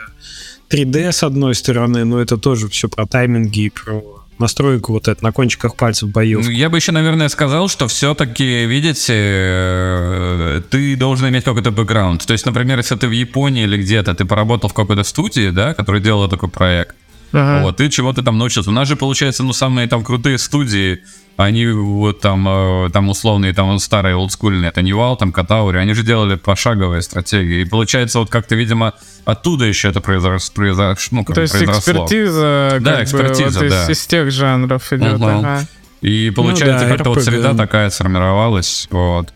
Speaker 1: 3D с одной стороны, но это тоже все про тайминги и про настройку вот это на кончиках пальцев боев.
Speaker 3: Я бы еще, наверное, сказал, что все-таки, видите, э, ты должен иметь какой-то бэкграунд. То есть, например, если ты в Японии или где-то, ты поработал в какой-то студии, да, которая делала такой проект, Ага. Вот, и чего-то там научился. У нас же, получается, ну, самые там крутые студии, они вот там, э, там условные, там старые, олдскульные, это Nival, там Katauri, они же делали пошаговые стратегии. И получается, вот как-то, видимо, оттуда еще это произошло. Произош... Ну,
Speaker 2: То есть произросло. экспертиза, да, экспертиза, бы, вот да. из, из тех жанров идет. Угу. Ага.
Speaker 3: И получается, ну, да, как-то вот среда такая сформировалась. Вот.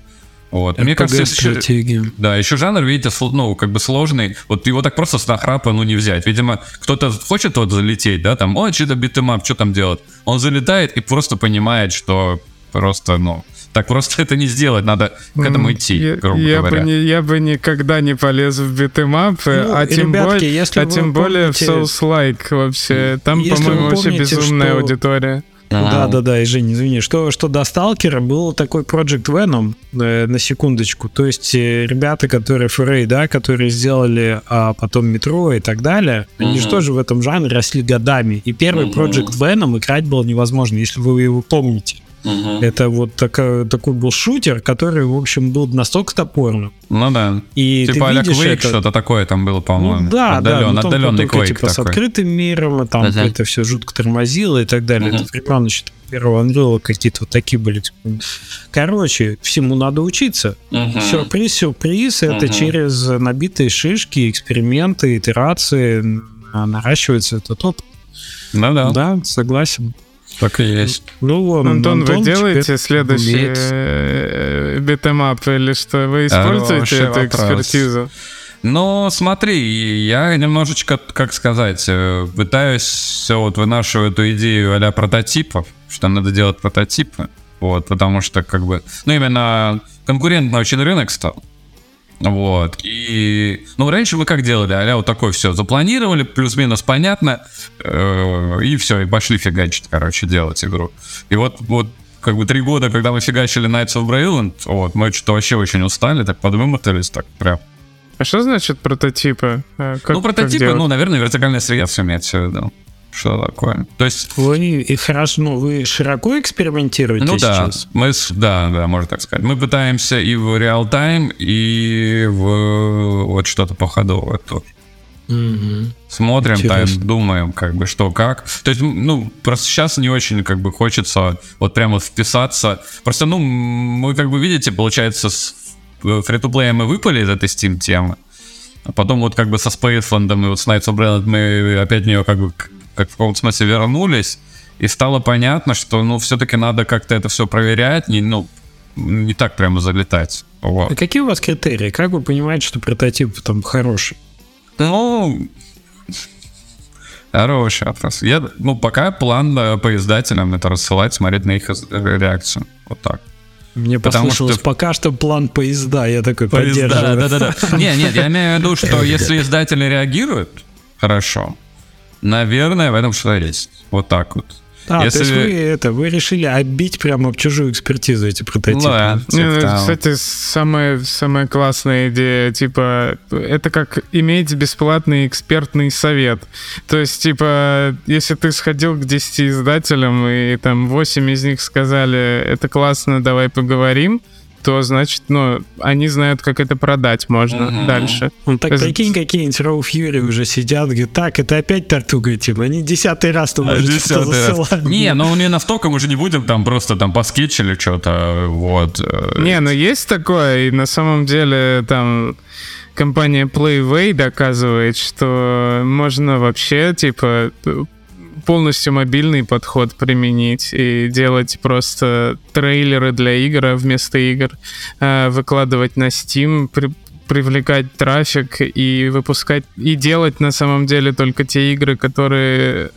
Speaker 3: Вот. Мне кажется, стратегия. Да, еще жанр, видите, ну, как бы сложный. Вот его так просто с нахрапа, ну, не взять. Видимо, кто-то хочет вот залететь, да, там, о, что-то beat 'em up, что там делать? Он залетает и просто понимает, что просто, ну, так просто это не сделать, надо к этому идти, я, грубо
Speaker 2: я
Speaker 3: говоря.
Speaker 2: Бы не, я бы никогда не полез в битэмапы, ну, а, тем ребятки, более, если а тем более в Souls-like вообще. Там, по-моему, вообще безумная что... аудитория.
Speaker 1: Да, да, да, и Жень, извини, что, что до Сталкера был такой Project Venom, э, на секундочку, то есть э, ребята, которые FRA, да, которые сделали а потом метро и так далее, uh-huh. они же тоже в этом жанре росли годами, и первый uh-huh. Project Venom играть было невозможно, если вы его помните. Угу. Это вот такой, такой был шутер, который, в общем, был настолько топорным.
Speaker 3: Ну да. И типа а Quake это... что-то такое там было, по-моему.
Speaker 1: Ну, да, Отдален, да. Ну, отдаленный Quake типа, такой. с открытым миром, там да, это все жутко тормозило и так далее. Угу. Это еще первого Unreal какие-то вот такие были. Типа. Короче, всему надо учиться. Угу. Сюрприз, сюрприз. Угу. Это через набитые шишки, эксперименты, итерации наращивается этот опыт.
Speaker 3: Ну да.
Speaker 1: Да, согласен.
Speaker 3: Так и есть.
Speaker 1: Ну, вон,
Speaker 2: Антон, вы делаете следующий
Speaker 1: умеет.
Speaker 2: э, beat 'em up или что? Вы используете
Speaker 3: Хороший
Speaker 2: эту
Speaker 3: вопрос.
Speaker 2: экспертизу?
Speaker 3: Ну, смотри, я немножечко, как сказать, э, пытаюсь все вот вынашиваю эту идею а прототипов, что надо делать прототипы, вот, потому что, как бы, ну, именно конкурентный очень рынок стал. Вот. И, ну, раньше вы как делали? а вот такой все запланировали, плюс-минус понятно, э, и все, и пошли фигачить, короче, делать игру. И вот, вот как бы три года, когда мы фигачили Knights of Brilliant, вот, мы что-то вообще очень устали, так подвымотались, так прям.
Speaker 2: А что значит прототипы? А, как-
Speaker 3: ну, прототипы, ну, наверное, вертикальная среда все имеется в виду. Что такое? То есть,
Speaker 1: Вы и хорошо, ну, вы широко экспериментируете
Speaker 3: ну да,
Speaker 1: сейчас?
Speaker 3: мы, с- да, да, можно так сказать. Мы пытаемся и в реал-тайм, и в вот что-то по ходу. Вот тут.
Speaker 1: Мгм.
Speaker 3: Смотрим, там, думаем, как бы, что, как. То есть, ну, просто сейчас не очень, как бы, хочется вот прямо вписаться. Просто, ну, мы, как бы, видите, получается, с фри-то-плея мы выпали из этой Steam темы. А потом вот как бы со Spaceland и вот с Knights of Brilliant мы опять в нее как бы как в каком-то смысле вернулись. И стало понятно, что, ну, все-таки надо как-то это все проверять, не, ну, не так прямо залетать. Вот.
Speaker 1: А какие у вас критерии? Как вы понимаете, что прототип там хороший?
Speaker 3: Ну, хороший вопрос. Я, ну, пока план по издателям это рассылать, смотреть на их реакцию. Вот так.
Speaker 1: Мне
Speaker 3: Потому
Speaker 1: послышалось
Speaker 3: что-
Speaker 1: пока что план поезда, я такой
Speaker 3: Да,
Speaker 1: поддерживаю.
Speaker 3: да, да, да. Не, нет, я имею в виду, что если издатели реагируют хорошо, наверное, в этом что-то есть. Вот так вот.
Speaker 1: А,
Speaker 3: Если-
Speaker 1: то есть вы это, вы решили оббить прямо об чужую экспертизу эти прототипы.
Speaker 3: Да,
Speaker 2: ну,
Speaker 3: типа
Speaker 2: это,
Speaker 3: того.
Speaker 2: кстати, самая, самая классная идея, типа, это как иметь бесплатный экспертный совет. То есть, типа, если ты сходил к 10 издателям, и там 8 из них сказали, это классно, давай поговорим, то, значит, ну, они знают, как это продать можно
Speaker 3: Мгм.
Speaker 2: дальше.
Speaker 1: Ну так прикинь, какие-нибудь Роу Фьюри уже сидят, говорят, так, это опять Тартуга Тим, они десятый раз там уже что-то
Speaker 3: Десятый раз.
Speaker 1: засылают.
Speaker 3: Не, ну не настолько, мы же не будем там просто там поскетчили что-то, вот. э,
Speaker 2: Не, ну есть такое, и на самом деле там компания Playway доказывает, что можно вообще, типа, полностью мобильный подход применить и делать просто трейлеры для игр а вместо игр, э, выкладывать на Steam, при- привлекать трафик и выпускать, и делать на самом деле только те игры, которые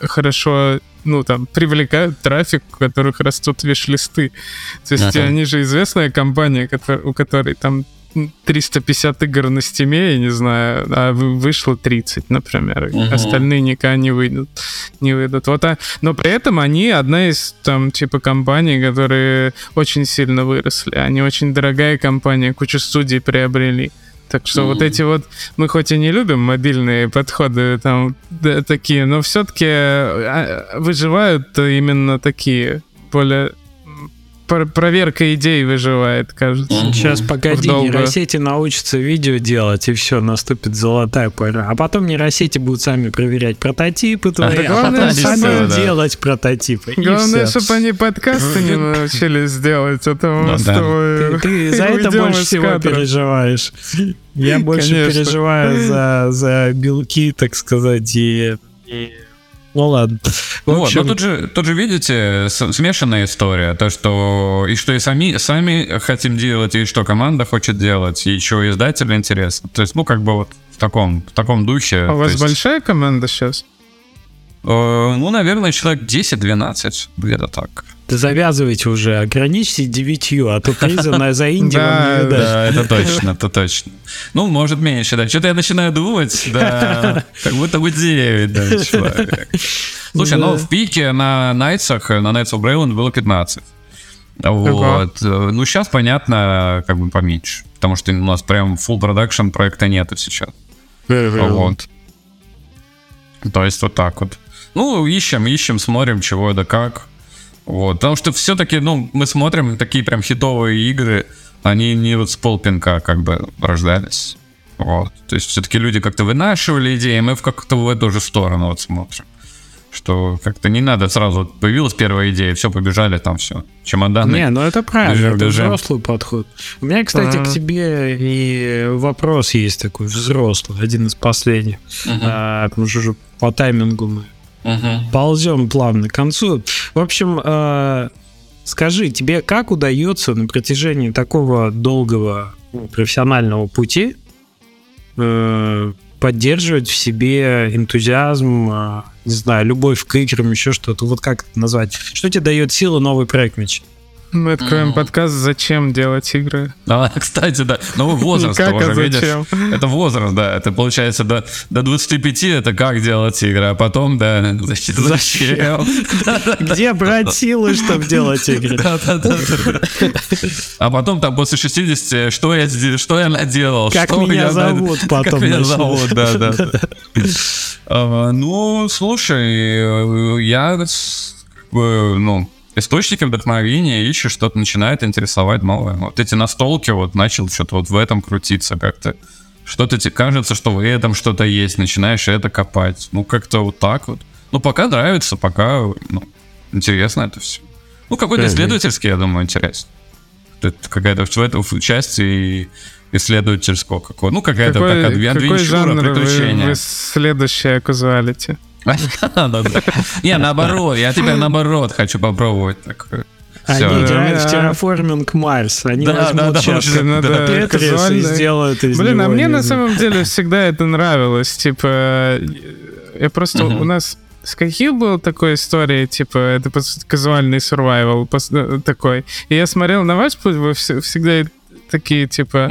Speaker 2: хорошо ну, там, привлекают трафик, у которых растут виш-листы. То есть
Speaker 3: Ага.
Speaker 2: они же известная компания, у которой там 350 игр на стиме, я не знаю, а вы- вышло 30, например.
Speaker 3: Мгм.
Speaker 2: Остальные никогда не выйдут. Не выйдут. Вот, а, но при этом они одна из там типа компаний, которые очень сильно выросли. Они очень дорогая компания, кучу студий приобрели. Так что вот
Speaker 3: Мгм.
Speaker 2: эти вот, мы хоть и не любим мобильные подходы там да, такие, но все-таки выживают именно такие более проверка идей выживает, кажется.
Speaker 1: Сейчас погоди,
Speaker 2: Долго.
Speaker 1: нейросети научатся видео делать, и все, наступит золотая пора. А потом нейросети будут сами проверять прототипы твои,
Speaker 2: да
Speaker 1: а,
Speaker 2: главное,
Speaker 1: потом сами
Speaker 3: да.
Speaker 1: делать прототипы.
Speaker 2: Главное, чтобы они подкасты не научились делать, а то
Speaker 3: Ну да.
Speaker 1: Ты, ты за это больше всего переживаешь. Я больше
Speaker 2: Конечно.
Speaker 1: переживаю за, за белки, так сказать, и... и- Ну ладно.
Speaker 3: Вот,
Speaker 1: общем,
Speaker 3: но тут же, тут же видите, смешанная история. То, что и что и сами, сами хотим делать, и что команда хочет делать, и еще и издателю интересно. То есть, ну, как бы вот в таком, в таком духе.
Speaker 2: А у вас
Speaker 3: есть,
Speaker 2: большая команда сейчас?
Speaker 3: Э, ну, наверное, человек 10-12, где-то так.
Speaker 1: да завязывайте уже, ограничьтесь девятью, а то приза на за Индию
Speaker 2: Да,
Speaker 3: это точно, это точно. Ну, может, меньше, да. Что-то я начинаю думать, да, как будто бы 9, да, человек. Слушай, ну, в пике на Найтсах, на Nights of Brilliant было 15. Вот. Э, Ну, сейчас, понятно, как бы поменьше. Потому что у нас прям full продакшн проекта нету сейчас. Вот. То есть вот так вот. Ну, ищем, ищем, смотрим, чего да как. Вот. Потому что все-таки, ну, мы смотрим такие прям хитовые игры, они не вот с полпинка как бы рождались. Вот. То есть все-таки люди как-то вынашивали идеи, мы в как-то в эту же сторону вот смотрим. Что как-то не надо сразу, появилась первая идея, все, побежали там все, чемоданы.
Speaker 1: Не, ну это правильно,
Speaker 3: Бежим,
Speaker 1: это
Speaker 3: бежим.
Speaker 1: взрослый подход. У меня, кстати,
Speaker 2: А.
Speaker 1: к тебе и вопрос есть такой взрослый, один из последних. А, потому что по таймингу мы ползем плавно к концу. В общем, э, скажи, тебе как удается на протяжении такого долгого профессионального пути э, поддерживать в себе энтузиазм, э, не знаю, любовь к играм, еще что-то? Вот как это назвать? Что тебе дает силу новый проект мечты?
Speaker 2: Мы откроем подкаст «Зачем делать игры?»
Speaker 3: А, кстати, да. Ну, возраст
Speaker 2: Как,
Speaker 3: тоже,
Speaker 2: а
Speaker 3: видишь?
Speaker 2: зачем?
Speaker 3: Это возраст, да. Это получается до, до 25 это как делать игры, а потом, да, значит, зачем?
Speaker 1: Где брать силы, чтобы делать игры?
Speaker 3: Да-да-да. А потом там после 60, что я, что я наделал?
Speaker 1: Как
Speaker 3: что
Speaker 1: меня
Speaker 3: я на-
Speaker 1: зовут потом
Speaker 3: Как меня зовут, да, да. да. А, Ну, слушай, э, я, с- как бы, ну, источники вдохновения ищешь, что-то начинает интересовать новое. Вот эти настолки, вот начал что-то вот в этом крутиться как-то. Что-то тебе кажется, что в этом что-то есть, начинаешь это копать. Ну, как-то вот так вот. Ну, пока нравится, пока, ну, интересно это все. Ну, какой-то исследовательский, я думаю, интерес. Это какая-то в этом в части исследовательского какого Ну, какая-то
Speaker 2: Какой,
Speaker 3: такая адвен-
Speaker 2: какой
Speaker 3: адвенчура,
Speaker 2: жанр вы,
Speaker 3: приключения.
Speaker 2: вы следующее казуалити?
Speaker 3: Не, наоборот, я тебя наоборот хочу попробовать такое.
Speaker 1: Они
Speaker 3: Всё.
Speaker 1: играют в
Speaker 2: Да.
Speaker 1: Terraforming Mars. Они
Speaker 3: Да,
Speaker 1: возьмут
Speaker 3: да, да,
Speaker 1: сейчас
Speaker 3: очень
Speaker 2: надо
Speaker 1: Тетрис и сделают из
Speaker 2: Блин, а
Speaker 1: него,
Speaker 2: мне
Speaker 1: не
Speaker 2: на самом деле всегда это нравилось. Типа, я просто... У нас с каких был такой истории, типа, это казуальный survival такой. И я смотрел на ваш путь, вы вс- всегда такие, типа,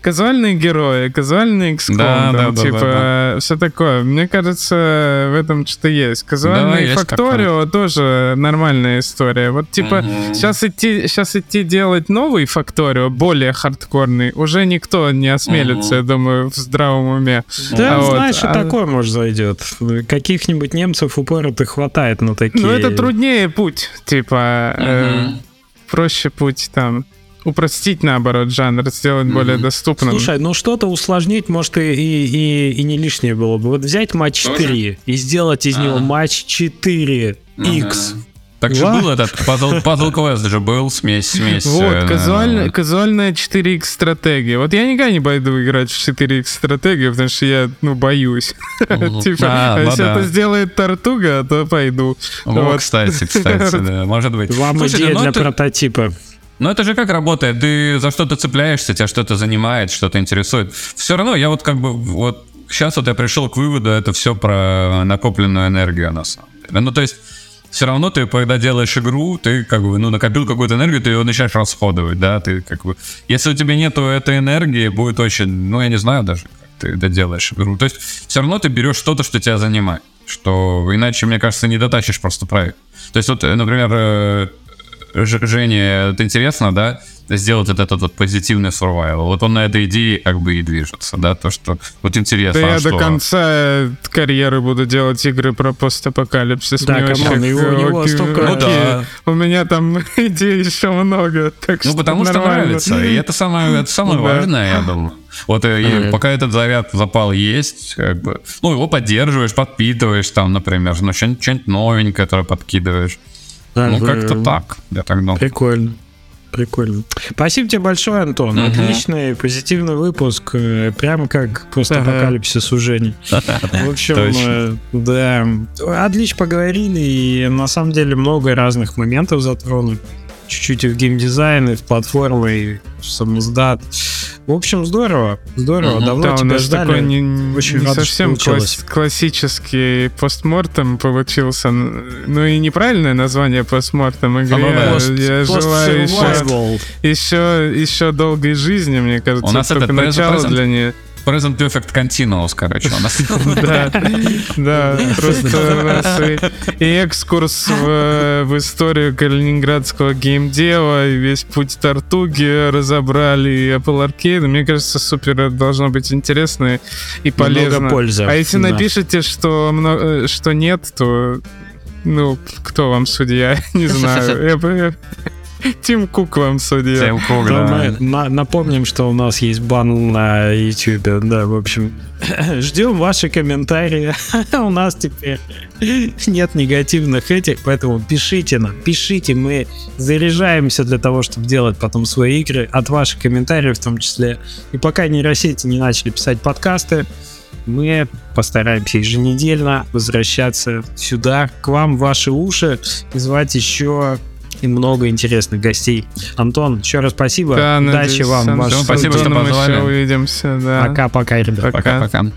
Speaker 2: казуальные герои, казуальный XCOM,
Speaker 3: Да,
Speaker 2: там,
Speaker 3: да, да,
Speaker 2: типа, все такое. Мне кажется, в этом что-то есть. Казуальный
Speaker 3: есть
Speaker 2: Факторио тоже нормальная история. Вот, типа,
Speaker 3: Мгм.
Speaker 2: сейчас идти, сейчас идти делать новый Факторио, более хардкорный, уже никто не осмелится,
Speaker 3: Мгм.
Speaker 2: я думаю, в здравом уме.
Speaker 1: Да,
Speaker 2: А вот,
Speaker 1: знаешь, и
Speaker 2: а-
Speaker 1: такое, может, зайдет. Каких-нибудь немцев упоротых хватает на такие...
Speaker 2: Ну, это труднее путь, типа, э,
Speaker 3: Мгм.
Speaker 2: проще путь там. Упростить, наоборот, жанр, сделать более доступным.
Speaker 1: Слушай, ну что-то усложнить, может, и, и, и, и не лишнее было бы. Вот взять матч
Speaker 3: Тоже?
Speaker 1: 3 и сделать из него
Speaker 3: А.
Speaker 1: матч 4 X.
Speaker 3: Так же был этот Puzzle, Puzzle Quest же был, смесь, смесь.
Speaker 2: Вот,
Speaker 3: э,
Speaker 2: казуальная, казуальная 4X стратегия. Вот я никогда не пойду играть в 4X стратегию, потому что я, ну, боюсь.
Speaker 3: Мгм.
Speaker 2: Типа,
Speaker 3: А,
Speaker 2: а
Speaker 3: ну
Speaker 2: если это сделает Тартуга, то пойду.
Speaker 3: Во,
Speaker 2: Вот.
Speaker 3: кстати, кстати, да, может быть.
Speaker 1: Вам идея
Speaker 3: ну
Speaker 1: для прототипа.
Speaker 3: Ну это же как работает, ты за что-то цепляешься, тебя что-то занимает, что-то интересует. Все равно я вот как бы вот сейчас вот я пришел к выводу, это все про накопленную энергию на самом деле. Ну то есть все равно ты, когда делаешь игру, ты как бы, ну, накопил какую-то энергию, ты ее начинаешь расходовать, да, ты как бы... Если у тебя нету этой энергии, будет очень, ну, я не знаю даже, как ты доделаешь игру. То есть все равно ты берешь что-то, что тебя занимает, что иначе, мне кажется, не дотащишь просто проект. То есть вот, э, например, э, Жене, это интересно, да, сделать вот этот вот позитивный survival. Вот он на этой идее как бы и движется, да, то, что вот интересно,
Speaker 2: Да
Speaker 3: а
Speaker 2: я
Speaker 3: что?
Speaker 2: до конца карьеры буду делать игры про постапокалипсис.
Speaker 1: Да,
Speaker 2: Мне
Speaker 1: come
Speaker 2: on,
Speaker 1: его- у него
Speaker 2: окей,
Speaker 1: столько-
Speaker 3: Ну да.
Speaker 2: У меня там идей еще много, так
Speaker 3: Ну,
Speaker 2: что
Speaker 3: потому что
Speaker 2: нормально.
Speaker 3: нравится, и это самое, это самое
Speaker 2: Да.
Speaker 3: важное, я думаю. Вот э, и
Speaker 1: Мгм.
Speaker 3: пока этот заряд запал есть, как бы, ну, его поддерживаешь, подпитываешь там, например, ну, что-нибудь новенькое, которое подкидываешь. Ну, как-то так, я так думаю.
Speaker 1: Прикольно. Прикольно. Спасибо тебе большое, Антон.
Speaker 3: Мгм.
Speaker 1: Отличный, позитивный выпуск. э, Прямо как просто
Speaker 2: Ага.
Speaker 1: апокалипсис у Жени. В общем, э, да. Отлично поговорили, и на самом деле много разных моментов затронули. Чуть-чуть и в геймдизайн, и в платформы, и в самоздат. В общем, здорово. Здорово.
Speaker 3: Мгм.
Speaker 1: Давно
Speaker 2: Да, у
Speaker 1: тебя
Speaker 2: нас
Speaker 1: ждали.
Speaker 2: такой не,
Speaker 1: Очень
Speaker 2: не
Speaker 1: рад,
Speaker 2: совсем класс- классический постмортем получился. Ну и неправильное название постмортем игре.
Speaker 3: Ну да.
Speaker 1: Пост-
Speaker 2: Я желаю еще, еще, еще долгой жизни, мне кажется.
Speaker 3: У нас present-
Speaker 2: начало для нее.
Speaker 3: Present Perfect Continuous, короче, у нас.
Speaker 2: Да, да, просто у нас и, экскурс в, историю калининградского геймдева, и весь путь Тартуги разобрали, и Apple Arcade. Мне кажется, супер должно быть интересно и полезно.
Speaker 1: Много пользы.
Speaker 2: А если напишете, что нет, то ну, кто вам судья? Не знаю. Тим Кук вам судья.
Speaker 3: Тим Кук,
Speaker 1: Да,
Speaker 3: да.
Speaker 1: мы на- напомним, что у нас есть бан на YouTube. Да, в общем, ждем ваши комментарии. У нас теперь нет негативных этих, поэтому пишите нам, пишите. Мы заряжаемся для того, чтобы делать потом свои игры от ваших комментариев в том числе. И пока нейросети не начали писать подкасты, мы постараемся еженедельно возвращаться сюда, к вам, в ваши уши, и звать еще и много интересных гостей. Антон, еще раз спасибо.
Speaker 2: Да,
Speaker 1: Удачи
Speaker 2: надеюсь,
Speaker 1: вам. ваших
Speaker 3: Спасибо, что позвали.
Speaker 2: увидимся. Да.
Speaker 1: Пока-пока, ребят.
Speaker 2: Пока.
Speaker 3: Пока-пока.